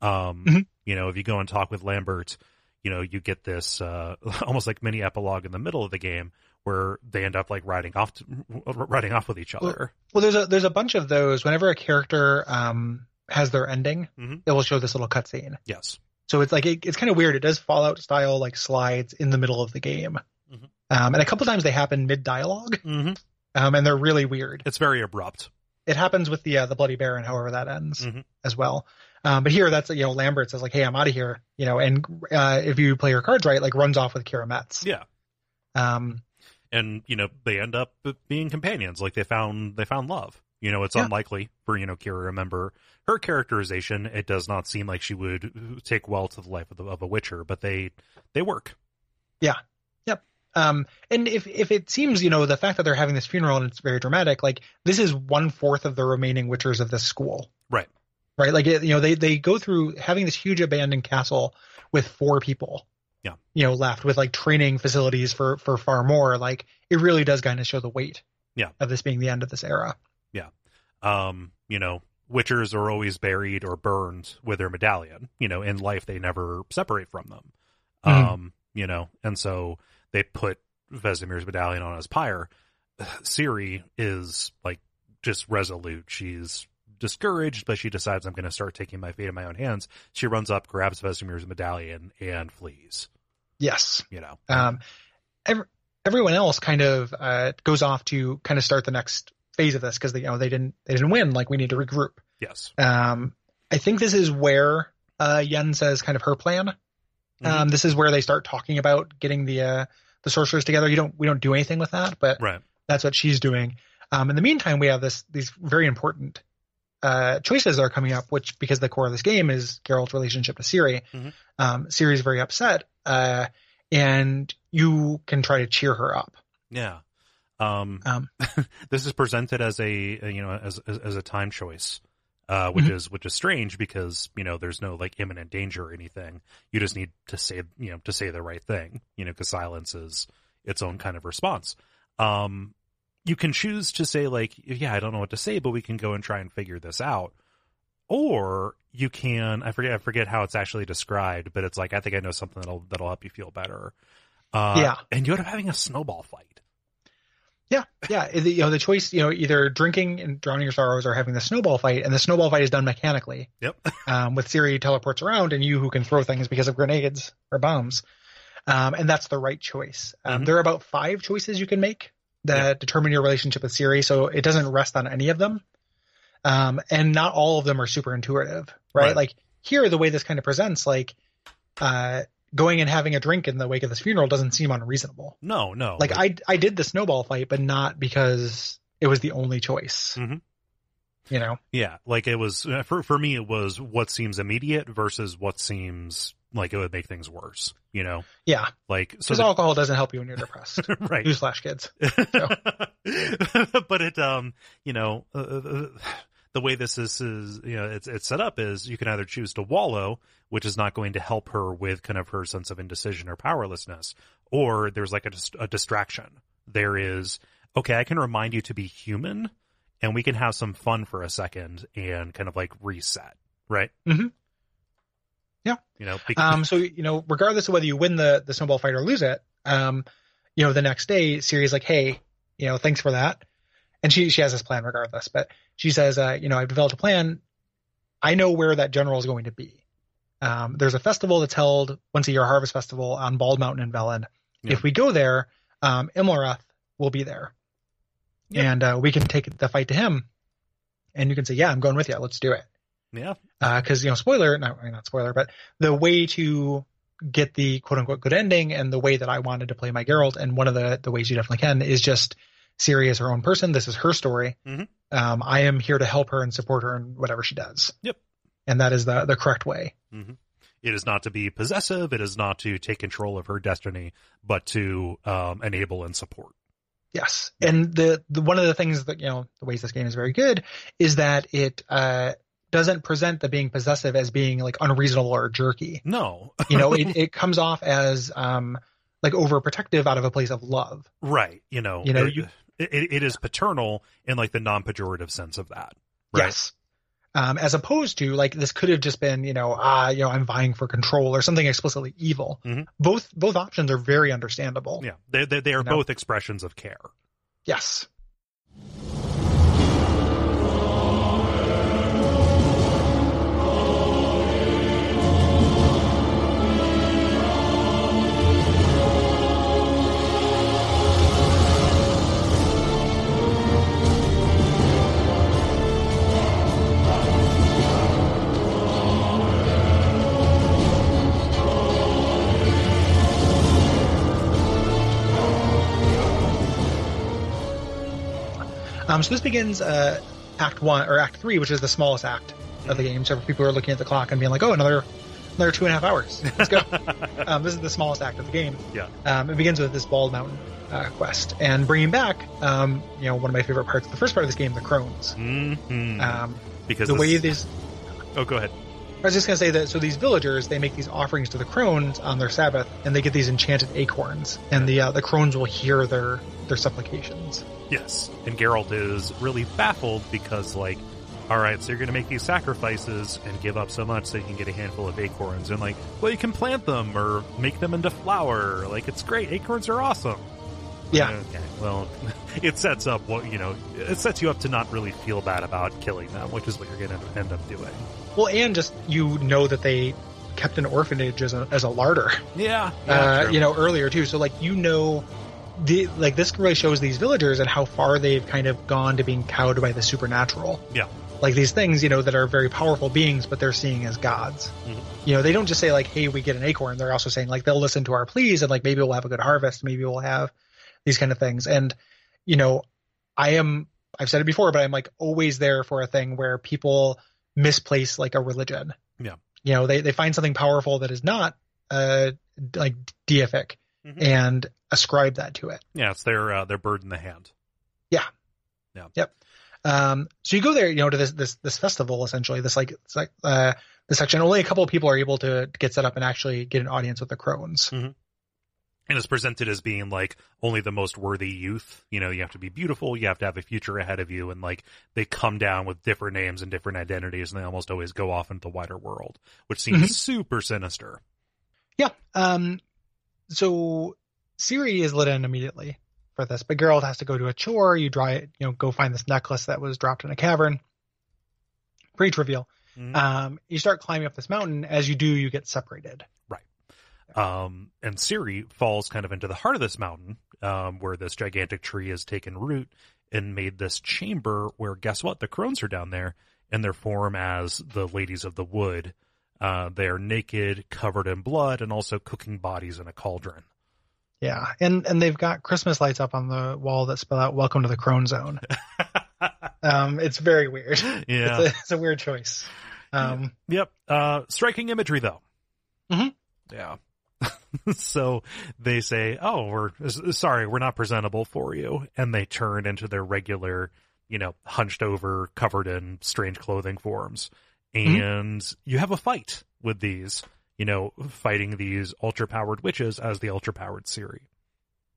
Um, Mhm. you know, if you go and talk with Lambert, you know, you get this, uh, almost like mini epilogue in the middle of the game where they end up like riding off, to, riding off with each other. Well, there's a, there's a bunch of those. Whenever a character, um, has their ending, Mhm. it will show this little cutscene. Yes. So it's like it, it's kind of weird. It does Fallout style like slides in the middle of the game, Mhm. um, and a couple times they happen mid dialogue, Mm-hmm. um, and they're really weird. It's very abrupt. It happens with the uh, the Bloody Baron, however that ends Mhm. as well. Um, but here, that's you know Lambert says like, "Hey, I'm out of here," you know, and uh, if you play your cards right, like runs off with Keira Metz. Yeah. Um, and you know they end up being companions like they found they found love you know it's Yeah. unlikely for you know Keira to remember her characterization it does not seem like she would take well to the life of, the, of a witcher but they they work Yeah. Yep. Um, and if if it seems, you know, the fact that they're having this funeral and it's very dramatic, like this is one fourth of the remaining Witchers of this school, right right? Like it, you know, they they go through having this huge abandoned castle with four people, Yeah. you know, left with like training facilities for for far more. Like it really does kind of show the weight, Yeah. of this being the end of this era. Yeah, um you know witchers are always buried or burned with their medallion you know in life they never separate from them Mhm. um you know and so they put Vesemir's medallion on his pyre Ciri is like just resolute she's discouraged but she decides I'm going to start taking my fate in my own hands she runs up grabs Vesemir's medallion and flees Yes. you know Um, ev- everyone else kind of uh, goes off to kind of start the next phase of this because they you know they didn't they didn't win. Like we need to regroup. yes Um, I think this is where uh, Yen says kind of her plan. Mm-hmm. Um, this is where they start talking about getting the uh, the sorcerers together. You don't we don't do anything with that, but right that's what she's doing. Um, in the meantime, we have this these very important uh, choices that are coming up, which because the core of this game is Geralt's relationship to Ciri. Mhm. Um, Ciri's very upset, uh, and you can try to cheer her up. Yeah. Um, Um, this is presented as a, you know as, as as a time choice, uh, which Mhm. is which is strange because you know there's no like imminent danger or anything. You just need to say you know to say the right thing. You know because silence is its own kind of response. Um, you can choose to say like yeah I don't know what to say, but we can go and try and figure this out. Or you can I forget I forget how it's actually described, but it's like I think I know something that'll that'll help you feel better. Uh, Yeah. and you end up having a snowball fight. Yeah, yeah. The, you know, the choice, you know, either drinking and drowning your sorrows or having the snowball fight, and the snowball fight is done mechanically. Yep. Um, with Ciri teleports around and you who can throw things because of grenades or bombs. Um, and that's the right choice. Um, Mhm. there are about five choices you can make that Yeah. determine your relationship with Ciri, so it doesn't rest on any of them. Um, and not all of them are super intuitive, right? Right. Like here, the way this kind of presents, like, uh, going and having a drink in the wake of this funeral doesn't seem unreasonable. No, no. Like I I did the snowball fight, but not because it was the only choice. Mhm. You know, Yeah, like it was uh, for for me. It was what seems immediate versus what seems like it would make things worse. You know, yeah, like so. because the- alcohol doesn't help you when you're depressed. right. Newsflash, kids. but it, um, you know, uh, uh, the way this is, is you know, it's it's set up is you can either choose to wallow, which is not going to help her with kind of her sense of indecision or powerlessness, or there's like a, a distraction. There is okay, I can remind you to be human, and we can have some fun for a second and kind of like reset, right? Mhm. Yeah. You know, bec- Um, so you know, regardless of whether you win the the snowball fight or lose it, um, you know, the next day, Ciri's like, hey, you know, thanks for that, and she she has this plan regardless, but she says, uh, you know, I've developed a plan. I know where that general is going to be. Um, there's a festival that's held once a year, Harvest Festival on Bald Mountain in Velen. Yeah. If we go there, um, Imlerith will be there, Yeah. and uh, we can take the fight to him. And you can say, "Yeah, I'm going with you. Let's do it." Yeah, because you know, spoiler, not not spoiler, but the way to get the quote unquote good ending and the way that I wanted to play my Geralt, and one of the the ways you definitely can is just Ciri is her own person. This is her story. Mhm. Um, I am here to help her and support her in whatever she does. Yep. And that is the the correct way. It is not to be possessive. It is not to take control of her destiny, but to um, enable and support. Yes. And the, the one of the things that you know the ways this game is very good is that it uh doesn't present the being possessive as being like unreasonable or jerky. No, You know, it, it comes off as um like overprotective out of a place of love. right? You know, You know, it, you- it, it is paternal in like the non-pejorative sense of that. Right. Yes. Um, as opposed to like this could have just been, you know, ah, you know, I'm vying for control or something explicitly evil. Mhm. Both both options are very understandable. Yeah, they they, they are You know? both expressions of care. Yes. Um, so this begins uh, Act One or Act Three, which is the smallest act of the game. So people are looking at the clock and being like, "Oh, another another two and a half hours. Let's go." um, this is the smallest act of the game. Yeah, Um, it begins with this Bald Mountain uh, quest and bringing back, um, you know, one of my favorite parts, the first part of this game, the crones. hmm Um, because the this- way these Oh, go ahead. I was just gonna say that so these villagers they make these offerings to the crones on their Sabbath, and they get these enchanted acorns, and the uh, the crones will hear their their supplications. Yes, and Geralt is really baffled because, like, all right, so you're going to make these sacrifices and give up so much so you can get a handful of acorns, and like, well, you can plant them or make them into flour. Like, it's great. Acorns are awesome. Yeah. Okay. Well, it sets up what you know. It sets you up to not really feel bad about killing them, which is what you're going to end up doing. Well, and just you know that they kept an orphanage as a as a larder, Yeah. uh, you know, earlier too. So like you know, the like this really shows these villagers and how far they've kind of gone to being cowed by the supernatural. Yeah. Like these things, you know, that are very powerful beings, but they're seeing as gods. Mm-hmm. You know, they don't just say like, "Hey, we get an acorn." They're also saying like they'll listen to our pleas and like maybe we'll have a good harvest, maybe we'll have these kind of things. And you know, I am I've said it before, but I'm like always there for a thing where people misplace like a religion. Yeah. You know, they, they find something powerful that is not, uh, like deific Mhm. and ascribe that to it. Yeah, it's their uh, their bird in the hand. Yeah. Yeah. Yep. Um, so you go there, you know, to this, this, this festival, essentially, this like, it's like, uh, the section, only a couple of people are able to get set up and actually get an audience with the crones. and it's presented as being like only the most worthy youth. You know, you have to be beautiful, you have to have a future ahead of you, and like they come down with different names and different identities, and they almost always go off into the wider world, which seems Mhm. super sinister. Yeah. Um, so Ciri is let in immediately for this, but Geralt has to go to a chore. You dry, it, you know, go find this necklace that was dropped in a cavern. Pretty trivial. Mhm. Um, you start climbing up this mountain. As you do, you get separated. Right. Um, and Ciri falls kind of into the heart of this mountain, um, where this gigantic tree has taken root and made this chamber where guess what? The crones are down there in their form as the ladies of the wood. Uh, they are naked, covered in blood, and also cooking bodies in a cauldron. Yeah, and and they've got Christmas lights up on the wall that spell out "Welcome to the Crone Zone." um, it's very weird. Yeah. It's a, it's a weird choice. Um, Yep. Uh, striking imagery though. Mhm. Yeah. so they say, "Oh, we're sorry, we're not presentable for you," and they turn into their regular, you know, hunched over, covered in strange clothing forms, and you have a fight with these, you know, fighting these ultra powered witches as the ultra powered Ciri.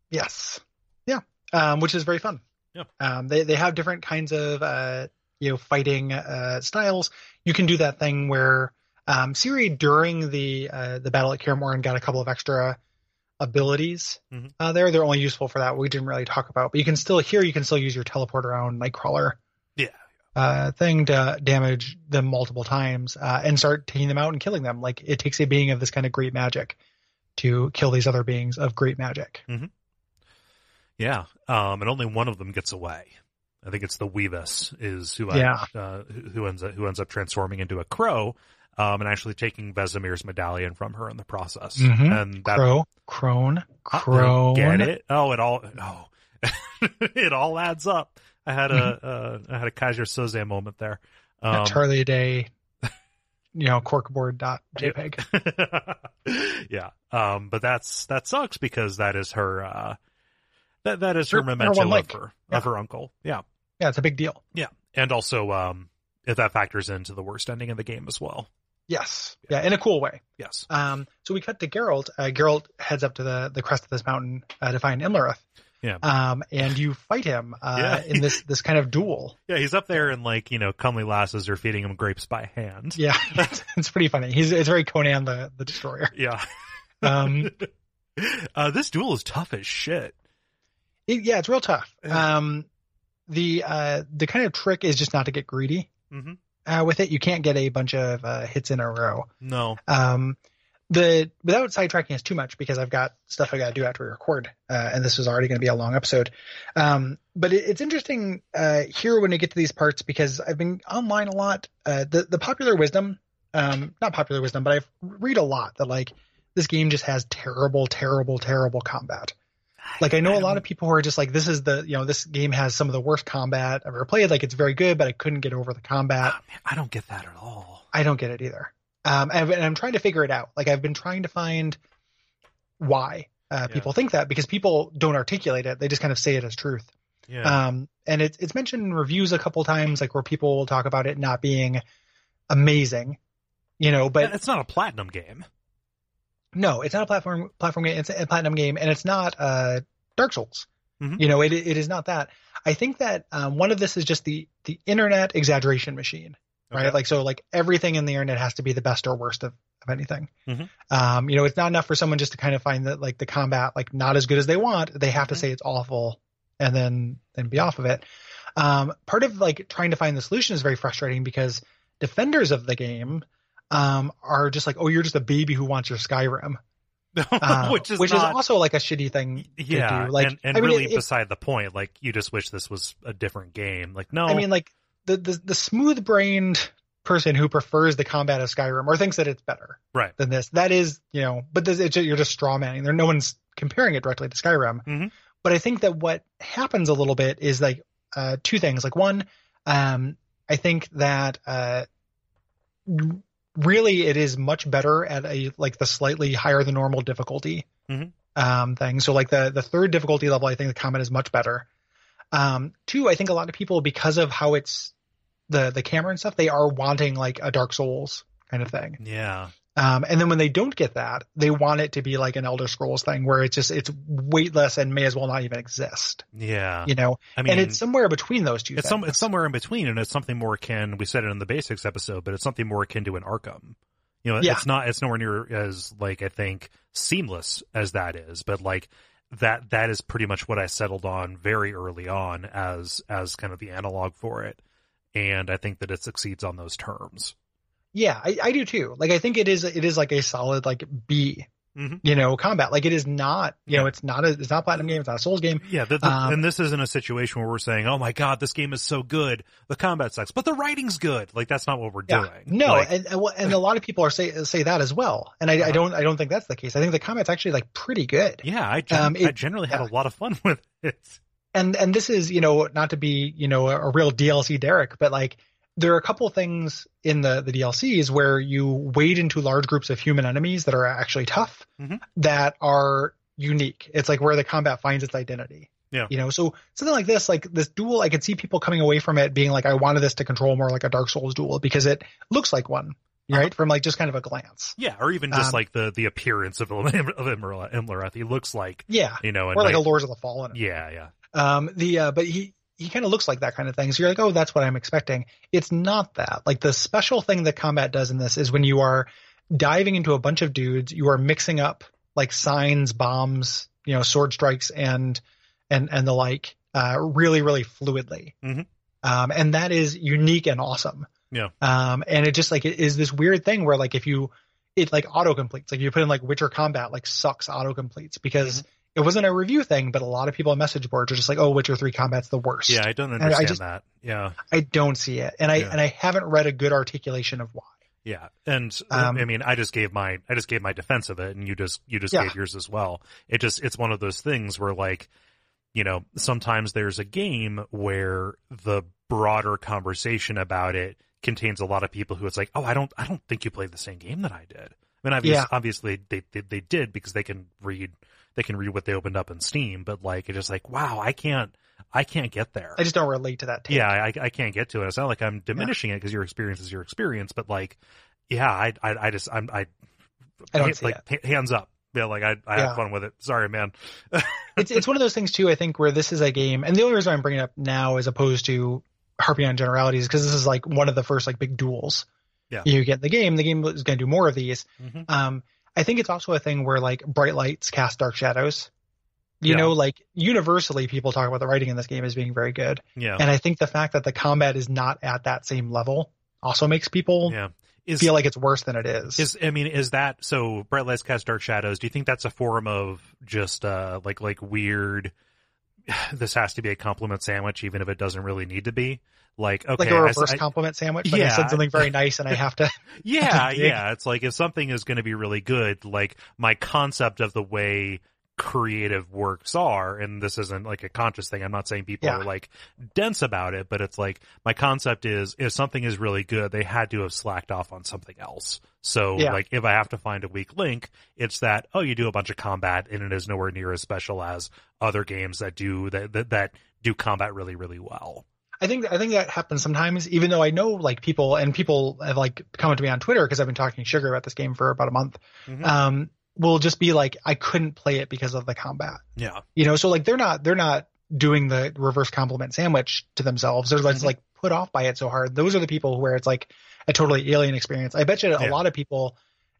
Yes. Yeah. Um, which is very fun. Yeah. Um, they, they have different kinds of, uh, you know, fighting, uh, styles. You can do that thing where, um, Ciri during the, uh, the battle at Kaer Morhen got a couple of extra abilities, Mhm. uh, there. They're only useful for that. We didn't really talk about, but you can still, here you can still use your teleport around Nightcrawler. Uh, thing to damage them multiple times, uh, and start taking them out and killing them. Like it takes a being of this kind of great magic to kill these other beings of great magic. Yeah. Um, and only one of them gets away. I think it's the Weavess is who Yeah. uh, who ends up who ends up transforming into a crow, um, and actually taking Vesemir's medallion from her in the process. Mhm. And that Crow, crone, don't crone. get it? Oh, it all oh, it all adds up. I had a uh, I had a Keyser Söze moment there. Um, Charlie Day, you know, corkboard dot JPEG. yeah. Um, but that's that sucks because that is her uh, that that is her, Her- her memento one of her Yeah. of her uncle. Yeah. Yeah, it's a big deal. Yeah. And also, um, if that factors into the worst ending of the game as well. Yes. Yeah, in a cool way. Yes. Um, so we cut to Geralt. Uh, Geralt heads up to the, the crest of this mountain uh, to find Imlerith. Yeah. Um, and you fight him uh, Yeah. in this this kind of duel. Yeah, he's up there and like, you know, comely lasses are feeding him grapes by hand. Yeah, it's, it's pretty funny. He's it's very Conan the the Destroyer. Yeah. Um, uh, this duel is tough as shit. it- yeah, it's real tough. Um, the uh the kind of trick is just not to get greedy hmm uh, with it. You can't get a bunch of uh, hits in a row. No. Um, the without sidetracking us too much because I've got stuff I got to do after we record, uh, and this is already going to be a long episode. Um, but it, it's interesting uh, here when we get to these parts because I've been online a lot. Uh, the the popular wisdom, um, not popular wisdom, but I've read a lot that like this game just has terrible, terrible, terrible combat. Like I know a lot of people who are just like, this is the you know this game has some of the worst combat I've ever played. Like it's very good, but I couldn't get over the combat. Oh, man, I don't get that at all. I don't get it either. Um, and, and I'm trying to figure it out. Like I've been trying to find why uh, Yeah. people think that because people don't articulate it; they just kind of say it as truth. Yeah. Um, and it's it's mentioned in reviews a couple times, like where people will talk about it not being amazing, you know. But it's not a platinum game. no, it's not a platform platform game. It's a platinum game, and it's not uh, Dark Souls. Mhm. You know, it it is not that. I think that um, one of this is just the the internet exaggeration machine, right? Okay. Like so, like everything in the internet has to be the best or worst of, of anything. Mhm. Um, you know, it's not enough for someone just to kind of find that like the combat like not as good as they want. They have to Mhm. say it's awful and then then be off of it. Um, part of like trying to find the solution is very frustrating because defenders of the game um, are just like, oh, you're just a baby who wants your Skyrim, uh, which is which not, is also like a shitty thing yeah, to do. Like, and, and I mean, really it- it- beside the point. Like you just wish this was a different game. Like no, I mean, like the the, the smooth brained person who prefers the combat of Skyrim or thinks that it's better right. than this. That is, you know, but this, it's just, you're just straw manning. There, no one's comparing it directly to Skyrim. Mhm. But I think that what happens a little bit is like uh, two things. Like one, um, I think that uh, really it is much better at a like the slightly higher than normal difficulty Mhm. um, thing. So like the the third difficulty level, I think the combat is much better. Um, two, I think a lot of people because of how it's the the camera and stuff, they are wanting like a Dark Souls kind of thing. Yeah. Um, and then when they don't get that, they want it to be like an Elder Scrolls thing where it's just it's weightless and may as well not even exist. Yeah. You know, I mean, and it's somewhere between those two. it's some it's somewhere in between, and it's something more akin. We said it in the basics episode, but it's something more akin to an Arkham. You know, Yeah. it's not. It's nowhere near as like I think seamless as that is, but like that that is pretty much what I settled on very early on as as kind of the analog for it, and I think that it succeeds on those terms. Yeah, I, I do too. Like I think it is it is like a solid like B, Mhm. you know, combat. Like it is not, you know, it's not a it's not a platinum game, it's not a Souls game. Yeah, the, the, Um, and this isn't a situation where we're saying, "Oh my god, this game is so good, the combat sucks," but the writing's good. Like that's not what we're Yeah. doing. No, Like, and and a lot of people are say say that as well, and I, I don't I don't think that's the case. I think the combat's actually like pretty good. yeah, I, gen- Um, it- I generally had yeah. a lot of fun with it. And and this is you know not to be you know a, a real DLC Derek, but like there are a couple things in the the DLCs where you wade into large groups of human enemies that are actually tough, Mhm. that are unique. It's like where the combat finds its identity. Yeah. You know, so something like this, like this duel, I could see people coming away from it being like, I wanted this to control more like a Dark Souls duel because it looks like one, right? From like just kind of a glance. Yeah, or even just Um, like the the appearance of of Imler- He looks like Yeah. you know, Or like a knight- Lords of the Fallen. Yeah, yeah, Um, the uh, but he he kind of looks like that kind of thing. So you're like, oh, that's what I'm expecting. It's not that. Like the special thing that combat does in this is when you are diving into a bunch of dudes, you are mixing up like signs, bombs, you know, sword strikes, and and and the like, uh, really really fluidly. Mhm. Um, and that is unique and awesome. Yeah. Um, and it just like it is this weird thing where like if you it like auto completes, like you put in like Witcher combat, like sucks auto completes because it wasn't a review thing, but a lot of people on message boards are just like, oh, Witcher three combat's the worst. yeah. I don't I understand just- that. Yeah, I don't see it, and I Yeah. and I haven't read a good articulation of why. yeah. And Um, I mean, I just gave my I just gave my defense of it, and you just you just Yeah. gave yours as well. It just it's one of those things where like you know sometimes there's a game where the broader conversation about it contains a lot of people who it's like, oh, I don't I don't think you played the same game that I did. I mean, obviously, Yeah. obviously they, they they did because they can read they can read what they opened up in Steam, but like it's just like, wow, I can't I can't get there. I just don't relate to that. Take. yeah, I I can't get to it. It's not like I'm diminishing it because your experience is your experience, but like, yeah, I I, I just I'm I I don't like hands up. Yeah, like I I Yeah. had fun with it. Sorry, man. it's it's one of those things too. I think where this is a game, and the only reason I'm bringing it up now as opposed to harping on generalities because this is like one of the first like big duels Yeah. you get in the game. The game is going to do more of these. Mhm. Um, I think it's also a thing where like bright lights cast dark shadows. You Yeah. know, like universally, people talk about the writing in this game as being very good, Yeah, and I think the fact that the combat is not at that same level also makes people yeah. Is feel like it's worse than it is. is I mean, is that so? Bright lights cast dark shadows. Do you think that's a form of just uh like like weird? This has to be a compliment sandwich, even if it doesn't really need to be. Like okay, like a I- reverse I- compliment sandwich. Like I Yeah. said something very nice, and I have to. Yeah, yeah. It's like if something is going to be really good, like my concept of the way creative works are, and this isn't like a conscious thing. I'm not saying people Yeah. are like dense about it, but it's like my concept is if something is really good, they had to have slacked off on something else. So Yeah. like if I have to find a weak link, it's that, oh, you do a bunch of combat and it is nowhere near as special as other games that do that, that, that do combat really, really well. I think I think that happens sometimes, even though I know like people and people have like come to me on Twitter because I've been talking sugar about this game for about a month. Mhm. Um, will just be like, I couldn't play it because of the combat. Yeah. You know, so like they're not they're not doing the reverse compliment sandwich to themselves. They're just Mhm. like put off by it so hard. Those are the people where it's like a totally alien experience. I bet you a Yeah. lot of people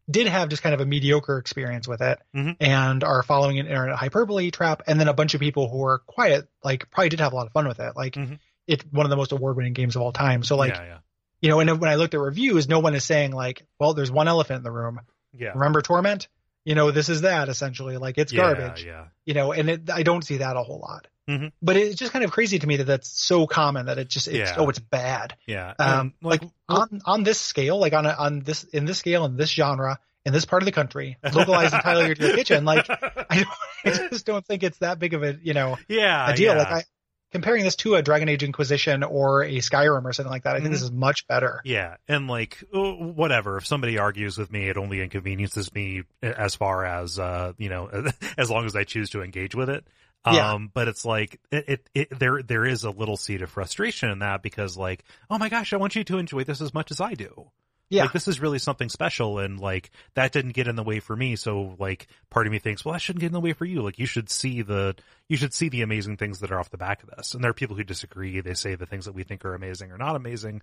did have just kind of a mediocre experience with it Mhm. and are following an internet hyperbole trap. And then a bunch of people who are quiet, like probably did have a lot of fun with it. Like Mhm. It's one of the most award winning games of all time. So like, yeah, yeah. you know, and when I looked at reviews, no one is saying like, well, there's one elephant in the room. Yeah. Remember Torment? You know, this is that essentially. Like it's Yeah, garbage. Yeah. You know, and it, I don't see that a whole lot. Mm-hmm. But it's just kind of crazy to me that that's so common that it just it's oh it's bad. Yeah. Um, And, like, on on this scale, like on a, on this in this scale in this genre in this part of the country, localized entirely to your kitchen, like I, don't, I just don't think it's that big of a you know yeah, a deal. yeah. Like I comparing this to a Dragon Age Inquisition or a Skyrim or something like that, I think this is much better. Yeah, and like uh, whatever. If somebody argues with me, it only inconveniences me as far as uh, you know, as long as I choose to engage with it. Yeah. Um, but it's like it, it, it there there is a little seed of frustration in that because like, oh my gosh, I want you to enjoy this as much as I do. Yeah. Like this is really something special and like that didn't get in the way for me. So like part of me thinks, well, that shouldn't get in the way for you. Like you should see the, you should see the amazing things that are off the back of this. And there are people who disagree. They say the things that we think are amazing are not amazing.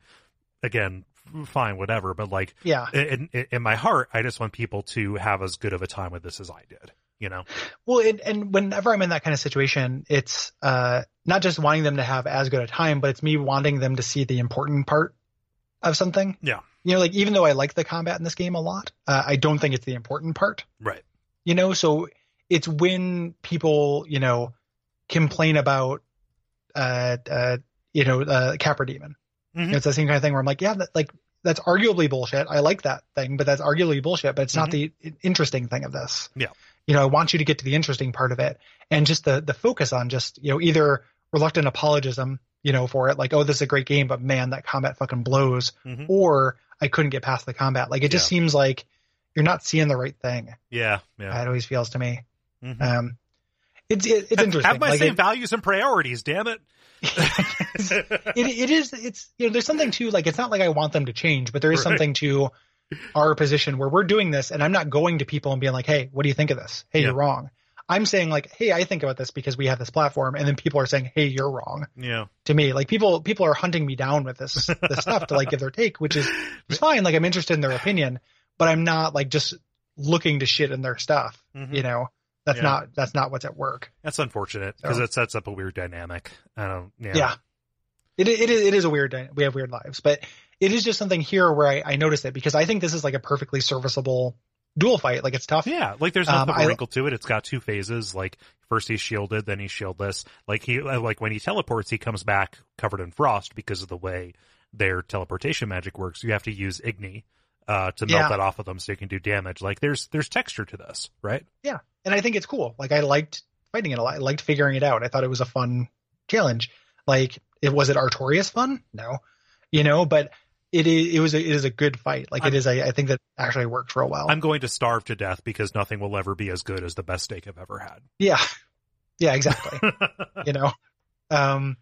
Again, fine, whatever. But like, Yeah. in, in, in my heart, I just want people to have as good of a time with this as I did, you know? Well, it, and whenever I'm in that kind of situation, it's uh, not just wanting them to have as good a time, but it's me wanting them to see the important part of something. Yeah. You know, like even though I like the combat in this game a lot, uh, I don't think it's the important part. Right. You know, so it's when people, you know, complain about, uh, uh, you know, uh, Capra Demon. Mhm. You know, it's the same kind of thing where I'm like, yeah, that, like that's arguably bullshit. I like that thing, but that's arguably bullshit. But it's not the interesting thing of this. Yeah. You know, I want you to get to the interesting part of it, and just the the focus on just you know either reluctant apologism, you know, for it, like oh this is a great game, but man that combat fucking blows, Mhm. or I couldn't get past the combat. Like it just Yeah. seems like you're not seeing the right thing. Yeah. Yeah. It always feels to me. Mhm. Um, it's it, it's Have- interesting. Have my Like, same it- values and priorities, damn it. it, it is it's you know there's something to like it's not like I want them to change, but there is Right. something to our position where we're doing this, and I'm not going to people and being like, "Hey, what do you think of this? Hey, Yeah. you're wrong." I'm saying like, "Hey, I think about this because we have this platform," and then people are saying, "Hey, you're wrong." Yeah. To me, like people people are hunting me down with this this stuff to like give their take, which is it's fine. Like I'm interested in their opinion, but I'm not like just looking to shit in their stuff. Mhm. You know, that's Yeah. not that's not what's at work. That's unfortunate because So- it sets up a weird dynamic. I don't, yeah. Yeah. It, it is it is a weird we have weird lives, but it is just something here where I, I noticed it because I think this is like a perfectly serviceable duel fight. Like it's tough. Yeah, like there's Um, a I- wrinkle to it. It's got two phases. Like first he's shielded, then he's shieldless. Like he, uh, like when he teleports, he comes back covered in frost because of the way their teleportation magic works. You have to use Igni uh, to melt Yeah. that off of them so you can do damage. Like there's there's texture to this, right? Yeah. And I think it's cool. Like I liked fighting it a lot. I liked figuring it out. I thought it was a fun challenge. Like it was it Artorias fun? No. You know, but it is it was a, it is a good fight. Like it is a, I think that actually works real well. I'm going to starve to death because nothing will ever be as good as the best steak I've ever had. yeah. Yeah, exactly. you know. Um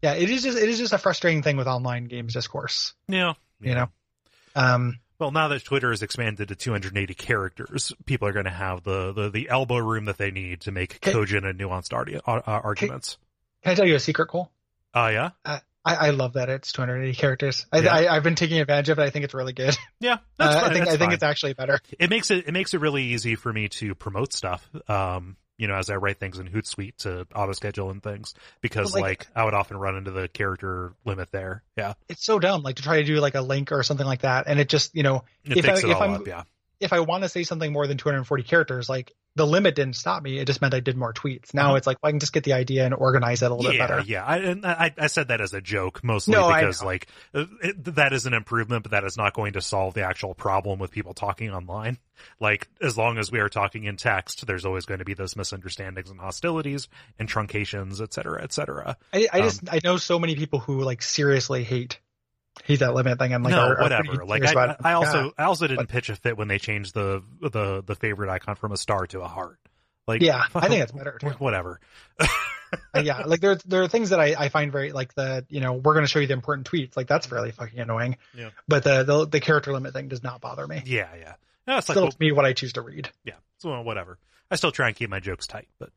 yeah, it is just it is just a frustrating thing with online games discourse. Yeah. You know. Um Well, now that Twitter has expanded to 280 characters, people are going to have the, the, the elbow room that they need to make cogent and nuanced uh, uh, arguments. Can I tell you a secret, Cole? Oh, yeah? I, I love that it's 280 characters. I, Yeah. I, I've been taking advantage of it. I think it's really good. Yeah. Uh, I think That's I think fine. it's actually better. it makes it it makes it really easy for me to promote stuff. Um, you know, as I write things in Hootsuite to auto schedule and things because like, like- I would often run into the character limit there. Yeah, It's so dumb, like to try to do like a link or something like that, and it just you know it if I it if I'm up. Yeah, if I want to say something more than 240 characters, like the limit didn't stop me. It just meant I did more tweets. Now Uh-huh. it's like well, I can just get the idea and organize it a little bit yeah, better. yeah. I, and I I said that as a joke mostly No, because like uh, it, that is an improvement, but that is not going to solve the actual problem with people talking online. Like as long as we are talking in text, there's always going to be those misunderstandings and hostilities and truncations, et cetera, et cetera. I, I Um, just I know so many people who like seriously hate hate that limit thing. I'm like, no, are- are whatever. pretty Like I. I also, Yeah. I also didn't But- pitch a fit when they changed the the the favorite icon from a star to a heart. Like, Yeah, I think that's better, too. Whatever. Uh, yeah, like there there are things that I, I find very like the you know we're going to show you the important tweets like that's fairly fucking annoying. Yeah. But the, the the character limit thing does not bother me. Yeah, yeah. No, it's like, Still well, me what I choose to read. yeah. So whatever. I still try and keep my jokes tight, but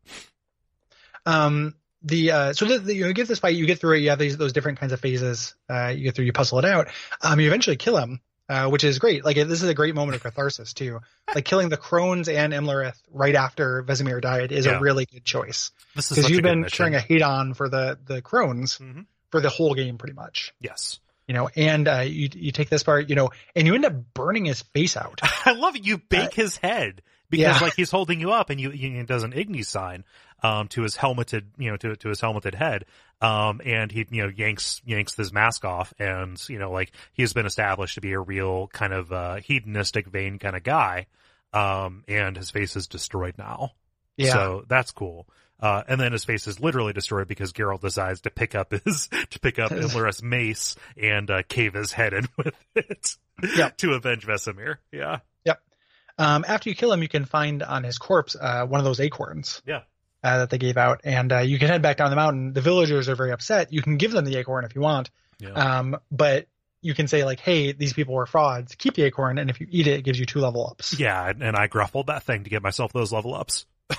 Um, the uh, so the, the, you get this fight, you get through it. You have these those different kinds of phases. Uh, you get through, you puzzle it out. Um, you eventually kill him, uh, which is great. Like this is a great moment of catharsis too. Like killing the Crones and Imlerith right after Vesemir died is Yeah. a really good choice this is because you've been mission. carrying a hate on for the the Crones Mhm. for the whole game pretty much. Yes. You know, and uh, you you take this part, you know, and you end up burning his face out. I love it. You bake his head because yeah. like he's holding you up and you, you does an Igni sign um to his helmeted you know to to his helmeted head um and he you know yanks yanks his mask off and you know like he's been established to be a real kind of uh hedonistic vain kind of guy um and his face is destroyed now Yeah. so that's cool Uh, and then his face is literally destroyed because Geralt decides to pick up his, to pick up Imlerith's mace and, uh, cave his head in with it Yep. to avenge Vesemir. Yeah. Yep. Um, after you kill him, you can find on his corpse uh, one of those acorns Yeah. Uh, that they gave out, and uh, you can head back down the mountain. The villagers are very upset. You can give them the acorn if you want, Yeah. um, but you can say like, "Hey, these people were frauds. Keep the acorn, and if you eat it, it gives you two level ups." Yeah. And, I gruffled that thing to get myself those level ups.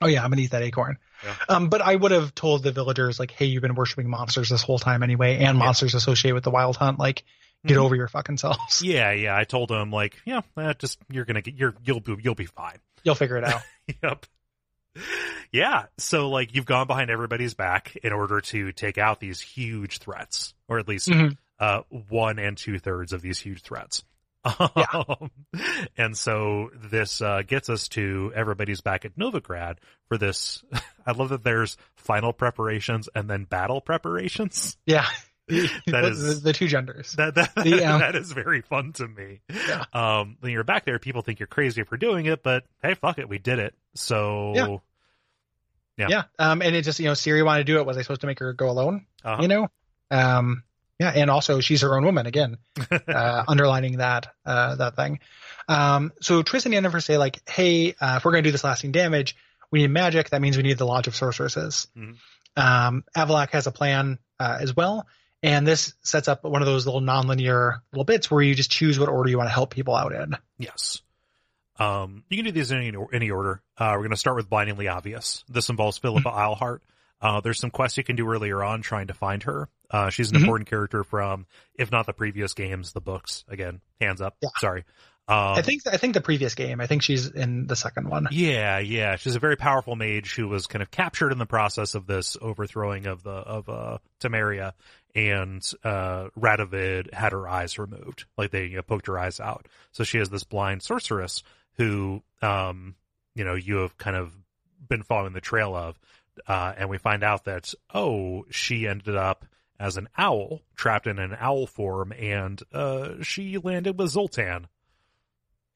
Oh yeah, I'm gonna eat that acorn. Yeah. Um, but I would have told the villagers like, "Hey, you've been worshiping monsters this whole time anyway, and monsters associated with the wild hunt. Like, get Mhm. over your fucking selves. Yeah. Yeah. I told them like, yeah, eh, just, you're going to get, you're, you'll be, you'll be fine. You'll figure it out." yep. Yeah. So like you've gone behind everybody's back in order to take out these huge threats, or at least Mhm. uh, one and two thirds of these huge threats. Um, and so this uh, gets us to everybody's back at Novigrad for this. I love that there's final preparations and then battle preparations. Yeah. That the, is- the, the two genders. That that, The, um, that is very fun to me. Yeah. Um, when you're back there, people think you're crazy for doing it, but hey, fuck it, we did it. So Yeah. Yeah. Yeah. Um, and it just, you know, Ciri wanted to do it. Was I supposed to make her go alone? uh-huh. You know? Um, yeah. And also she's her own woman again, uh, underlining that, uh, that thing. Um, so Triss and Yennefer say like, Hey, uh, if we're going to do this lasting damage, we need magic. That means we need the Lodge of Sorceresses. Mhm. Um, Avallac'h has a plan, uh, as well. And this sets up one of those little nonlinear little bits where you just choose what order you want to help people out in. Yes. Um, you can do these in any, any order. Uh, we're going to start with Blindingly Obvious. This involves Philippa Eilhart. Uh, there's some quests you can do earlier on trying to find her. Uh, she's an Mhm. important character from, if not the previous games, the books. Again, hands up. Yeah. Sorry. Um, I think, I think the previous game, I think she's in the second one. Yeah, yeah. She's a very powerful mage who was kind of captured in the process of this overthrowing of the of uh Temeria and uh Radovid had her eyes removed. Like they you know, poked her eyes out. So she is this blind sorceress who um you know, you have kind of been following the trail of uh and we find out that oh, she ended up as an owl, trapped in an owl form, and uh she landed with Zoltan.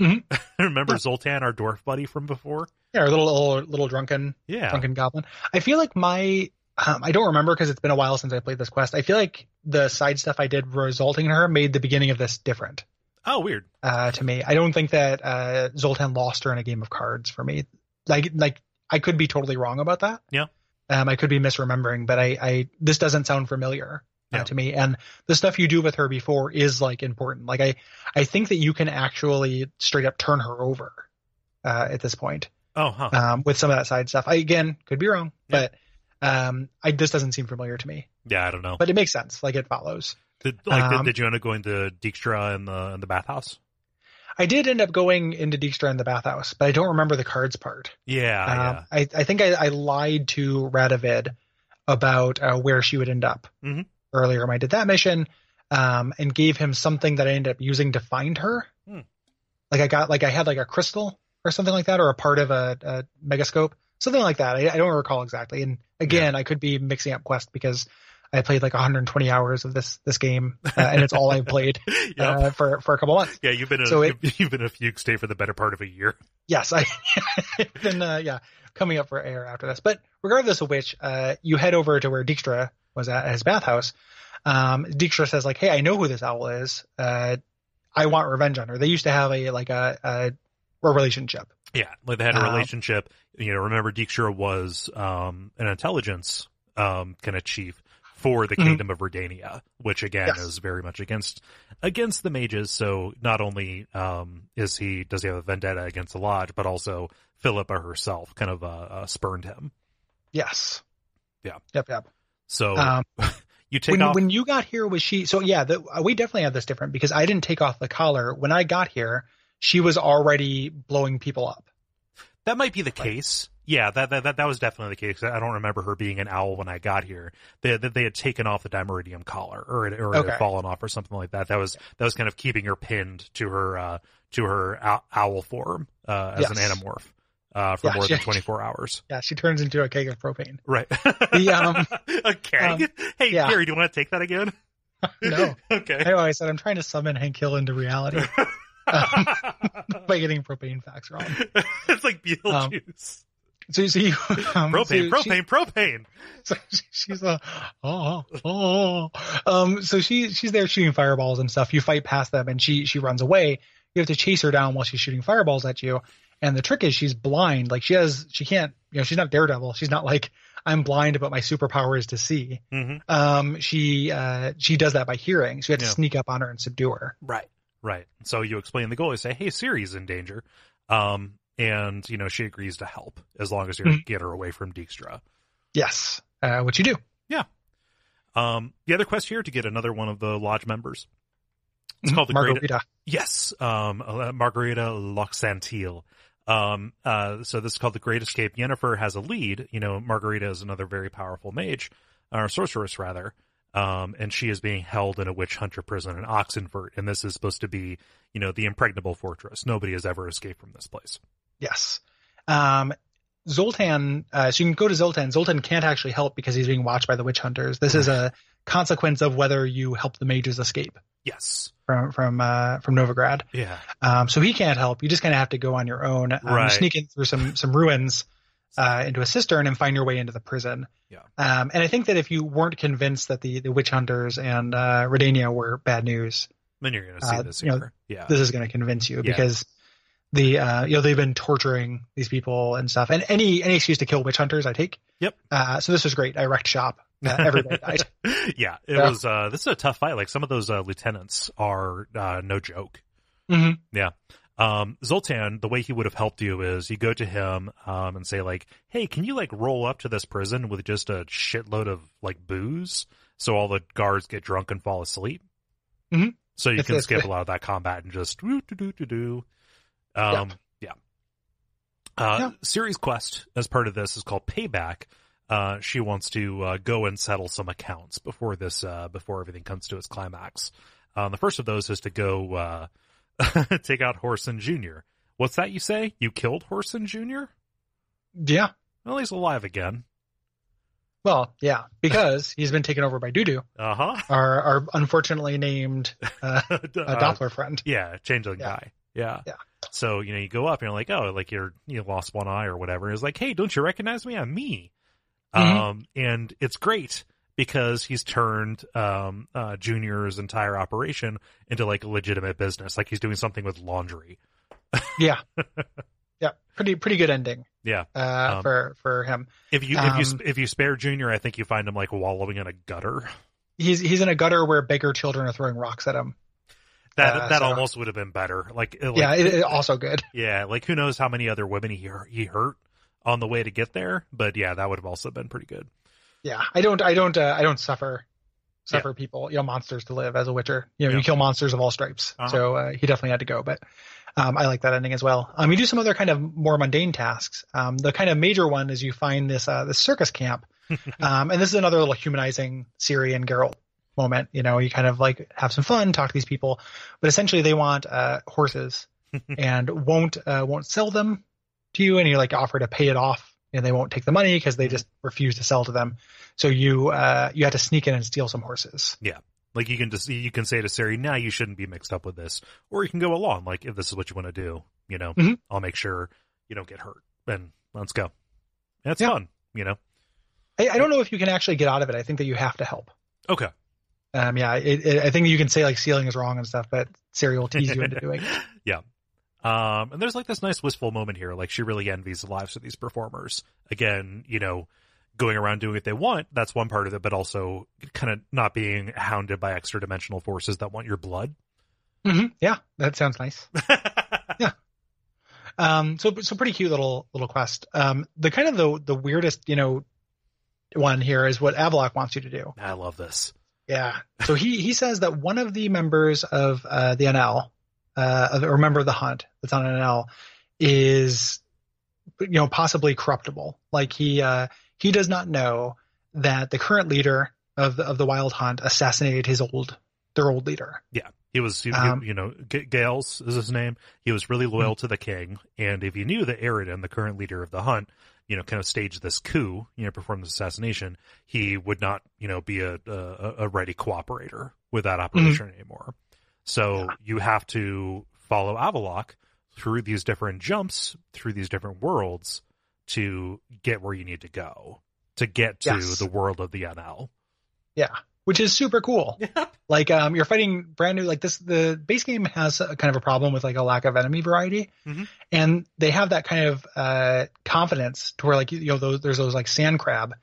Mhm. Remember Zoltan, our dwarf buddy from before? Yeah, or little, little, little drunken, Yeah. drunken goblin. I feel like my, um, I don't remember because it's been a while since I played this quest. I feel like the side stuff I did resulting in her made the beginning of this different, Oh, weird. uh, to me. I don't think that, uh, Zoltan lost her in a game of cards for me. Like, like, I could be totally wrong about that. Yeah. Um, I could be misremembering, but I, I, this doesn't sound familiar. uh, Yeah. to me and the stuff you do with her before is like important like i i think that you can actually straight up turn her over uh at this point Oh, huh. um, with some of that side stuff. I again could be wrong, Yeah. but um, I this doesn't seem familiar to me. yeah, I don't know. But it makes sense. Like it follows. Did, like, um, did, did you end up going to Dijkstra in the in the bathhouse? I did end up going into Dijkstra in the bathhouse, but I don't remember the cards part. Yeah, um, yeah. I, I think I, I lied to Radovid about uh, where she would end up Mhm. earlier when I did that mission, um, and gave him something that I ended up using to find her. Hmm. Like I got like I had like a crystal or something like that, or a part of a, a megascope, something like that. I, I don't recall exactly. And again, I could be mixing up quest because I played like 120 hours of this this game, uh, and it's all I've played Yep. uh, for for a couple months. yeah, you've been so it- you've, you've been a fugue state for the better part of a year. Yes, I have been uh, yeah coming up for air after this. But regardless of which, uh, you head over to where Dijkstra was at his bathhouse. Um, Dijkstra says like, "Hey, I know who this owl is. Uh, I want revenge on her." They used to have a like a a, a relationship. Yeah, like they had a relationship. You know, remember Dijkstra was um, an intelligence um, kind of chief for the Mhm. kingdom of Redania, which again Yes. is very much against against the mages. So not only um, is he does he have a vendetta against the lodge, but also Philippa herself kind of uh, uh, spurned him. Yes. Yeah. Yep. Yep. So Um, you take when off. when you got here, was she? So yeah, the, uh, we definitely had this different because I didn't take off the collar when I got here. She was already blowing people up. That might be the case. Yeah, that, that that that was definitely the case. I don't remember her being an owl when I got here. They they, they had taken off the dimeritium collar, or it, or it Okay. had fallen off, or something like that. That was that was kind of keeping her pinned to her uh, to her owl form uh, as an Yes. anamorph uh, for Yeah, more she- than twenty four hours. Yeah, she turns into a keg of propane. Right. The, um, a keg. um, hey, yeah. Gary, do you want to take that again? No. okay. Anyway, I always said I'm trying to summon Hank Hill into reality um, by getting propane facts wrong. it's like Um, Beetlejuice. so, so you, um, propane, so she- propane, propane. so she- she's uh, oh, oh, um, so she, she's there shooting fireballs and stuff. You fight past them and she, she runs away. You have to chase her down while she's shooting fireballs at you. And the trick is she's blind. Like she has, she can't, you know, she's not Daredevil. She's not like, I'm blind, but my superpower is to see. hmm Um, she, uh, she does that by hearing. So you have to Yeah. sneak up on her and subdue her. Right. Right. So you explain the goal. You say, "Hey, Ciri's in danger," um, and you know she agrees to help as long as you Mhm. get her away from Dijkstra. Yes. Uh, what you do. Yeah. Um, the other quest here to get another one of the lodge members. It's Mhm. called the Great. Margarita. Yes, um, uh, Margarita Laux-Antille. Um, uh, so this is called the Great Escape. Yennefer has a lead. You know, Margarita is another very powerful mage, or sorceress rather. Um, and she is being held in a witch hunter prison in Oxenfurt. And this is supposed to be, you know, the impregnable fortress. Nobody has ever escaped from this place. Yes. Um, Zoltan, uh, so you can go to Zoltan. Zoltan can't actually help because he's being watched by the witch hunters. This is a consequence of whether you help the mages escape Yes. from, from, uh, from Novigrad. Yeah. Um, so he can't help. You just kind of have to go on your own. Um, you Right. sneak in through some, some ruins, uh, into a cistern and find your way into the prison. Yeah. Um, and I think that if you weren't convinced that the, the witch hunters and, uh, Redania were bad news, Then you're going to see Uh, this you know, yeah. this is going to convince you Yeah. because the uh you know they've been torturing these people and stuff and any any excuse to kill witch hunters i take Yep. uh so this was great i wrecked shop uh, everybody died yeah. It Yeah. was, uh, this is a tough fight. Like some of those, uh, lieutenants are, uh, no joke. Mhm. Yeah. Um, Zoltan, the way he would have helped you is you go to him, um, and say like, Hey, can you like roll up to this prison with just a shitload of like booze? So all the guards get drunk and fall asleep. Mhm. So you can skip a lot of that combat and just do do do do. Um, yeah. Uh, Yeah. Ciri's quest as part of this is called Payback. Uh, she wants to uh, go and settle some accounts before this, uh, before everything comes to its climax. Um, the first of those is to go uh, take out Whoreson Jr. What's that you say? You killed Whoreson Jr.? yeah Well, he's alive again. well yeah because he's been taken over by Dudu, Uh huh. our our unfortunately named uh, uh, doppler friend yeah, changeling Yeah. guy. Yeah. Yeah. So you know, you go up and you're like, oh, like you're you lost one eye or whatever. And it's like, hey, don't you recognize me? I'm me. Mhm. Um, and it's great because he's turned um uh Junior's entire operation into like a legitimate business. Like he's doing something with laundry. yeah yeah pretty pretty good ending Yeah. uh Um, for for him If you if you Um, if you spare Junior, I think you find him like wallowing in a gutter. he's he's in a gutter where bigger children are throwing rocks at him That Uh, that so- almost would have been better. Like, like yeah it, it also good Yeah, like who knows how many other women he he hurt on the way to get there, but yeah, that would have also been pretty good. Yeah i don't i don't uh, i don't suffer suffer people you know monsters to live as a witcher. You know Yeah. you kill monsters of all stripes. Uh-huh. so uh, he definitely had to go but um, i like that ending as well. Um, you do some other kind of more mundane tasks. Um, the kind of major one is you find this uh, this circus camp. Um, and this is another little humanizing Ciri and Geralt moment. You know you kind of like have some fun talk to these people but essentially they want uh, horses and won't uh, won't sell them to you and you like offer to pay it off and they won't take the money because they just refuse to sell to them so you uh you have to sneak in and steal some horses Yeah, Like you can just you can say to Ciri, "Now you shouldn't be mixed up with this," or you can go along. Like if this is what you want to do, you know, Mhm. I'll make sure you don't get hurt, and let's go. It's Yeah. fun, you know. I, I don't know if you can actually get out of it i think that you have to help Okay. um yeah it, it, i think you can say like stealing is wrong and stuff but Ciri will tease you into doing it yeah. Um, and there's like this nice wistful moment here. Like she really envies the lives of these performers. Again, you know, going around doing what they want, that's one part of it, but also kind of not being hounded by extra dimensional forces that want your blood. hmm yeah that sounds nice yeah. um so so pretty cute little little quest um the kind of the the weirdest you know one here is what Avallac'h wants you to do I love this. Yeah. So he he says that one of the members of uh, the Aen Elle, uh, of- or member of the hunt that's on Aen Elle, is you know possibly corruptible. Like he uh, he does not know that the current leader of the, of the Wild Hunt assassinated his old their old leader. Yeah. He was, he, he- Um, you know, G- Ge'els is his name. He was really loyal to the king. And if he knew that Eredin, the current leader of the hunt, you know, kind of staged this coup, you know, performed this assassination, he would not, you know, be a, a, a ready cooperator with that operation anymore. So you have to follow Avallac'h through these different jumps, through these different worlds to get where you need to go to get to Yes. the world of the Aen Elle. Yeah, which is super cool. Like, um, you're fighting brand new. Like this, the base game has a, kind of a problem with like a lack of enemy variety, Mhm. and they have that kind of uh confidence to where like you know those there's those like sand crab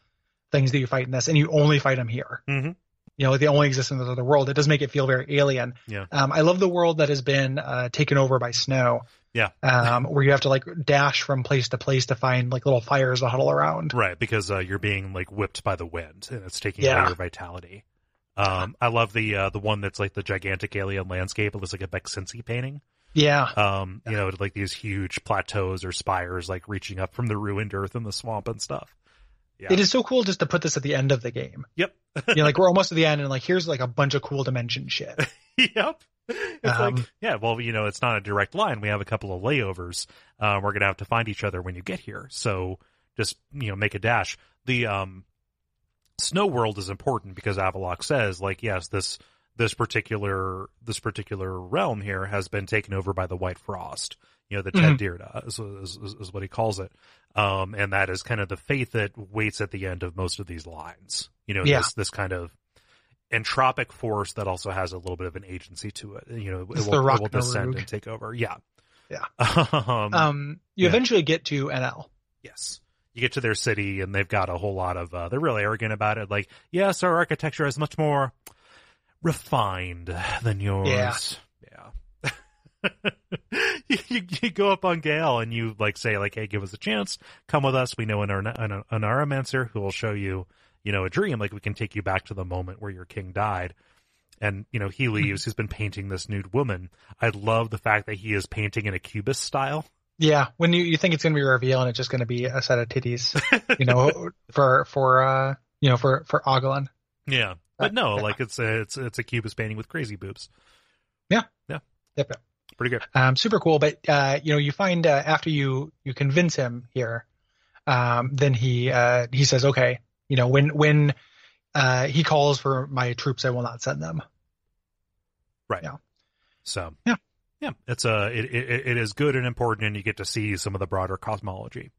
things that you fight in this, and you only fight them here. Mhm. You know, the only exist in the other world. It does make it feel very alien. Yeah. Um, I love the world that has been uh, taken over by snow. Yeah. Um, where you have to like dash from place to place to find like little fires to huddle around. Right, because uh, you're being like whipped by the wind and it's taking Yeah. away your vitality. Um, I love the uh, the one that's like the gigantic alien landscape. It looks like a Beksinski painting. Yeah. Um, you know, like these huge plateaus or spires, like reaching up from the ruined earth and the swamp and stuff. Yeah. It is so cool just to put this at the end of the game. Yep. you know, like we're almost at the end and like here's like a bunch of cool dimension shit. yep. It's Um, like, yeah, well, you know, it's not a direct line. We have a couple of layovers. Uh, we're going to have to find each other when you get here. So just, you know, make a dash. The, um, snow world is important because Avallac'h says, like, yes, this, this particular, this particular realm here has been taken over by the White Frost. You know, the. Tedd Deireadh is, is, is, is what he calls it. Um, and that is kind of the faith that waits at the end of most of these lines. You know, Yeah. this, this kind of, entropic force that also has a little bit of an agency to it. You know, it will, it will descend and take over. Yeah. Yeah. um, Um, you yeah. eventually get to Aen Elle. yes. You get to their city and they've got a whole lot of, uh, they're really arrogant about it. Like, yes, our architecture is much more refined than yours. Yeah. you, you, go up on Gale and you like say like, Hey, give us a chance. Come with us. We know an, an, an oneiromancer who will show you, you know, a dream. Like we can take you back to the moment where your king died. And, you know, he leaves. He's been painting this nude woman. I love the fact that he is painting in a cubist style. Yeah, when you, you think it's going to be a reveal and it's just going to be a set of titties, you know, for for uh you know for for Oglin. Yeah. But Uh, no, yeah. like it's a, it's, it's a cubist painting with crazy boobs. Yeah. Yeah. Yep. yep. Pretty good. Um, super cool. But uh, you know, you find uh, after you you convince him here, um, then he uh he says, okay, you know, when when uh he calls for my troops, I will not send them. Right. Yeah. So Yeah. yeah, it's a it, it it is good and important, and you get to see some of the broader cosmology.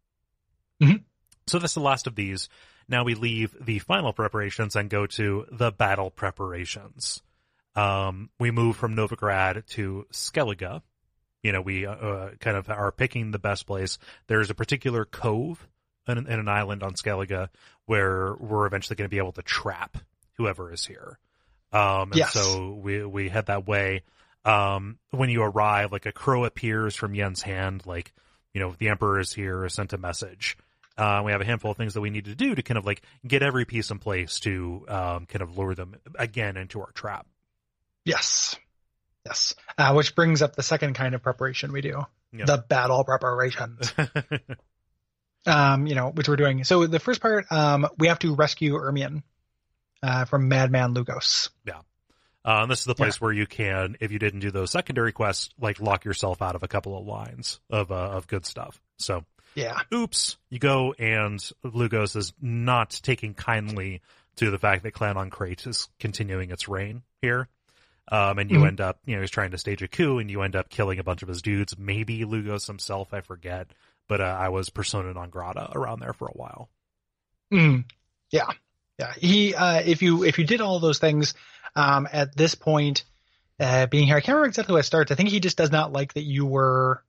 Mhm. So that's the last of these. Now we leave the final preparations and go to the battle preparations. Um, we move from Novigrad to Skellige. You know, we uh, uh, kind of are picking the best place. There's a particular cove in, in an island on Skellige where we're eventually going to be able to trap whoever is here. Um, and Yes. so we, we head that way. Um, when you arrive, like a crow appears from Yen's hand, like, you know, the emperor is here, sent a message. Uh, we have a handful of things that we need to do to kind of like get every piece in place to, um, kind of lure them again into our trap. Yes. Yes. Uh, which brings up the second kind of preparation we do. Yeah. The battle preparations. um, you know, which we're doing. So the first part, um, we have to rescue Ermion, uh, from Madman Lugos. Yeah. Uh, and this is the place where you can, if you didn't do those secondary quests, like lock yourself out of a couple of lines of, uh, of good stuff. So, Yeah. oops, you go and Lugos is not taking kindly to the fact that Clan an Craite is continuing its reign here. Um, and you Mhm. end up, you know, he's trying to stage a coup and you end up killing a bunch of his dudes. Maybe Lugos himself, I forget. But, uh, I was persona non grata around there for a while. Mm, yeah. Yeah. He, uh, if you, if you did all those things, um, at this point, uh, being here, I can't remember exactly what it starts. I think he just does not like that you were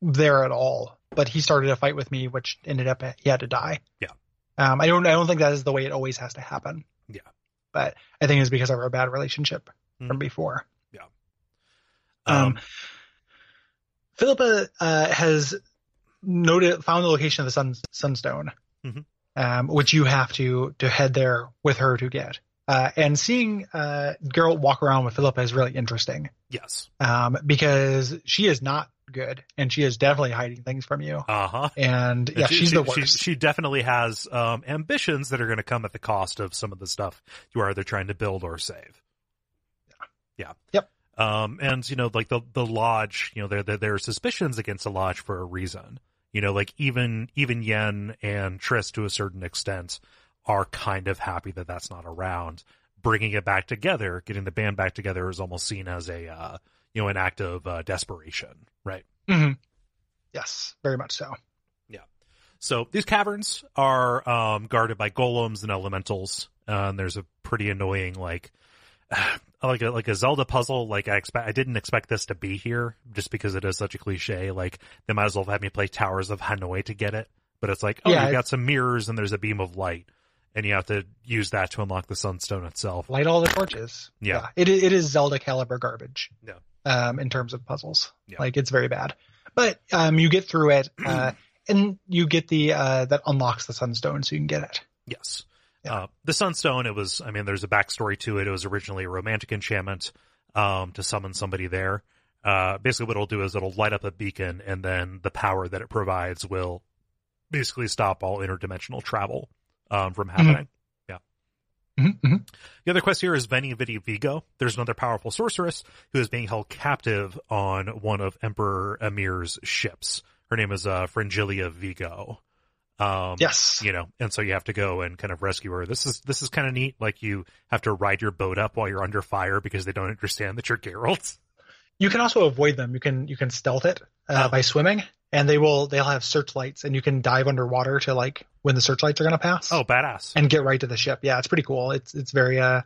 there at all, but he started a fight with me, which ended up he had to die. Yeah. Um, I don't, I don't think that is the way it always has to happen. Yeah. But I think it's because of our bad relationship from Mhm. before. Um, Um, Philippa uh, has noted found the location of the sun, sunstone, Mhm. um, which you have to to head there with her to get. Uh, and seeing uh, Geralt walk around with Philippa is really interesting yes. um, because she is not good and she is definitely hiding things from you. Uh huh. And yeah, she, she's she- the she- worst. She, definitely has um, ambitions that are going to come at the cost of some of the stuff you are either trying to build or save. Yeah. Yep. Um, and you know, like the the lodge, you know, there there there are suspicions against the lodge for a reason. You know, like even even Yen and Triss to a certain extent are kind of happy that that's not around. Bringing it back together, getting the band back together is almost seen as a uh, you know an act of uh, desperation, right? Mm-hmm. Yes, very much so. Yeah. So these caverns are um, guarded by golems and elementals. Uh, and there's a pretty annoying like like a like a Zelda puzzle. Like I expect, I didn't expect this to be here just because it is such a cliche. Like they might as well have had me play Towers of Hanoi to get it. But it's like, oh, Yeah, you got some mirrors and there's a beam of light, and you have to use that to unlock the Sunstone itself. Light all the torches. Yeah. It, it is Zelda caliber garbage. Yeah. Um, in terms of puzzles. Yeah. Like it's very bad. But, um, you get through it, uh, and you get the, uh, that unlocks the sunstone so you can get it. Yes. Yeah. Uh, the Sunstone, it was, I mean, there's a backstory to it. It was originally a romantic enchantment, um, to summon somebody there. Uh, basically what it'll do is it'll light up a beacon and then the power that it provides will basically stop all interdimensional travel, um, from happening. Mm-hmm. The other quest here is Veni Vidi Vigo. There's another powerful sorceress who is being held captive on one of Emperor Emhyr's ships. Her name is, uh, Fringilla Vigo. Um, Yes. you know, and so you have to go and kind of rescue her. This is this is kind of neat. Like you have to ride your boat up while you're under fire because they don't understand that you're Geralt. You can also avoid them. You can, you can stealth it, uh, Oh. by swimming and they will, they'll have searchlights and you can dive underwater to like when the searchlights are going to pass. Oh, badass! and get right to the ship. Yeah, it's pretty cool. It's it's very uh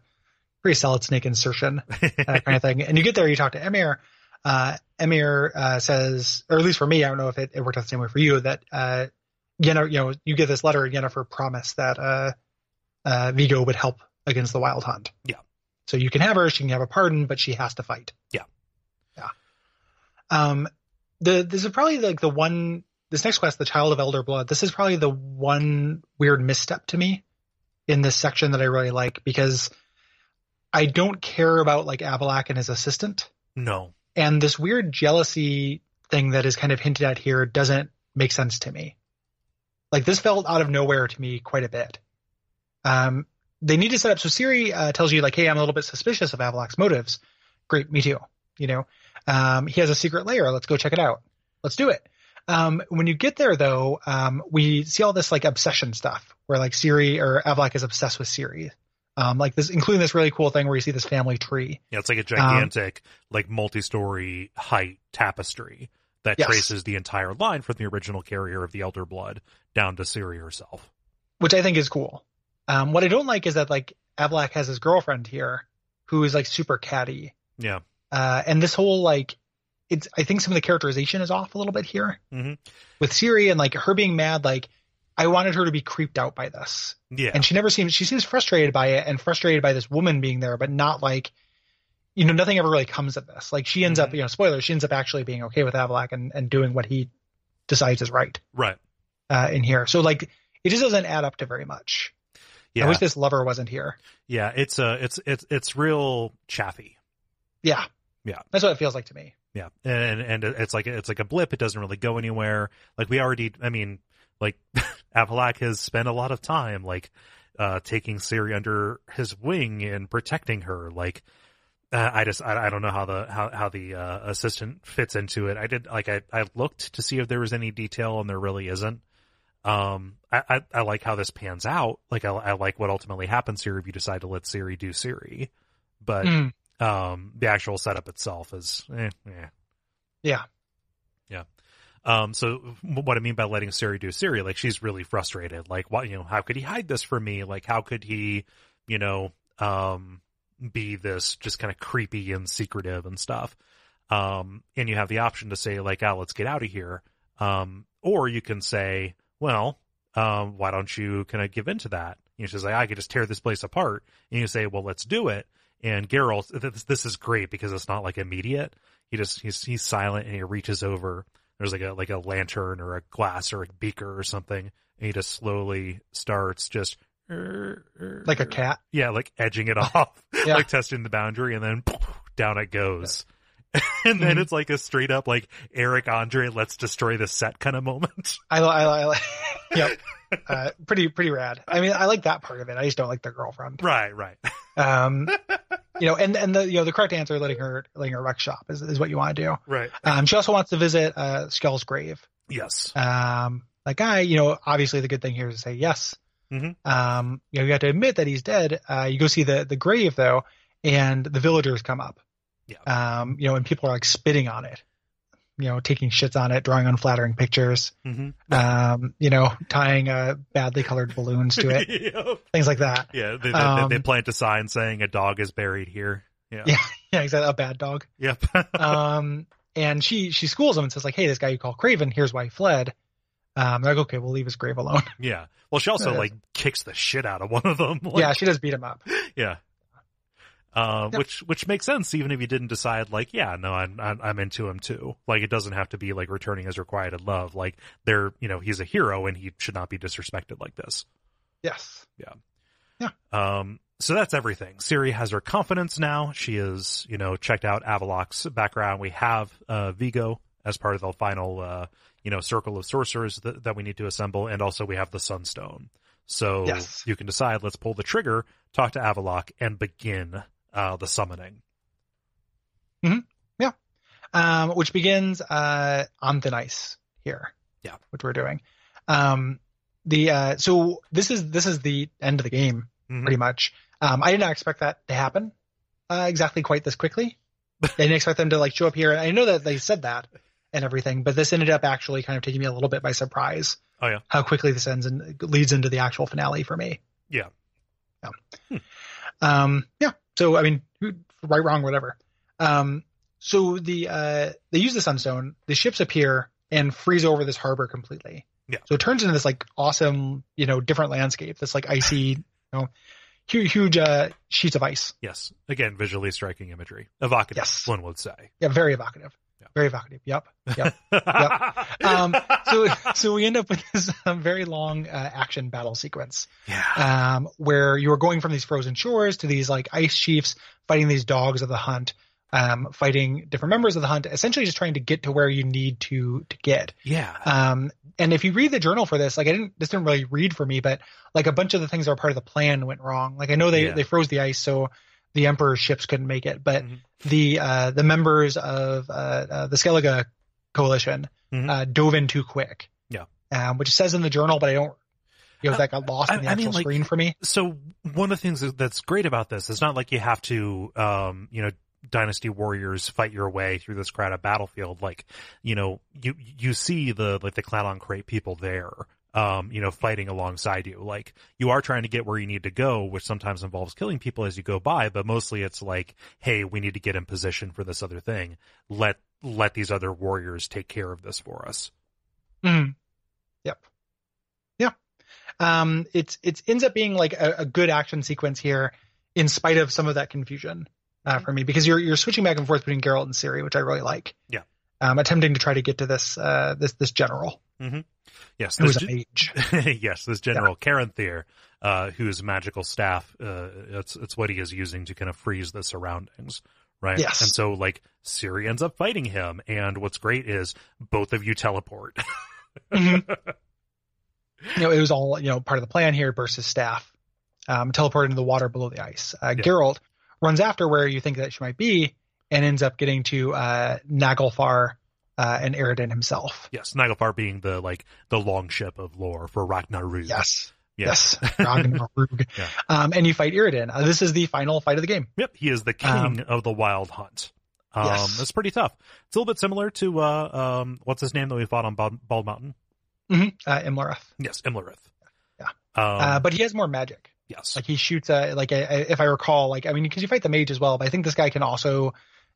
very solid snake insertion uh, kind of thing. And you get there, you talk to Emhyr. Uh, Emhyr uh, says, or at least for me, I don't know if it, it worked out the same way for you. That uh, Yennefer, you know, you get this letter, and Yennefer promised that uh, uh, Vigo would help against the Wild Hunt. Yeah. So you can have her, she can have a pardon, but she has to fight. Yeah. Yeah. Um, the this is probably like the one. This next quest, the Child of Elder Blood. This is probably the one weird misstep to me in this section that I really like because I don't care about like Avallac'h and his assistant, no, and this weird jealousy thing that is kind of hinted at here doesn't make sense to me. Like this felt out of nowhere to me quite a bit. Um, they need to set up so Ciri uh, tells you like, hey, I'm a little bit suspicious of Avallac'h's motives. Great, me too. You know, um, he has a secret layer. Let's go check it out. Let's do it. Um, when you get there though, um, we see all this like obsession stuff where like Ciri or Avallac'h is obsessed with Ciri. Um, like this, including this really cool thing where you see this family tree. yeah, it's like a gigantic, like multi-story height tapestry that Yes. traces the entire line from the original carrier of the Elder Blood down to Ciri herself. which I think is cool. Um, what I don't like is that like Avallac'h has his girlfriend here, who is like super catty, Yeah, uh, and this whole like, it's I think some of the characterization is off a little bit here Mhm. with Ciri and like her being mad. Like I wanted her to be creeped out by this, yeah, and she never seems she seems frustrated by it and frustrated by this woman being there, but not like. You know, nothing ever really comes of this. Like she ends up, you know, spoiler, she ends up actually being okay with Avallac'h and, and doing what he decides is right, right. uh, in here. So like, it just doesn't add up to very much. Yeah, I wish this lover wasn't here. yeah. It's uh, it's it's it's real chaffy. Yeah. Yeah. That's what it feels like to me. Yeah, and and it's like it's like a blip. It doesn't really go anywhere. Like we already, I mean, like Avallac'h has spent a lot of time like uh taking Ciri under his wing and protecting her. Like uh, I just I, I don't know how the how how the uh, assistant fits into it. I did like I I looked to see if there was any detail, and there really isn't. Um, I I, I like how this pans out. Like I I like what ultimately happens here if you decide to let Ciri do Ciri, but Mm. um the actual setup itself is eh, eh. Yeah. Yeah. Um, so what I mean by letting Ciri do Ciri, like she's really frustrated. Like, what, you know, how could he hide this from me? Like, how could he, you know, um, be this just kind of creepy and secretive and stuff? Um, and you have the option to say like, ah, let's get out of here. Um, or you can say, well, um, why don't you kind of give into that? You know, she's like, I could just tear this place apart. And you say, well, let's do it. And Geralt, this, this is great because it's not like immediate. He just, he's, he's silent and he reaches over. There's like a, like a lantern or a glass or a beaker or something. And he just slowly starts just, Like a cat. yeah, like edging it off, Yeah. like testing the boundary and then down it goes. and then Mhm. it's like a straight up like Eric Andre, let's destroy the set kind of moment. I, I, I, li- yep. Uh, pretty, pretty rad. I mean, I like that part of it. I just don't like the girlfriend. right, right. Um, you know, and, and the, you know, the correct answer, letting her, letting her wreck shop is, is what you want to do. Right. Um, she also wants to visit, uh, Skjall's grave. Yes. Um, like I, you know, obviously the good thing here is to say yes. Mhm. Um, you know, you have to admit that he's dead. Uh, you go see the, the grave though, and the villagers come up. Yeah. Um, you know, and people are like spitting on it. you know, taking shits on it, drawing unflattering pictures, hmm um, you know, tying uh, badly colored balloons to it, Yep. things like that. Yeah, they, they, Um, they plant a sign saying a dog is buried here. Yeah. Yeah, yeah, exactly. A bad dog. Yep. Um, and she she schools him and says like, "Hey, this guy you call Craven, here's why he fled." Um, like, "Okay, we'll leave his grave alone." yeah. Well, she also like kicks the shit out of one of them. Like, yeah, she does beat him up. Yeah. Uh, which which makes sense even if you didn't decide like yeah no I'm, I'm I'm into him too like it doesn't have to be like returning his requited love like they're you know he's a hero and he should not be disrespected like this Yes. Yeah yeah um so that's everything Ciri has her confidence now she is you know checked out Avallac'h's background we have uh Vigo as part of the final uh you know circle of sorcerers that, that we need to assemble and also we have the Sunstone so Yes. you can decide let's pull the trigger talk to Avallac'h and begin uh the summoning um, which begins uh, on thin ice here. Yeah. which we're doing. Um, the uh, so this is this is the end of the game Mhm. pretty much. Um, I did not expect that to happen uh, exactly quite this quickly. I didn't expect them to like show up here. I know that they said that and everything, but this ended up actually kind of taking me a little bit by surprise. Oh, yeah. how quickly this ends and leads into the actual finale for me. Yeah. Yeah. Um, yeah. So I mean, right, wrong, whatever. Um, so the uh, they use the sunstone. The ships appear and freeze over this harbor completely. Yeah. So it turns into this like awesome, you know, different landscape. This like icy, you know, huge, huge uh, sheets of ice. Yes. Again, visually striking imagery. Evocative, Yes. one would say. Yeah, very evocative. Very evocative. Yep. Yep. Yep. um, so so we end up with this um, very long uh, action battle sequence yeah. um, where you are going from these frozen shores to these like ice chiefs fighting these dogs of the hunt, um, fighting different members of the hunt, essentially just trying to get to where you need to to get. Yeah. Um, and if you read the journal for this, like I didn't, this didn't really read for me, but like a bunch of the things that are part of the plan went wrong. Like I know they Yeah. they froze the ice, so the emperor's ships couldn't make it, but Mhm. the uh, the members of uh, uh, the Skellige coalition Mhm. uh, dove in too quick. Yeah. um, which says in the journal, but I don't. You know, that got lost I- in the I actual mean, like- screen for me. So one of the things that's great about this is not like you have to, um, you know, dynasty warriors fight your way through this crowded battlefield. Like, you know, you, you see the, like the clan on crate people there, um, you know, fighting alongside you. Like you are trying to get where you need to go, which sometimes involves killing people as you go by, but mostly it's like, Hey, we need to get in position for this other thing. Let, let these other warriors take care of this for us. Mhm. Yep. Yeah. Um, it's it ends up being like a, a good action sequence here, in spite of some of that confusion uh, for me, because you're you're switching back and forth between Geralt and Ciri, which I really like. Yeah. Um, attempting to try to get to this uh this this general Yes. who was this a ge- mage. yes, this general Caranthir, uh, whose magical staff, uh, it's, it's what he is using to kind of freeze the surroundings. Right. Yes. And so like Ciri ends up fighting him. And what's great is both of you teleport. Mhm. you know, it was all you know part of the plan here. Bursts his staff, um, teleported into the water below the ice. Uh, Yeah. Geralt runs after where you think that she might be, and ends up getting to uh, Naglfar uh, and Eredin himself. yes. Naglfar being the like the long ship of lore for Ragnarok. Yes. Yes. Yes. Ragnarok. Yeah. Um, and you fight Eredin. Uh, this is the final fight of the game. Yep. He is the king of the wild hunt. Um, Um, Yes. it's pretty tough. It's a little bit similar to, uh, um, what's his name that we fought on Bald, Bald Mountain? Uh, Imlareth. Yes. Imlerith. Yeah. Um, Uh, but he has more magic. yes. Like he shoots a, like a, a- if I recall, like, I mean, cause you fight the mage as well, but I think this guy can also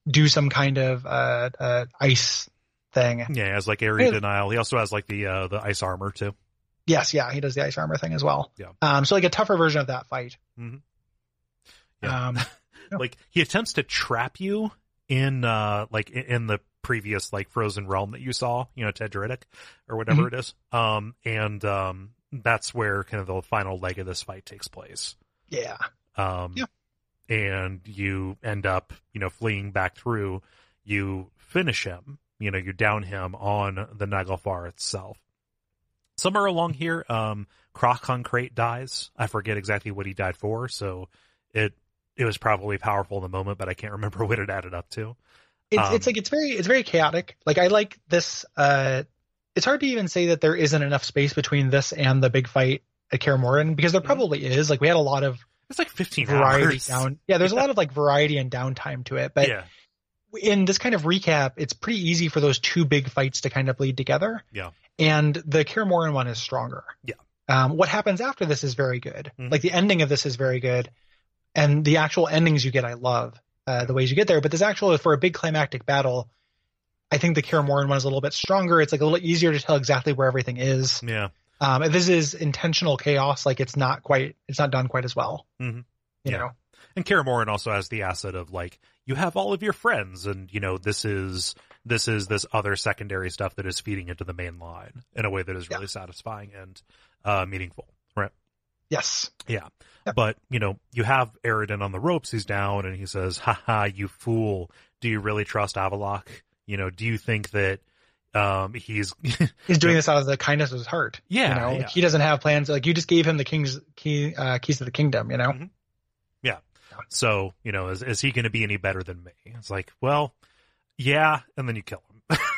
do some kind of, uh, uh, ice thing. Yeah, he has like area denial. He also has like the uh the ice armor too. Yes. Yeah. He does the ice armor thing as well. Yeah. Um, so like a tougher version of that fight. Mhm. Yeah. Um, Like he attempts to trap you in uh like in, in the previous like frozen realm that you saw, you know, Ted Tedritic or whatever Mm-hmm. it is. Um and um that's where kind of the final leg of this fight takes place. yeah. Um Yeah. and you end up, you know, fleeing back through, you finish him, you know, you down him on the Naglfar itself. Somewhere along here, um, Crach an Craite dies. I forget exactly what he died for, so it it was probably powerful in the moment, but I can't remember what it added up to. It's, Um, it's like, it's very, it's very chaotic. Like I like this, uh, it's hard to even say that there isn't enough space between this and the big fight at Kaer Morhen because there Mhm. probably is. Like we had a lot of It's like 15 variety hours. down. Yeah, there's a lot of like variety and downtime to it, but yeah. In this kind of recap, it's pretty easy for those two big fights to kind of bleed together. Yeah. And the Kaer one is stronger. Yeah. Um, what happens after this is very good. Mhm. Like the ending of this is very good. And the actual endings you get, I love uh, the ways you get there. But this actual, for a big climactic battle, I think the Kaer one is a little bit stronger. It's like a little easier to tell exactly where everything is. Yeah. Um, this is intentional chaos, like it's not quite, it's not done quite as well. Mhm. You Yeah. know? And Kaer also has the asset of like you have all of your friends, and you know this is this is this other secondary stuff that is feeding into the main line in a way that is really satisfying and uh, meaningful, right? Yes. Yeah. But, you know, you have Eredin on the ropes, he's down and he says, haha, you fool. Do you really trust Avallac'h? You know, do you think that, um, he's, He's doing this out of the kindness of his heart. Yeah, You know, yeah. he doesn't have plans. Like you just gave him the king's key, uh, keys to the kingdom, you know? Mm-hmm. So, you know, is, is he going to be any better than me? It's like, well, yeah. And then you kill him.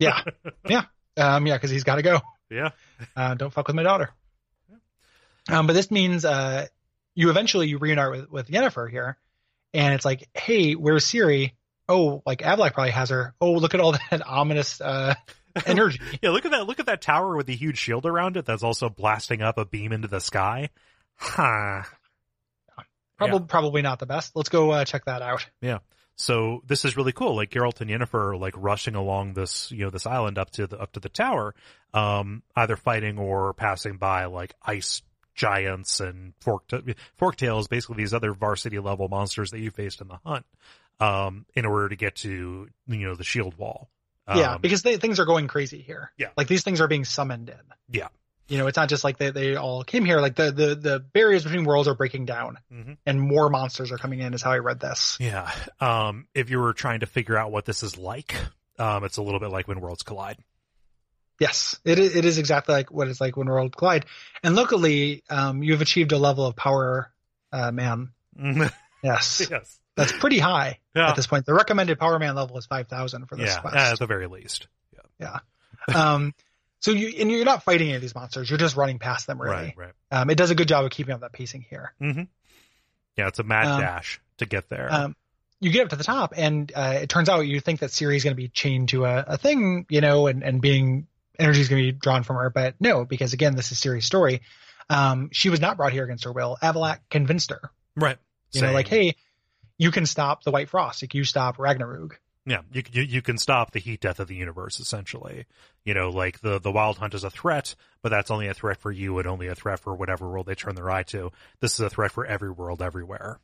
Yeah. yeah. Um, yeah, cause he's got to go. yeah. Uh, don't fuck with my daughter. Um, but this means, uh, you eventually you reunite with, with Yennefer here and it's like, Hey, where's Ciri? Oh, like Avallac'h probably has her. Oh, look at all that ominous, uh, energy. Yeah. Look at that. Look at that tower with the huge shield around it that's also blasting up a beam into the sky. Huh. Probably, probably not the best. Let's go, uh, check that out. Yeah. So this is really cool. Like Geralt and Yennefer are like rushing along this, you know, this island up to the up to the tower, um, either fighting or passing by like ice giants and fork fork tails, basically these other varsity level monsters that you faced in the hunt, um, in order to get to you know the shield wall. yeah, Um, because they, things are going crazy here. Yeah. Like these things are being summoned in. yeah. You know, it's not just like they, they all came here. Like the, the, the barriers between worlds are breaking down Mhm. and more monsters are coming in is how I read this. Yeah. Um, if you were trying to figure out what this is like, um, it's a little bit like when worlds collide. Yes, it is, it is exactly like what it's like when worlds collide. And luckily, um, you've achieved a level of power, uh, man. Yes. yes. That's pretty high Yeah. at this point. The recommended power man level is 5,000 for this Yeah. quest. At the very least. Yeah. yeah. Um, so you, and you're not fighting any of these monsters. You're just running past them really. Right. Right. Um, it does a good job of keeping up that pacing here. Mm-hmm. Yeah. It's a mad Um, dash to get there. Um, you get up to the top and, uh, it turns out you think that Ciri is going to be chained to a, a thing, you know, and, and being energy is going to be drawn from her. But no, because again, this is Ciri's story. Um, she was not brought here against her will. Avallac'h convinced her, right. you know, like, Hey, you can stop the White Frost. Like you stop Ragnarok. Yeah, you, you you can stop the heat death of the universe essentially. You know, like the the wild hunt is a threat, but that's only a threat for you and only a threat for whatever world they turn their eye to. This is a threat for every world everywhere.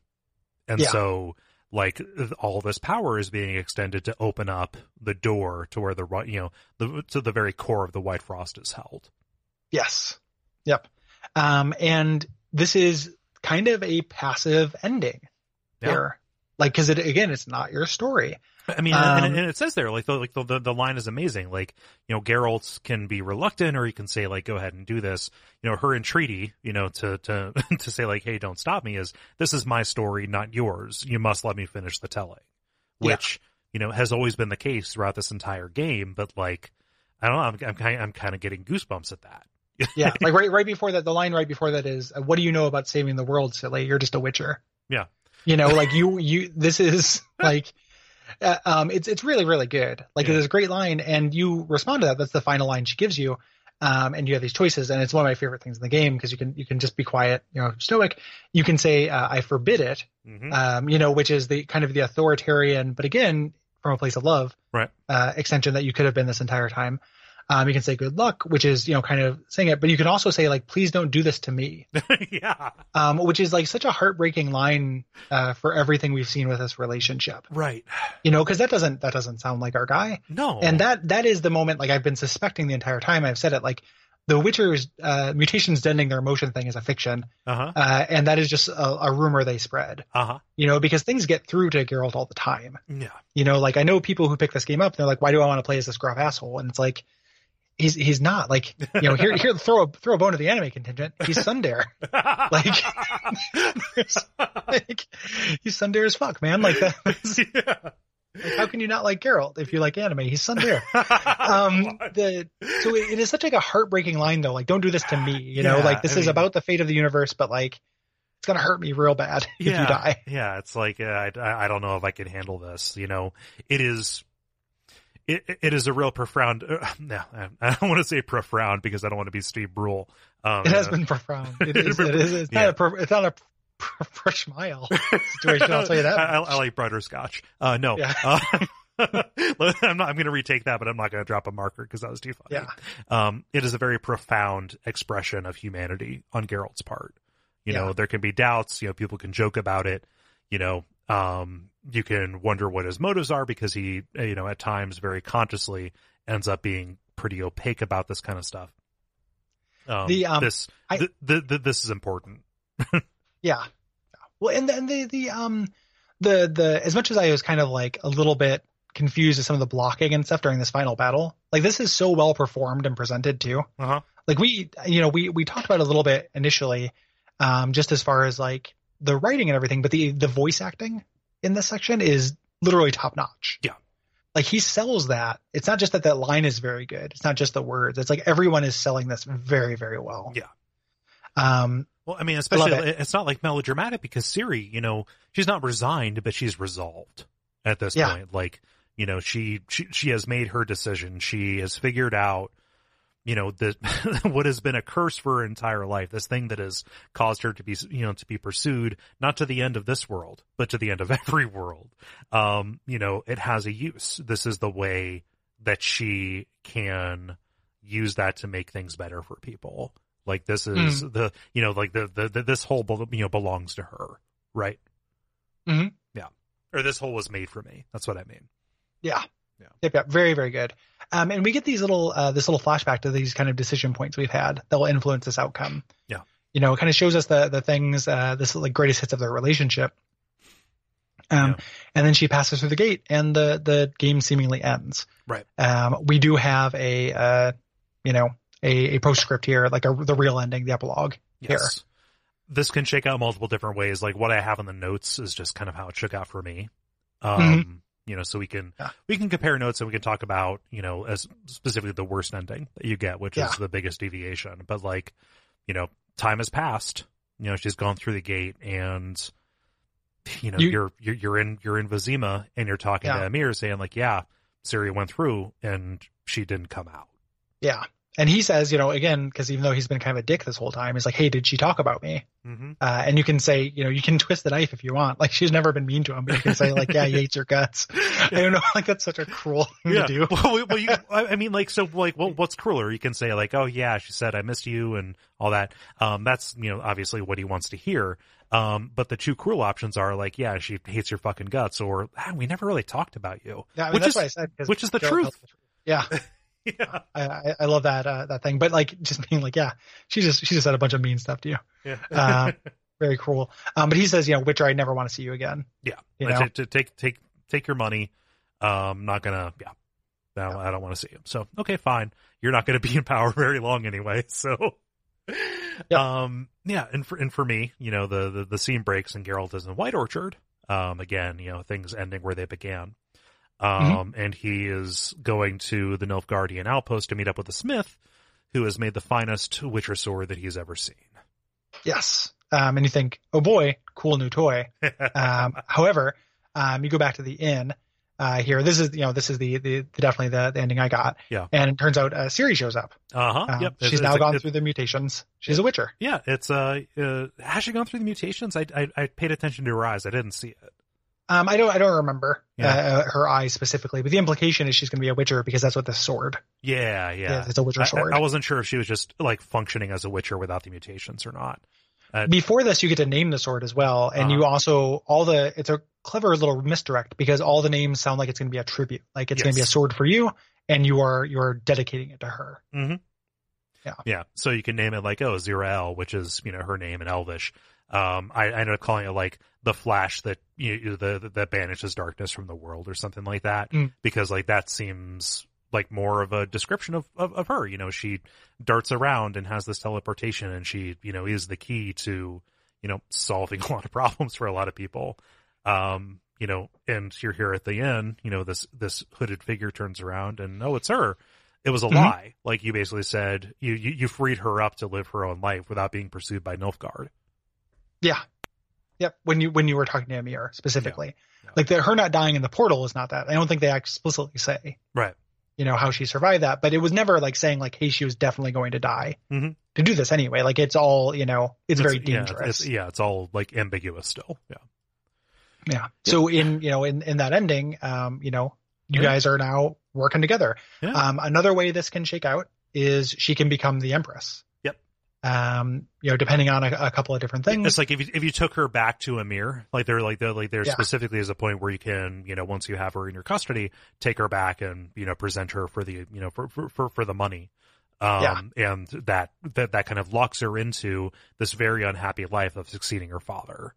And Yeah. so like all this power is being extended to open up the door to where the you know the to the very core of the white frost is held. Yes. Yep. Um, and this is kind of a passive ending Yeah. here. Like, cause it, again, it's not your story. I mean, Um, and, and it says there, like the like the, the the line is amazing. Like you know, Geralt can be reluctant, or he can say like, "Go ahead and do this." You know, her entreaty, you know, to to to say like, "Hey, don't stop me," is this is my story, not yours. You must let me finish the telling, Yeah. which you know has always been the case throughout this entire game. But like, I don't know, I'm I'm kind I'm kind of getting goosebumps at that. Yeah. like right, right before that, the line right before that is, what do you know about saving the world, silly? You're just a witcher. Yeah. You know, like you, you, this is like, uh, um, it's, it's really, really good. Like Yeah. it is a great line and you respond to that. That's the final line she gives you. Um, and you have these choices and it's one of my favorite things in the game because you can, you can just be quiet, you know, stoic. You can say, uh, I forbid it, Mhm. um, you know, which is the kind of the authoritarian, but again, from a place of love, Right. uh, extension that you could have been this entire time. Um, you can say good luck, which is, you know, kind of saying it, but you can also say like, please don't do this to me. yeah. Um, which is like such a heartbreaking line, uh, for everything we've seen with this relationship, Right. you know, cause that doesn't, that doesn't sound like our guy. No. And that, that is the moment, like I've been suspecting the entire time. I've said it like the Witcher's, uh, mutations deadening their emotion thing is a fiction. Uh huh. Uh, and that is just a, a rumor they spread, Uh huh. you know, because things get through to Geralt all the time. Yeah. You know, like I know people who pick this game up, they're like, why do I want to play as this gruff asshole? And it's like, he's, he's not like, you know, here, here, throw a, throw a bone to the anime contingent. He's tsundere. like, like, he's tsundere as fuck, man. Like that. Like, how can you not like Geralt if you like anime? He's tsundere. um, the, so it, it is such like a heartbreaking line though. Like, don't do this to me, you know, Yeah, like this I is mean- about the fate of the universe, but like, it's gonna hurt me real bad if yeah, you die. Yeah, it's like uh, I, I don't know if I can handle this. You know, it is. It, it is a real profound. Uh, no, I don't want to say profound because I don't want to be Steve Brule. Um, It has uh, been profound. It is. It is. It's not Yeah. a. pro- It's not a fresh smile situation. I'll tell you that. I, I, like butterscotch. Uh, no, Yeah. uh, I'm not. I'm going to retake that, but I'm not going to drop a marker because that was too funny. Yeah. Um, it is a very profound expression of humanity on Geralt's part. You know, there can be doubts. You know, people can joke about it. You know, um, you can wonder what his motives are because he, you know, at times very consciously ends up being pretty opaque about this kind of stuff. Um, The, um, this, I- th- th- th- this is important. Yeah. Well, and then the the um the the as much as I was kind of like a little bit confused with some of the blocking and stuff during this final battle, like this is so well performed and presented too. Uh huh. Like we you know we we talked about it a little bit initially, um just as far as like the writing and everything, but the the voice acting in this section is literally top notch. Yeah. Like he sells that. It's not just that that line is very good. It's not just the words. It's like everyone is selling this very very well. Yeah. Um Well, I mean, especially it. it's not like melodramatic because Ciri, you know, she's not resigned, but she's resolved at this Yeah. point. Like, you know, she, she she has made her decision. She has figured out, you know, the what has been a curse for her entire life. This thing that has caused her to be, you know, to be pursued not to the end of this world, but to the end of every world. Um, you know, it has a use. This is the way that she can use that to make things better for people. Like this is the, you know, like the, the, the this whole, you know, belongs to her, right? mm-hmm. Yeah. Or this whole was made for me. That's what I mean. Yeah. Yeah. Yep, yep. Very, very good. Um, and we get these little, uh, this little flashback to these kind of decision points we've had that will influence this outcome. Yeah. You know, it kind of shows us the, the things, uh, this like greatest hits of their relationship. Um, Yeah. and then she passes through the gate and the, the game seemingly ends. Right. Um, we do have a, uh, you know, a, a postscript here, like a, the real ending, the epilogue here. Yes. This can shake out multiple different ways. Like what I have in the notes is just kind of how it shook out for me. Um, you know, so we can. Yeah. we can compare notes and we can talk about, you know, as specifically the worst ending that you get, which Yeah. is the biggest deviation. But like, you know, time has passed. You know, she's gone through the gate and, you know, you, are you're, you're in, you're in Vizima and you're talking Yeah. to Emhyr saying like, yeah, Ciri went through and she didn't come out. Yeah. And he says, you know, again, because even though he's been kind of a dick this whole time, he's like, hey, did she talk about me? Mm-hmm. Uh, and you can say, you know, you can twist the knife if you want. Like she's never been mean to him, but you can say like, yeah, he hates your guts. I don't know, like that's such a cruel thing to do. Well, well, you, I mean, like, so, like, well, what's crueler? You can say, like, oh yeah, she said I missed you and all that. Um, that's you know obviously what he wants to hear. Um, but the two cruel options are like, yeah, she hates your fucking guts, or ah, we never really talked about you. Yeah, I mean, which is what I said. which is the truth. the truth. Yeah, yeah, I, I, love that uh, that thing. But like, just being like, yeah, she just she just said a bunch of mean stuff to you. yeah, Uh, very cruel. Um, but he says, you know, Witcher, I never want to see you again. yeah. you know? to, take take take your money. Um, not gonna, yeah. No, I don't want to see him. So okay, fine. You're not going to be in power very long anyway. So, Yep. um, yeah. And for and for me, you know, the the, the scene breaks and Geralt is in White Orchard. Um, again, you know, things ending where they began. Um, and he is going to the Nilfgaardian outpost to meet up with the smith, who has made the finest Witcher sword that he's ever seen. Yes. Um, and you think, oh boy, cool new toy. Um, however, um, you go back to the inn uh, here. This is you know this is the, the, the definitely the, the ending I got. Yeah. And it turns out uh, Ciri shows up. Uh huh. Um, yep. She's It's- now it's- gone it's- through the mutations. She's a Witcher. Yeah, it's uh, uh, has she gone through the mutations? I, I I paid attention to her eyes. I didn't see it. Um, I don't I don't remember Yeah. uh, her eyes specifically, but the implication is she's going to be a Witcher because that's what the sword. Yeah, yeah. It's a Witcher I- sword. I wasn't sure if she was just like functioning as a Witcher without the mutations or not. Uh, Before this, you get to name the sword as well, and you Uh-huh. also all the it's a clever little misdirect because all the names sound like it's going to be a tribute, like it's going to be a sword for you, and you are you are dedicating it to her. hmm Yeah. Yeah. So you can name it like, oh, Zireael, which is, you know, her name in Elvish. Um, I, I ended up calling it like the flash that, you know, the, that banishes darkness from the world or something like that. Mm. Because like that seems like more of a description of, of, of her. You know, she darts around and has this teleportation and she, you know, is the key to, you know, solving a lot of problems for a lot of people. Um, you know, and you're here at the end, you know, this, this hooded figure turns around and, oh, it's her it was a Mhm. lie. Like you basically said, you, you you freed her up to live her own life without being pursued by Nilfgaard. Yeah, Yep. When you when you were talking to Emhyr specifically, like the, her not dying in the portal is not that. I don't think they explicitly say, Right. you know, how she survived that, but it was never like saying like, hey, she was definitely going to die Mhm. to do this anyway. Like it's all, you know, it's, very yeah, dangerous. it's, yeah, it's all like ambiguous still. Yeah. Yeah. So in you know in in that ending, um, you know, you Yeah. guys are now working together. Yeah. Um, another way this can shake out is she can become the empress. Um, you know, depending on a, a couple of different things. It's like if you if you took her back to Emhyr, like there like there like there Yeah. specifically is a point where you can you know once you have her in your custody, take her back and you know present her for the you know for for for, the money. Um, and that, that, that kind of locks her into this very unhappy life of succeeding her father.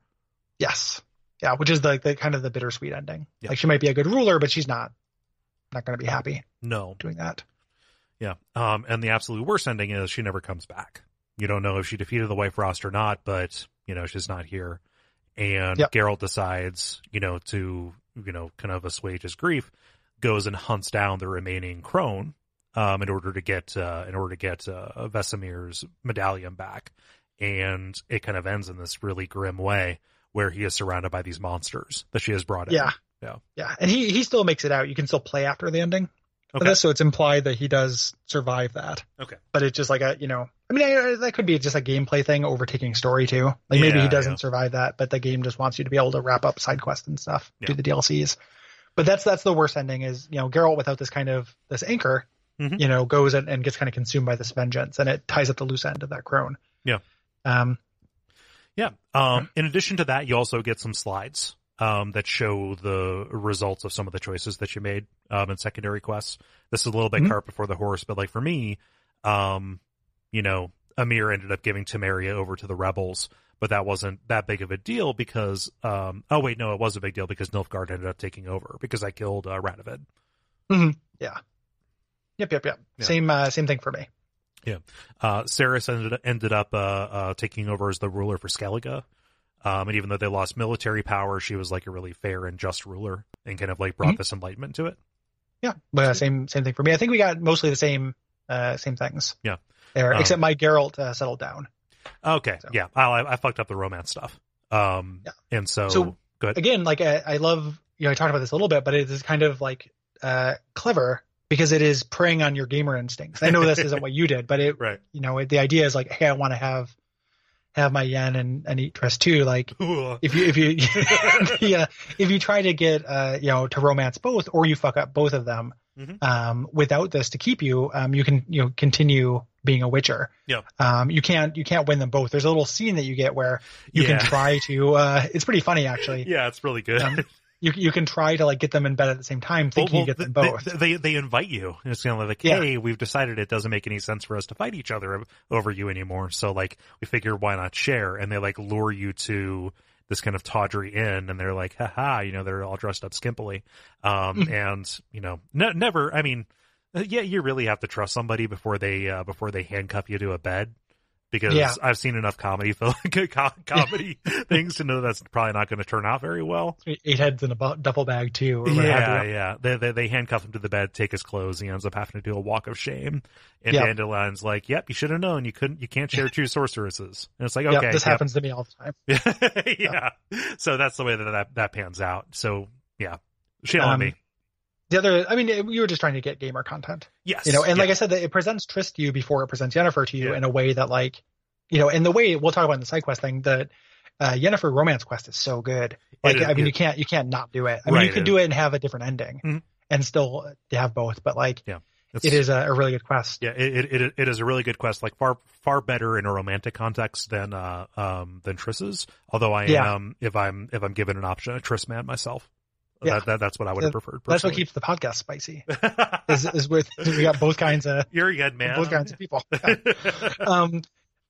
yes. Yeah, which is like the, kind of the bittersweet ending. Yeah. Like she might be a good ruler, but she's not not going to be happy No. doing that. Yeah. Um, and the absolute worst ending is she never comes back. You don't know if she defeated the White Frost or not, but, you know, she's not here. And Yep. Geralt decides, you know, to, you know, kind of assuage his grief, goes and hunts down the remaining crone, um, in order to get, uh, in order to get, uh, Vesemir's medallion back. And it kind of ends in this really grim way where he is surrounded by these monsters that she has brought in. Yeah. Yeah. Yeah, and he he still makes it out. You can still play after the ending. Okay. this, so it's implied that he does survive that. Okay. But it's just like a, you know, I mean, I, that could be just a gameplay thing overtaking story too. Like maybe Yeah, he doesn't yeah. survive that, but the game just wants you to be able to wrap up side quests and stuff, do the DLCs. But that's that's the worst ending is you know Geralt without this kind of this anchor, Mhm. you know, goes and, and gets kind of consumed by this vengeance, and it ties up the loose end of that crone. Yeah. Um. Yeah. Um, in addition to that, you also get some slides um, that show the results of some of the choices that you made um, in secondary quests. This is a little bit Mhm. cart before the horse, but like for me, um, you know, Emhyr ended up giving Temeria over to the rebels, but that wasn't that big of a deal because, um, oh wait, no, it was a big deal because Nilfgaard ended up taking over because I killed uh, Radovid. Yeah. Yep. Yep. Yep. Yeah. Same. Uh, same thing for me. Yeah. Uh, Cerys ended ended up uh, uh, taking over as the ruler for Skellige. Um, and even though they lost military power, she was like a really fair and just ruler, and kind of like brought Mhm. this enlightenment to it. Yeah, but uh, same same thing for me. I think we got mostly the same uh same things. Yeah. There, Um, except my Geralt uh, settled down. Okay, So- yeah, I, I fucked up the romance stuff. Um, Yeah. and so, So, good. Again, like I, I love you know I talked about this a little bit, but it is kind of like uh clever because it is preying on your gamer instincts. I know this isn't what you did, but it Right. you know the idea is like, hey, I want to have have my yen and, and eat Triss too. Like if you if you yeah if you try to get uh you know to romance both or you fuck up both of them Mhm. um without this to keep you um you can you know continue being a witcher Yeah. um you can't you can't win them both there's a little scene that you get where you Yeah. can try to uh it's pretty funny actually yeah, it's really good. Um, you you can try to like get them in bed at the same time thinking Well, you get well, them they- both They, they invite you. And It's kind of like, Yeah. hey, we've decided it doesn't make any sense for us to fight each other over you anymore. So like, we figure why not share? And they like lure you to this kind of tawdry inn, and they're like, haha, you know, they're all dressed up skimpily. Um, Mm-hmm. and you know, ne- never. I mean, uh, yeah, you really have to trust somebody before they uh, before they handcuff you to a bed. Because Yeah. I've seen enough comedy film, comedy things to know that's probably not going to turn out very well. eight heads in a bu- duffel bag too or what have Yeah, yeah. They, they they handcuff him to the bed, take his clothes. He ends up having to do a walk of shame. And Yep. Dandelion's like, "Yep, you should have known. You couldn't. You can't share two sorceresses." And it's like, Yep, okay, this yep. happens to me all the time yeah. So that's the way that, that that pans out. So yeah, on Um, me. The other i mean you were just trying to get gamer content Yes, you know and like i said it presents Triss to you before it presents Yennefer to you Yeah. in a way that like you know in the way we'll talk about in the side quest thing that uh Yennefer romance quest is so good like It i mean good. you can't you can't not do it i mean Right, you could it do it and have a different ending Mhm. and still have both but like Yeah. it is a, a really good quest Yeah, it, it it it is a really good quest. Like far far better in a romantic context than uh um than Triss's. Although I Yeah. am if I'm if I'm given an option, a Triss man myself. Yeah. That, that that's what I would Yeah, have preferred. that's what keeps the podcast spicy is, is with we got both kinds of You're a good, man. both kinds of people um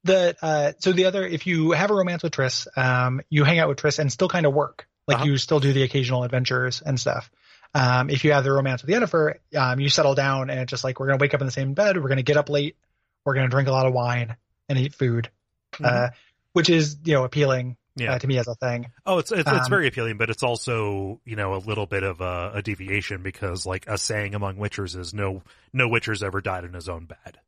the uh so the other if you have a romance with Triss, um you hang out with Triss and still kind of work. Like Uh-huh. you still do the occasional adventures and stuff. Um if you have the romance with Yennefer, um you settle down and it's just like we're gonna wake up in the same bed, we're gonna get up late, we're gonna drink a lot of wine and eat food. Uh which is, you know, appealing Mm-hmm. Yeah. uh, to me as a thing. Oh, it's it's, it's Um, very appealing, but it's also you know a little bit of a, a deviation because like a saying among witchers is no no witcher's ever died in his own bed.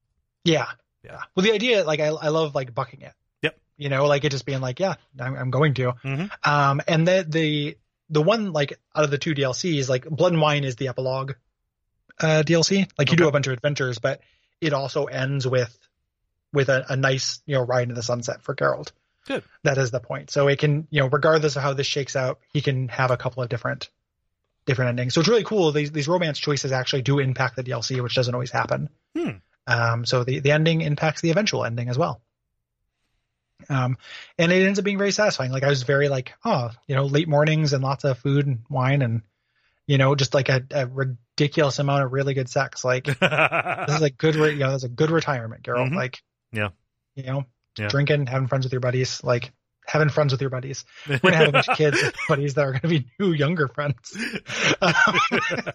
Yeah. Yeah. Well the idea like I I love like bucking it. Yep. you know, like it just being like, yeah, I'm, I'm going to. Mhm. Um, and the the the one like out of the two DLCs, like Blood and Wine is the epilogue uh, DLC. Like you do a bunch of adventures, but it also ends with with a, a nice you know ride in the sunset for Geralt. Good. That is the point. So it can you know regardless of how this shakes out, he can have a couple of different different endings. So it's really cool. These these romance choices actually do impact the DLC, which doesn't always happen. Hmm. Um, so the the ending impacts the eventual ending as well. Um, and it ends up being very satisfying. Like I was very like, oh, you know, late mornings and lots of food and wine and, you know, just like a, a ridiculous amount of really good sex. Like this is a good, re- you know, this is a good retirement, girl. Mhm. Like, Yeah. you know, Yeah. drinking, having friends with your buddies, like having friends with your buddies. We're gonna have a bunch of kids, buddies that are gonna be new, younger friends. Um,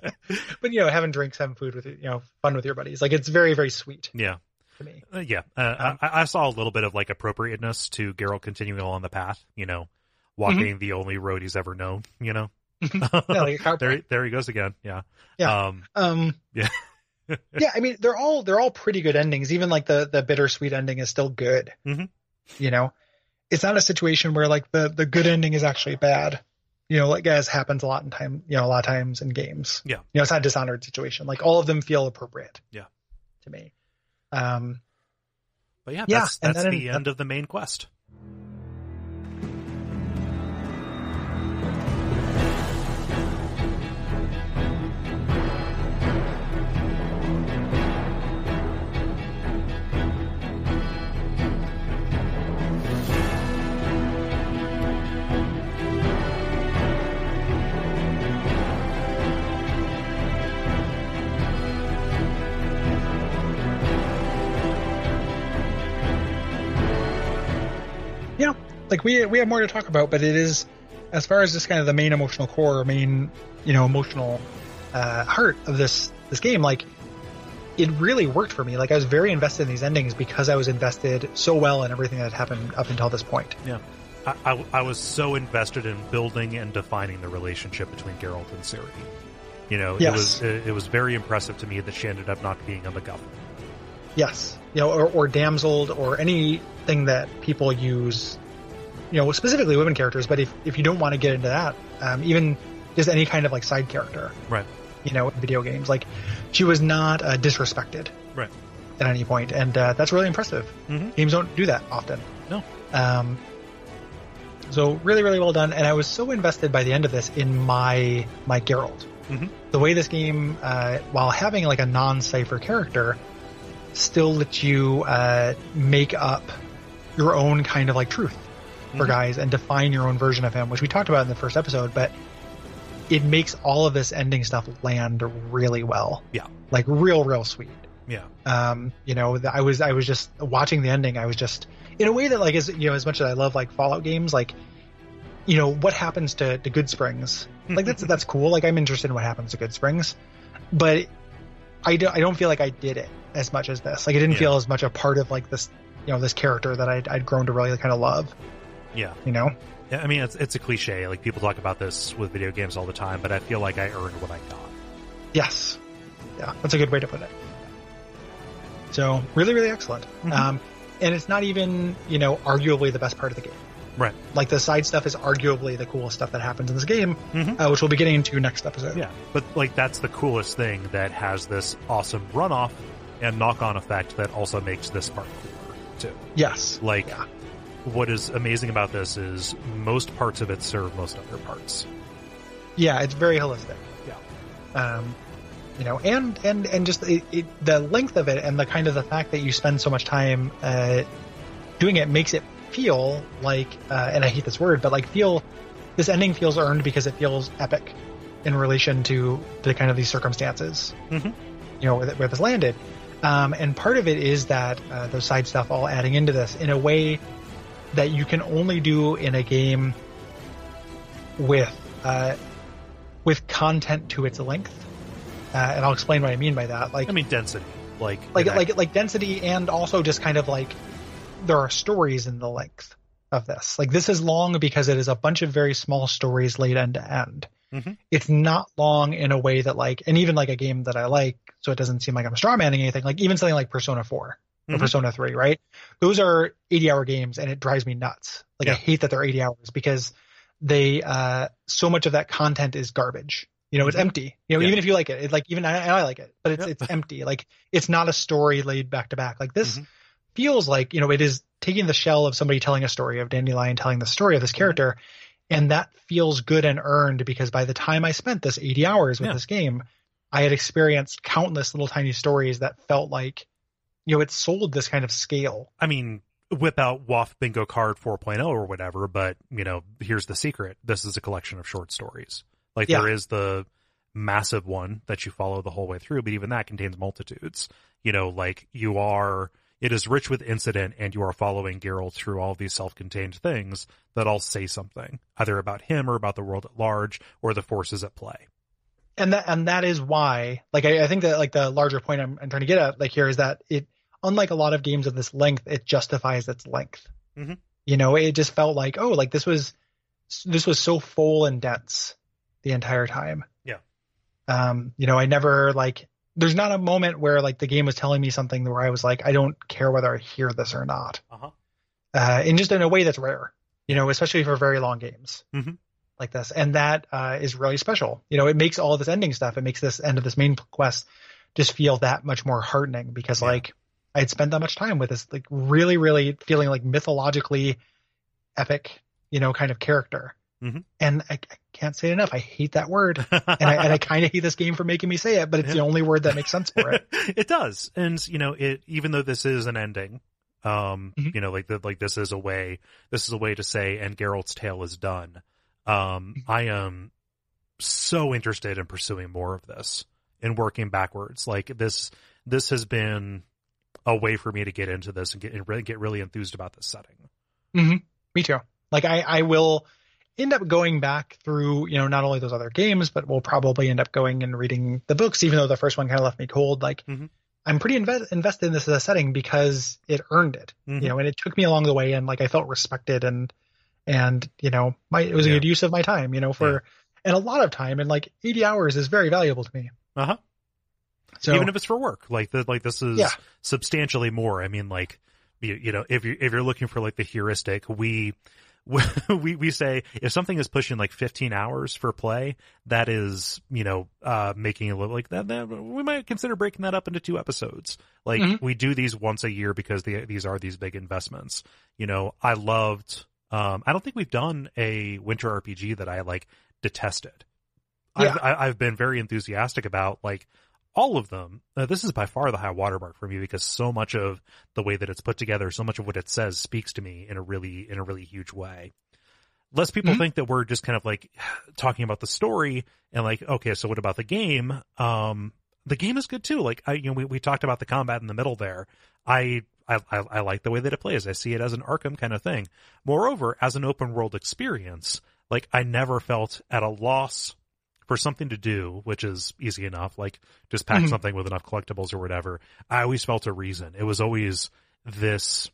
but you know, having drinks, having food with you know, fun with your buddies. Like it's very, very sweet yeah. to me. Uh, yeah, uh, I, I saw a little bit of like appropriateness to Geralt continuing along the path. You know, walking the only road he's ever known. You know, Mm-hmm. Yeah, like there, there he goes again. Yeah, Yeah. Um, Um, yeah, yeah, I mean they're all they're all pretty good endings. Even like the the bittersweet ending is still good. Mhm. You know, it's not a situation where like the the good ending is actually bad. You know, like as happens a lot in time. You know, a lot of times in games. Yeah. You know, it's not a dishonored situation. Like all of them feel appropriate. Yeah. To me. Um. but yeah, Yeah, that's that's the end of the main quest. Like we we have more to talk about, but it is as far as just kind of the main emotional core, main you know emotional uh, heart of this this game. Like it really worked for me. Like I was very invested in these endings because I was invested so well in everything that had happened up until this point. Yeah. I, I, I was so invested in building and defining the relationship between Geralt and Ciri. You know, it Yes. was it, it was very impressive to me that she ended up not being a MacGuffin. Yes, you know, or, or damseled, or anything that people use, you know, specifically women characters. But if if you don't want to get into that, um, even just any kind of like side character, Right. you know, in video games, like she was not uh, disrespected Right. at any point, and uh, that's really impressive. Mhm. Games don't do that often. No. Um, so really, really well done, and I was so invested by the end of this in my my Geralt. Mhm. The way this game, uh, while having like a non-cipher character, still lets you uh, make up your own kind of like truth for Mhm. guys and define your own version of him, which we talked about in the first episode. But it makes all of this ending stuff land really well, Yeah. like real, real sweet Yeah. um you know i was i was just watching the ending i was just in a way that like as you know as much as i love like fallout games like you know what happens to to Goodsprings like that's that's cool like i'm interested in what happens to Goodsprings but i don't i don't feel like i did it as much as this like i didn't Yeah. feel as much a part of like this you know this character that I'd, I'd grown to really kind of love Yeah. you know Yeah, I mean, it's it's a cliche. Like people talk about this with video games all the time, but I feel like I earned what I got. Yes. Yeah, that's a good way to put it. So really, really excellent. Mhm. Um, and it's not even, you know, arguably the best part of the game. Right. Like the side stuff is arguably the coolest stuff that happens in this game, Mhm. uh, which we'll be getting into next episode. Yeah, but like that's the coolest thing that has this awesome runoff and knock-on effect that also makes this part cooler too. Yes. Like, Yeah. What is amazing about this is most parts of it serve most other parts. Yeah, it's very holistic. Yeah. Um, you know, and and and just it, it, the length of it and the kind of the fact that you spend so much time uh, doing it makes it feel like, uh, and I hate this word, but like feel this ending feels earned because it feels epic in relation to the kind of these circumstances. Mhm. You know, where, where this landed. Um, and part of it is that uh, those side stuff all adding into this in a way that you can only do in a game with uh, with content to its length. Uh, and I'll explain what I mean by that. Like, I mean, density, like like, like, like density, and also just kind of like there are stories in the length of this. Like, this is long because it is a bunch of very small stories laid end to end. Mhm. It's not long in a way that like, and even like a game that I like, so it doesn't seem like I'm straw manning anything. Like even something like Persona Four, or Mhm. Persona 3, right? Those are 80 hour games and it drives me nuts. Like I hate that they're 80 hours because they, uh, so much of that content is garbage. You know, it's Mhm. empty. You know, Yeah. even if you like it, it's like, even I, I like it, but it's, Yep. it's empty. Like it's not a story laid back to back. Like this Mhm. feels like, you know, it is taking the shell of somebody telling a story of Dandelion telling the story of Mm-hmm. this character. And that feels good and earned because by the time I spent this 80 hours with Yeah. this game, I had experienced countless little tiny stories that felt like, you know, it sold this kind of scale. I mean, whip out WAF Bingo Card 4.0 or whatever, but you know, here's the secret. This is a collection of short stories. Like Yeah. there is the massive one that you follow the whole way through, but even that contains multitudes. You know, like you are, it is rich with incident and you are following Geralt through all these self-contained things that all say something, either about him or about the world at large or the forces at play. And that, and that is why, like, I, I think that like the larger point I'm, I'm trying to get at, like here is that it, unlike a lot of games of this length, it justifies its length. Mhm. You know, it just felt like, oh, like this was, this was so full and dense the entire time. Yeah. Um, you know, I never like, there's not a moment where like the game was telling me something where I was like, I don't care whether I hear this or not. Uh-huh. Uh, and just in a way that's rare, you know, especially for very long games mm-hmm. like this. And that, uh, is really special. You know, it makes all this ending stuff, it makes this end of this main quest just feel that much more heartening because Yeah. like I had spent that much time with this like really, really feeling like mythologically epic, you know, kind of character. Mhm. And I, I can't say it enough. I hate that word. and I, and I kind of hate this game for making me say it, but it's the only word that makes sense for it. it does. And you know, it even though this is an ending, um, Mhm. you know, like the, like this is a way this is a way to say and Geralt's tale is done. Um, I am so interested in pursuing more of this and working backwards. Like this this has been a way for me to get into this and get and really get really enthused about this setting. Me too. Like I, I will end up going back through, you know, not only those other games, but we'll probably end up going and reading the books, even though the first one kind of left me cold. Like Mhm. I'm pretty inve- invested in this as a setting because it earned it, Mhm. you know, and it took me along the way and like I felt respected and, and, you know, my, it was a Yeah. good use of my time, you know, for, Yeah. and a lot of time and like 80 hours is very valuable to me. Uh-huh. So even if it's for work like the, like this is Yeah. substantially more i mean like you, you know if you if you're looking for like the heuristic we we we say if something is pushing like 15 hours for play that is you know uh making it look like that, that we might consider breaking that up into two episodes like Mhm. we do these once a year because the, these are these big investments you know i loved um i don't think we've done a winter rpg that i like detested Yeah. I've, I've been very enthusiastic about like all of them. Uh, this is by far the high watermark for me because so much of the way that it's put together, so much of what it says speaks to me in a really, in a really huge way. Less people Mhm. think that we're just kind of like talking about the story and like, okay, so what about the game? Um, the game is good too. Like I, you know, we, we talked about the combat in the middle there. I, I, I like the way that it plays. I see it as an Arkham kind of thing. Moreover, as an open world experience, like I never felt at a loss for something to do, which is easy enough, like just pack Mhm. something with enough collectibles or whatever. I always felt a reason. It was always this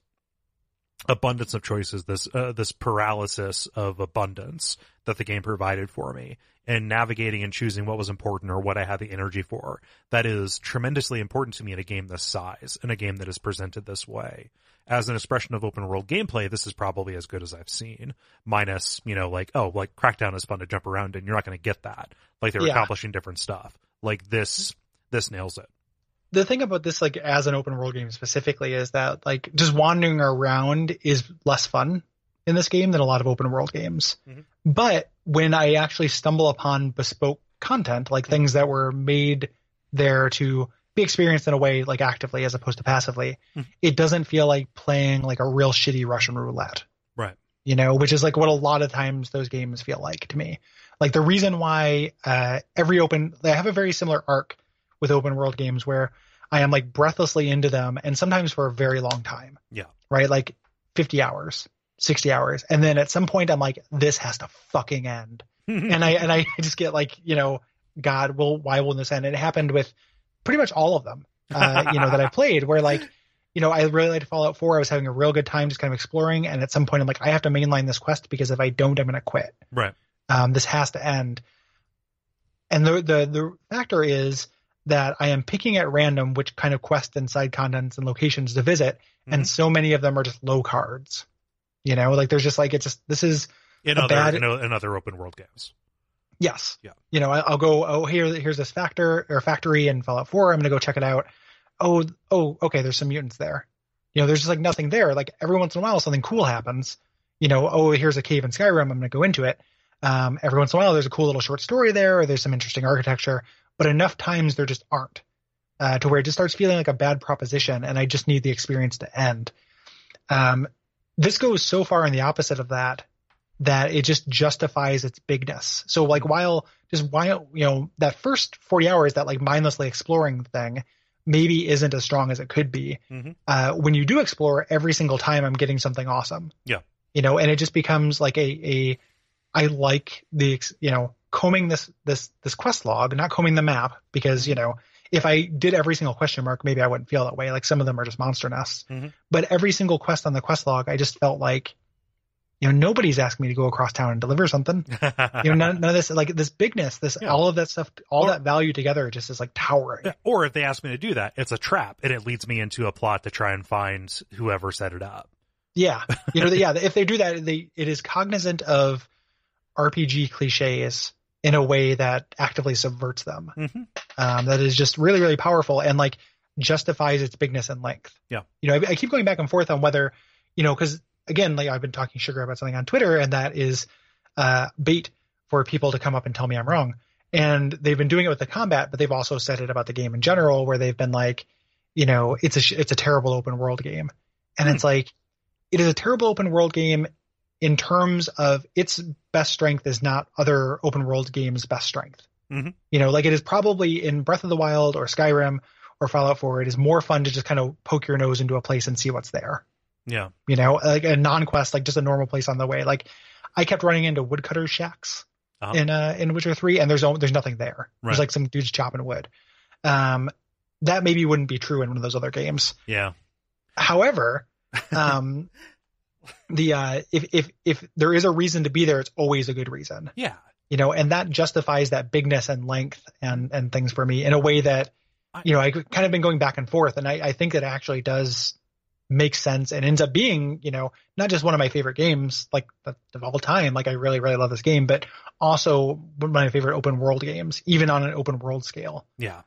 abundance of choices, this uh, this paralysis of abundance that the game provided for me, and navigating and choosing what was important or what I had the energy for. That is tremendously important to me in a game this size, in a game that is presented this way. As an expression of open world gameplay, this is probably as good as I've seen. Minus, you know, like oh, like Crackdown is fun to jump around and You're not going to get that. Like they're Yeah. accomplishing different stuff. Like this, this nails it. the thing about this, like as an open world game specifically, is that like just wandering around is less fun in this game than a lot of open world games. Mhm. But when I actually stumble upon bespoke content, like things that were made there to be experienced in a way like actively as opposed to passively, Mhm. it doesn't feel like playing like a real shitty Russian roulette Right. you know, which is like what a lot of times those games feel like to me. Like the reason why uh, every open, they have a very similar arc with open world games where I am like breathlessly into them and sometimes for a very long time, Yeah. right? Like 50 hours, 60 hours. And then at some point I'm like, this has to fucking end. and I, and I just get like, you know, God, will, why won't this end? And it happened with pretty much all of them, uh, you know, that I played where like, you know, I really liked Fallout 4. I was having a real good time just kind of exploring. And at some point, I'm like, I have to mainline this quest because if I don't, I'm going to quit. right. Um, this has to end. And the, the, the factor is that I am picking at random which kind of quests and side contents and locations to visit, and Mhm. so many of them are just low cards. You know, like there's just like it's just this is in other bad- in, in other open world games. Yes. Yeah. You know, I, I'll go. Oh, here, here's this factor or factory in Fallout 4. I'm gonna go check it out. Oh, oh, okay. There's some mutants there. You know, there's just like nothing there. Like every once in a while, something cool happens. You know, oh, here's a cave in Skyrim. I'm gonna go into it. Um, every once in a while, there's a cool little short story there, or there's some interesting architecture. But enough times there just aren't, uh, to where it just starts feeling like a bad proposition, and I just need the experience to end. Um, this goes so far in the opposite of that that it just justifies its bigness. So like while just while you know that first 40 hours that like mindlessly exploring thing maybe isn't as strong as it could be. Mhm. Uh, when you do explore every single time I'm getting something awesome. Yeah. You know, and it just becomes like a a I like the you know combing this this this quest log, not combing the map because you know if I did every single question mark, maybe I wouldn't feel that way. Like some of them are just monster nests, Mhm. but every single quest on the quest log, I just felt like, you know, nobody's asking me to go across town and deliver something. You know, none, none of this, like this bigness, this Yeah. all of that stuff, all Or- that value together, just is like towering. Yeah, or if they ask me to do that, it's a trap and it leads me into a plot to try and find whoever set it up. Yeah, you know, yeah. If they do that, they it is cognizant of RPG cliches in a way that actively subverts them. Mhm. Um, that is just really, really powerful and like justifies its bigness and length. Yeah. You know, I, I keep going back and forth on whether, you know, because again, like I've been talking sugar about something on Twitter, and that is uh, bait for people to come up and tell me I'm wrong. And they've been doing it with the combat, but they've also said it about the game in general, where they've been like, you know, it's a it's a terrible open world game, and Hmm. it's like, it is a terrible open world game in terms of its best strength is not other open world games' best strength. Mhm. You know, like it is probably in Breath of the Wild or Skyrim or Fallout 4, it is more fun to just kind of poke your nose into a place and see what's there. Yeah. You know, like a non-quest, like just a normal place on the way. Like I kept running into woodcutter shacks Uh-huh. in uh in Witcher 3 and there's no, there's nothing there. Right. There's like some dudes chopping wood. Um that maybe wouldn't be true in one of those other games. Yeah. However, um, the uh, if if if there is a reason to be there, it's always a good reason, Yeah. you know, and that justifies that bigness and length and and things for me in a way that, you know, I kind of been going back and forth, and I I think that actually does make sense and ends up being, you know, not just one of my favorite games like of of all time, like I really really love this game, but also one of my favorite open world games, even on an open world scale, Yeah.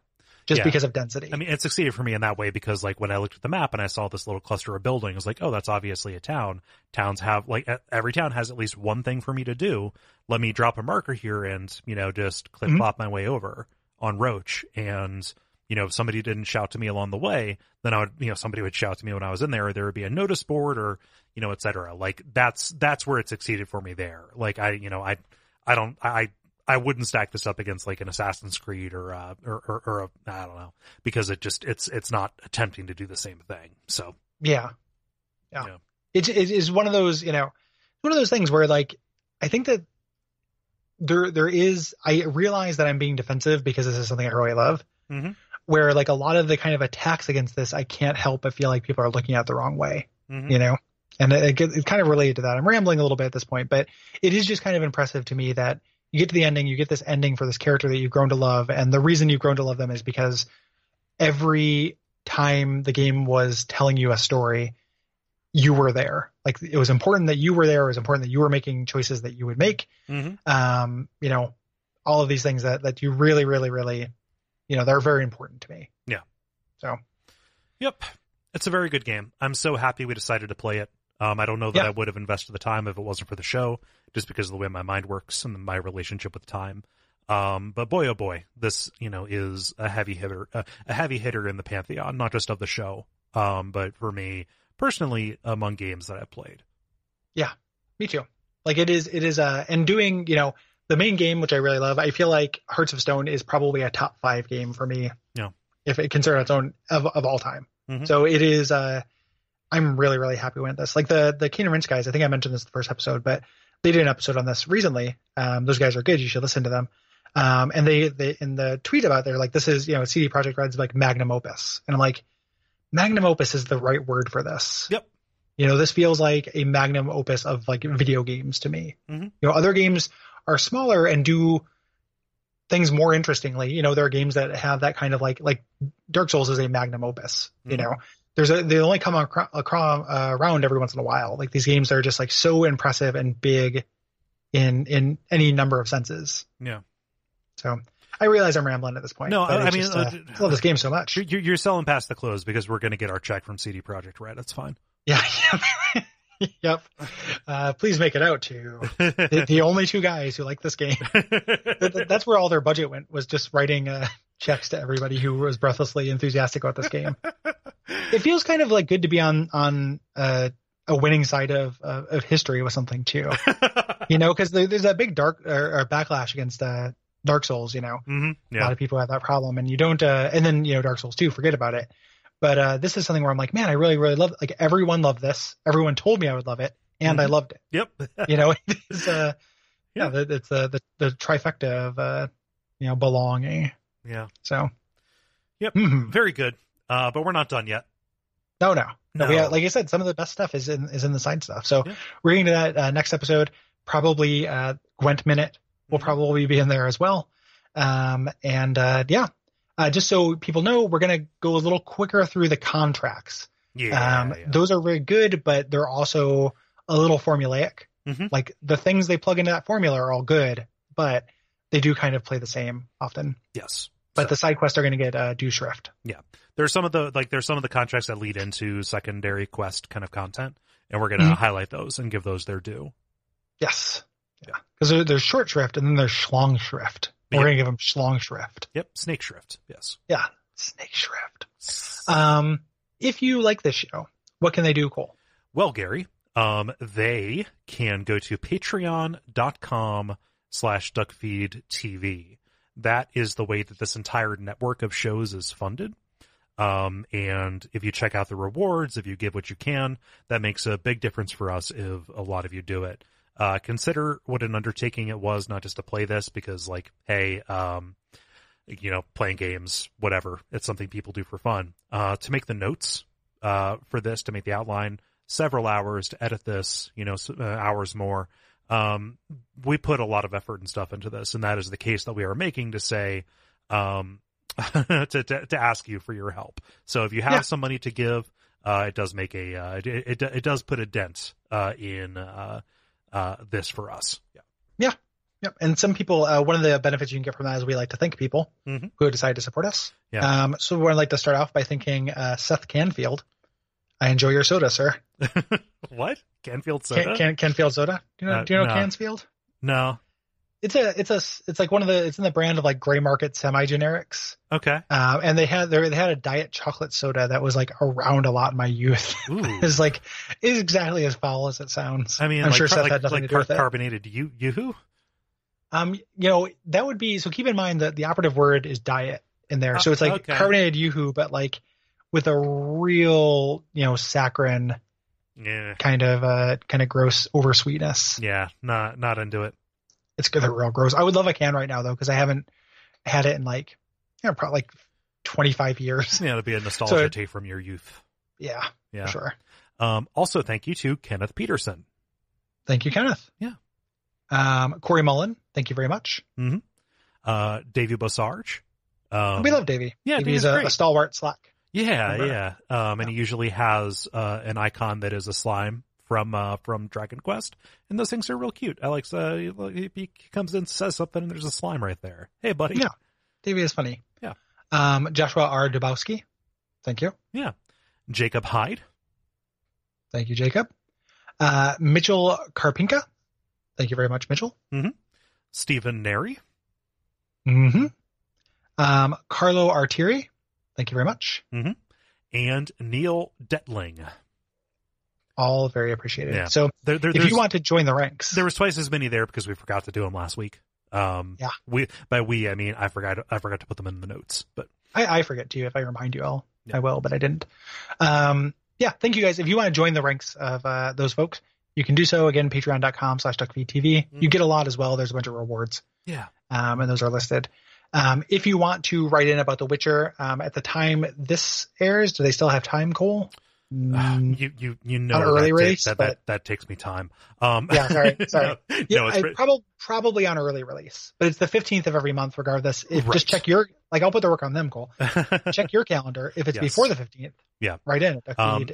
Just Yeah. because of density. I mean, it succeeded for me in that way because, like, when I looked at the map and I saw this little cluster of buildings, was like, oh, that's obviously a town. Towns have, like, every town has at least one thing for me to do. Let me drop a marker here and, you know, just clip Mhm. my way over on Roach. And, you know, if somebody didn't shout to me along the way, then I would, you know, somebody would shout to me when I was in there, or there would be a notice board or, you know, et cetera. Like, that's, that's where it succeeded for me there. Like, I, you know, I, I don't, I, I wouldn't stack this up against like an Assassin's Creed or uh or or, or a, I don't know because it just it's it's not attempting to do the same thing. So Yeah. Yeah. Yeah. It, it is one of those, you know, one of those things where like, I think that there, there is, I realize that I'm being defensive because this is something I really love Mhm. where like a lot of the kind of attacks against this, I can't help but feel like people are looking at the wrong way, Mhm. you know? And it, it, it's kind of related to that. I'm rambling a little bit at this point, but it is just kind of impressive to me that you get to the ending, you get this ending for this character that you've grown to love. And the reason you've grown to love them is because every time the game was telling you a story, you were there. Like it was important that you were there. It was important that you were making choices that you would make. Mhm. Um, you know, all of these things that, that you really, really, really, you know, they're very important to me. Yeah. So Yep. It's a very good game. I'm so happy we decided to play it. Um, I don't know that Yeah. I would have invested the time if it wasn't for the show, just because of the way my mind works and my relationship with time. Um, but boy, oh boy, this, you know, is a heavy hitter, uh, a heavy hitter in the pantheon, not just of the show. Um, but for me personally, among games that I've played. Yeah, me too. Like it is, it is, uh, and doing, you know, the main game, which I really love, I feel like Hearts of Stone is probably a top five game for me. Yeah. If it considered its own of, of all time. Mhm. So it is, uh, I'm really, really happy with this. Like the, the Kingdom Rinse guys, I think I mentioned this the first episode, but they did an episode on this recently. Um, those guys are good. You should listen to them. Um, and they, they, in the tweet about, it, they're like, this is, you know, CD Projekt Red's like magnum opus. And I'm like, magnum opus is the right word for this. Yep. You know, this feels like a magnum opus of like video games to me. Mhm. You know, other games are smaller and do things more interestingly. You know, there are games that have that kind of like like Dark Souls is a magnum opus. You Mhm. know, there's a they only come acro- acro- uh, around every once in a while. Like these games are just like so impressive and big in in any number of senses. Yeah. So I realize I'm rambling at this point. No, I- I mean, just, uh, uh, I love this game so much. You're, you're selling past the close because we're going to get our check from CD Projekt Red. That's fine. Yeah. yep. Uh, please make it out to the, the only two guys who like this game. That- That's where all their budget went was just writing uh, checks to everybody who was breathlessly enthusiastic about this game. It feels kind of like good to be on on uh, a winning side of of, of history with something too. you know, because there, there's that big dark or, or backlash against uh, Dark Souls. You know, hmm a lot of people have that problem, and you don't. Uh, and then you know, Dark Souls 2, forget about it. But uh, this is something where I'm like, man, I really, really love. Like everyone loved this. Everyone told me I would love it, and I Mhm. loved it. Yep. You know, it's uh, Yeah. yeah, it's uh, the the trifecta of uh, you know, belonging. Yeah. So, Yep. mhm. Very good. Uh, but we're not done yet. no, no, no. We No. have, like I said, some of the best stuff is in is in the side stuff. So Yeah. we're getting to that uh, next episode. Probably uh, Gwent Minute will Mhm. probably be in there as well. Um, and uh, yeah, uh, just so people know, we're gonna go a little quicker through the contracts. Yeah. um, yeah. Those are very good, but they're also a little formulaic. Mhm. Like the things they plug into that formula are all good, but they do kind of play the same often. Yes. But So- the side quests are going to get uh, due shrift. Yeah, there's some of the like there's some of the contracts that lead into secondary quest kind of content, and we're going to Mhm. highlight those and give those their due. Yes. Yeah. Because there, there's short shrift and then there's schlong shrift. We're going to give them schlong shrift. Yep. Snake shrift. Yes. Yeah. Snake shrift. Um, if you like this show, what can they do, Cole? Well, Gary, um, they can go to patreon.com slash duckfeed TV. That is the way that this entire network of shows is funded. Um, and if you check out the rewards, if you give what you can, that makes a big difference for us if a lot of you do it. Uh, consider what an undertaking it was not just to play this because like, hey, um, you know, playing games, whatever. It's something people do for fun. Uh, to make the notes, uh, for this, to make the outline, several hours to edit this, you know, uh, hours more. Um, we put a lot of effort and stuff into this, and that is the case that we are making to say, um, to, to, to ask you for your help. So if you have Yeah. some money to give, uh, it does make a, uh, it, it, it does put a dent, uh, in, uh, uh, this for us. Yeah. Yeah. Yep. And some people, uh, one of the benefits you can get from that is we like to thank people Mhm. who decide to support us. Yeah. Um, so we'd like to start off by thanking uh, Seth Canfield. I enjoy your soda, sir. what? Canfield soda? Can, can, Canfield soda. Do you know? Uh, do you know no. Cansfield? no. It's a, it's a, it's like one of the, it's in the brand of like gray market semi generics. Okay. Um, and they had, they had a diet chocolate soda that was like around a lot in my youth. It's like, it's exactly as foul as it sounds. I mean, I'm like, sure Seth like, had nothing like to do with it. carbonated you, yoo-hoo? Um, you know, that would be so. Keep in mind that the operative word is diet in there, so Uh, it's like okay. carbonated yoo-hoo, but like with a real, you know, saccharine Yeah. kind of uh kind of gross over sweetness. Yeah. Not, not into it. It's good, they're real gross. I would love a can right now though because I haven't had it in like, you know, probably like twenty five years. Yeah, it'll be a nostalgia So- take from your youth. Yeah, Yeah. for sure. Um, also, thank you to Kenneth Peterson. Thank you, Kenneth. Yeah. Um, Corey Mullen, thank you very much. Mhm. Uh, Davey Bossarge. Um, we love Davey. yeah, Davey's a, a stalwart slack. Yeah, Remember? yeah. Um, and he usually has uh, an icon that is a slime from uh, from Dragon Quest, and those things are real cute. Alex, uh, he, he comes in, says something, and there's a slime right there. Hey, buddy. Yeah. Davey is funny. Yeah. Um, Joshua R. Dubowski, thank you. Yeah. Jacob Hyde. Thank you, Jacob. Uh, Mitchell Karpinka. Thank you very much, Mitchell. Stephen Neri. Mm-hmm. Um, Carlo Artieri. Thank you very much. And Neil Detling. All very appreciated. Yeah. So There, there, if you want to join the ranks, there was twice as many there because we forgot to do them last week. Um, Yeah. We by we I mean I forgot I forgot to put them in the notes, but I, I forget to. If I remind you, I'll, Yeah. I will, but I didn't. Um, yeah. Thank you guys. If you want to join the ranks of, uh, those folks, you can do so again, patreon.com slash duckfeedtv. You get a lot as well. There's a bunch of rewards. yeah, um, and those are listed. Um, if you want to write in about The Witcher, um, at the time this airs, do they still have time, Cole? Mm, You you you know early that, release, that, but- that that takes me time. Um, Yeah, sorry, sorry. no, yeah, no, it's probably probably on early release, but it's the fifteenth of every month, regardless. If, Right. Just check your like. I'll put the work on them, Cole. check your calendar. If it's Yes. before the fifteenth, Yeah. right in at Um,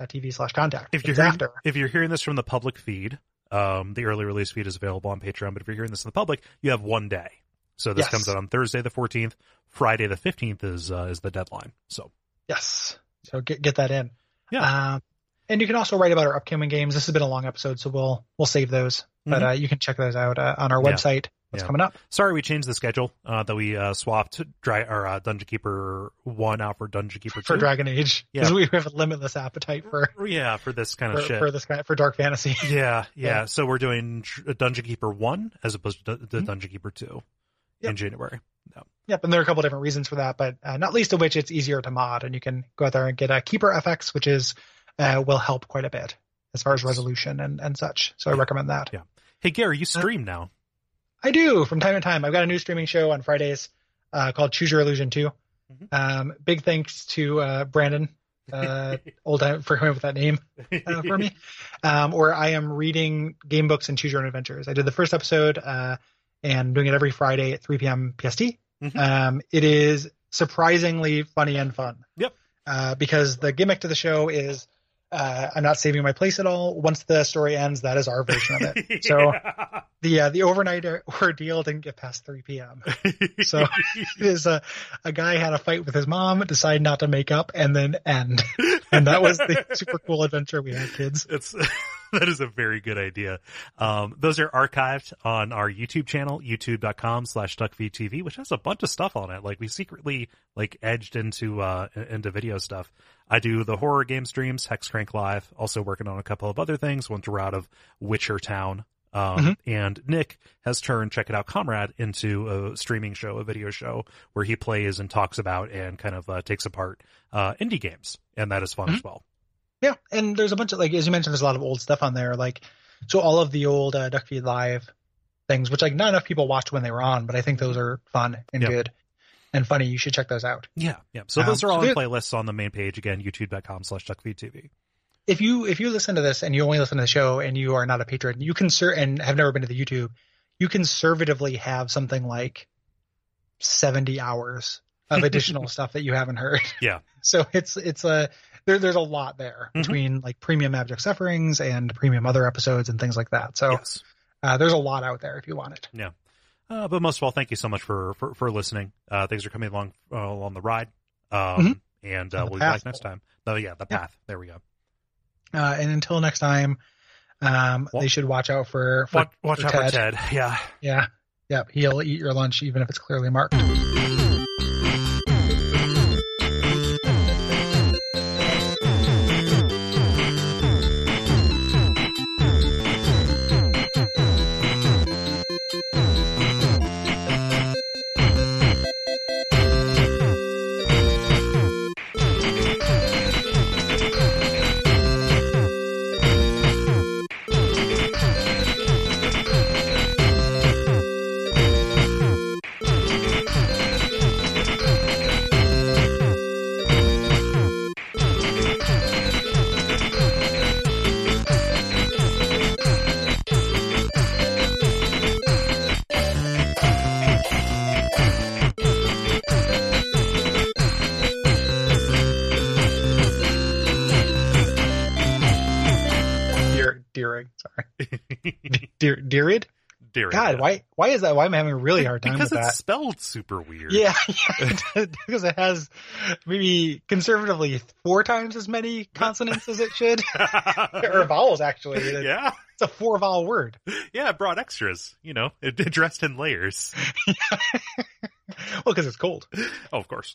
duckfeed.tv slash contact. if you're hearing, after, if you're hearing this from the public feed, um, the early release feed is available on Patreon. But if you're hearing this in the public, you have one day. So this Yes. comes out on Thursday the 14th. Friday the 15th is uh, is the deadline. So yes. So get get that in. Yeah. Um, and you can also write about our upcoming games. This has been a long episode, so we'll we'll save those. But Mhm. uh, you can check those out uh, on our Yeah. website. What's Yeah. coming up? sorry we changed the schedule. Uh, that we uh, swapped dry or uh, Dungeon Keeper one out for Dungeon Keeper For. Dragon Age, because Yeah. we have a limitless appetite for yeah, for this kind of for, shit. for this kind for dark fantasy. Yeah, yeah, Yeah. So we're doing Dungeon Keeper one as opposed to the Dungeon Keeper two Mm-hmm. Yep. in January. No. Yep, and there are a couple different reasons for that, but uh, not least of which it's easier to mod, and you can go out there and get a Keeper FX, which is uh, will help quite a bit as far as resolution and, and such. So I recommend that. Yeah. Hey Gary, you stream now. I do from time to time. I've got a new streaming show on Fridays uh, called Choose Your Illusion 2. Mm-hmm. Um, big thanks to uh, Brandon, uh, old time for coming up with that name uh, for me. Um, where I am reading game books and choose your own adventures. I did the first episode uh, and doing it every Friday at 3 p.m. PST. Mhm. Um, it is surprisingly funny and fun. Yep. Uh, because the gimmick to the show is uh, I'm not saving my place at all. Once the story ends, that is our version of it. So the uh, the overnight ordeal didn't get past 3 p.m. So it is a a guy had a fight with his mom, decided not to make up, and then end. And that was the super cool adventure we had, kids. It's that is a very good idea. Um, those are archived on our YouTube channel, youtube.com slash duckfeedtv, which has a bunch of stuff on it. Like we secretly like edged into, uh, into video stuff. I do the horror game streams, Hexcrank Live, also working on a couple of other things once we're out of Witcher Town. Um, and Nick has turned Check It Out Comrade into a streaming show, a video show where he plays and talks about and kind of, uh, takes apart, uh, indie games. And that is fun as well. Yeah, and there's a bunch of like as you mentioned, there's a lot of old stuff on there. Like so, all of the old uh, Duckfeed Live things, which like not enough people watched when they were on, but I think those are fun and Yeah. good and funny. You should check those out. Yeah, yeah. So Um, those are all in playlists on the main page again, youtube.com slash duckfeedtv. If you if you listen to this and you only listen to the show and you are not a patron, you can ser- and have never been to the YouTube, you conservatively have something like seventy hours of additional stuff that you haven't heard. Yeah. So it's it's a there, there's a lot there Mhm. between like premium abject sufferings and premium other episodes and things like that. So Yes. uh, there's a lot out there if you want it. Yeah. Uh, but most of all, thank you so much for, for, for listening. Uh, things are coming along, uh, along the ride. Um, Mhm. and, uh, we'll be back next time. Oh yeah, the Yeah. path. There we go. Uh, and until next time, um, Wa- they should watch out for, for Watch, watch out for Ted. Yeah. Yeah. Yep. He'll eat your lunch even if it's clearly marked. God, why, why is that? Why am I having a really hard time Because with it's that? spelled super weird. Yeah, yeah, because it has maybe conservatively four times as many consonants as it should, or vowels actually. It- yeah. It's a four vowel word. Yeah. It brought extras, you know, it, it dressed in layers. Well, because it's cold. Oh, of course.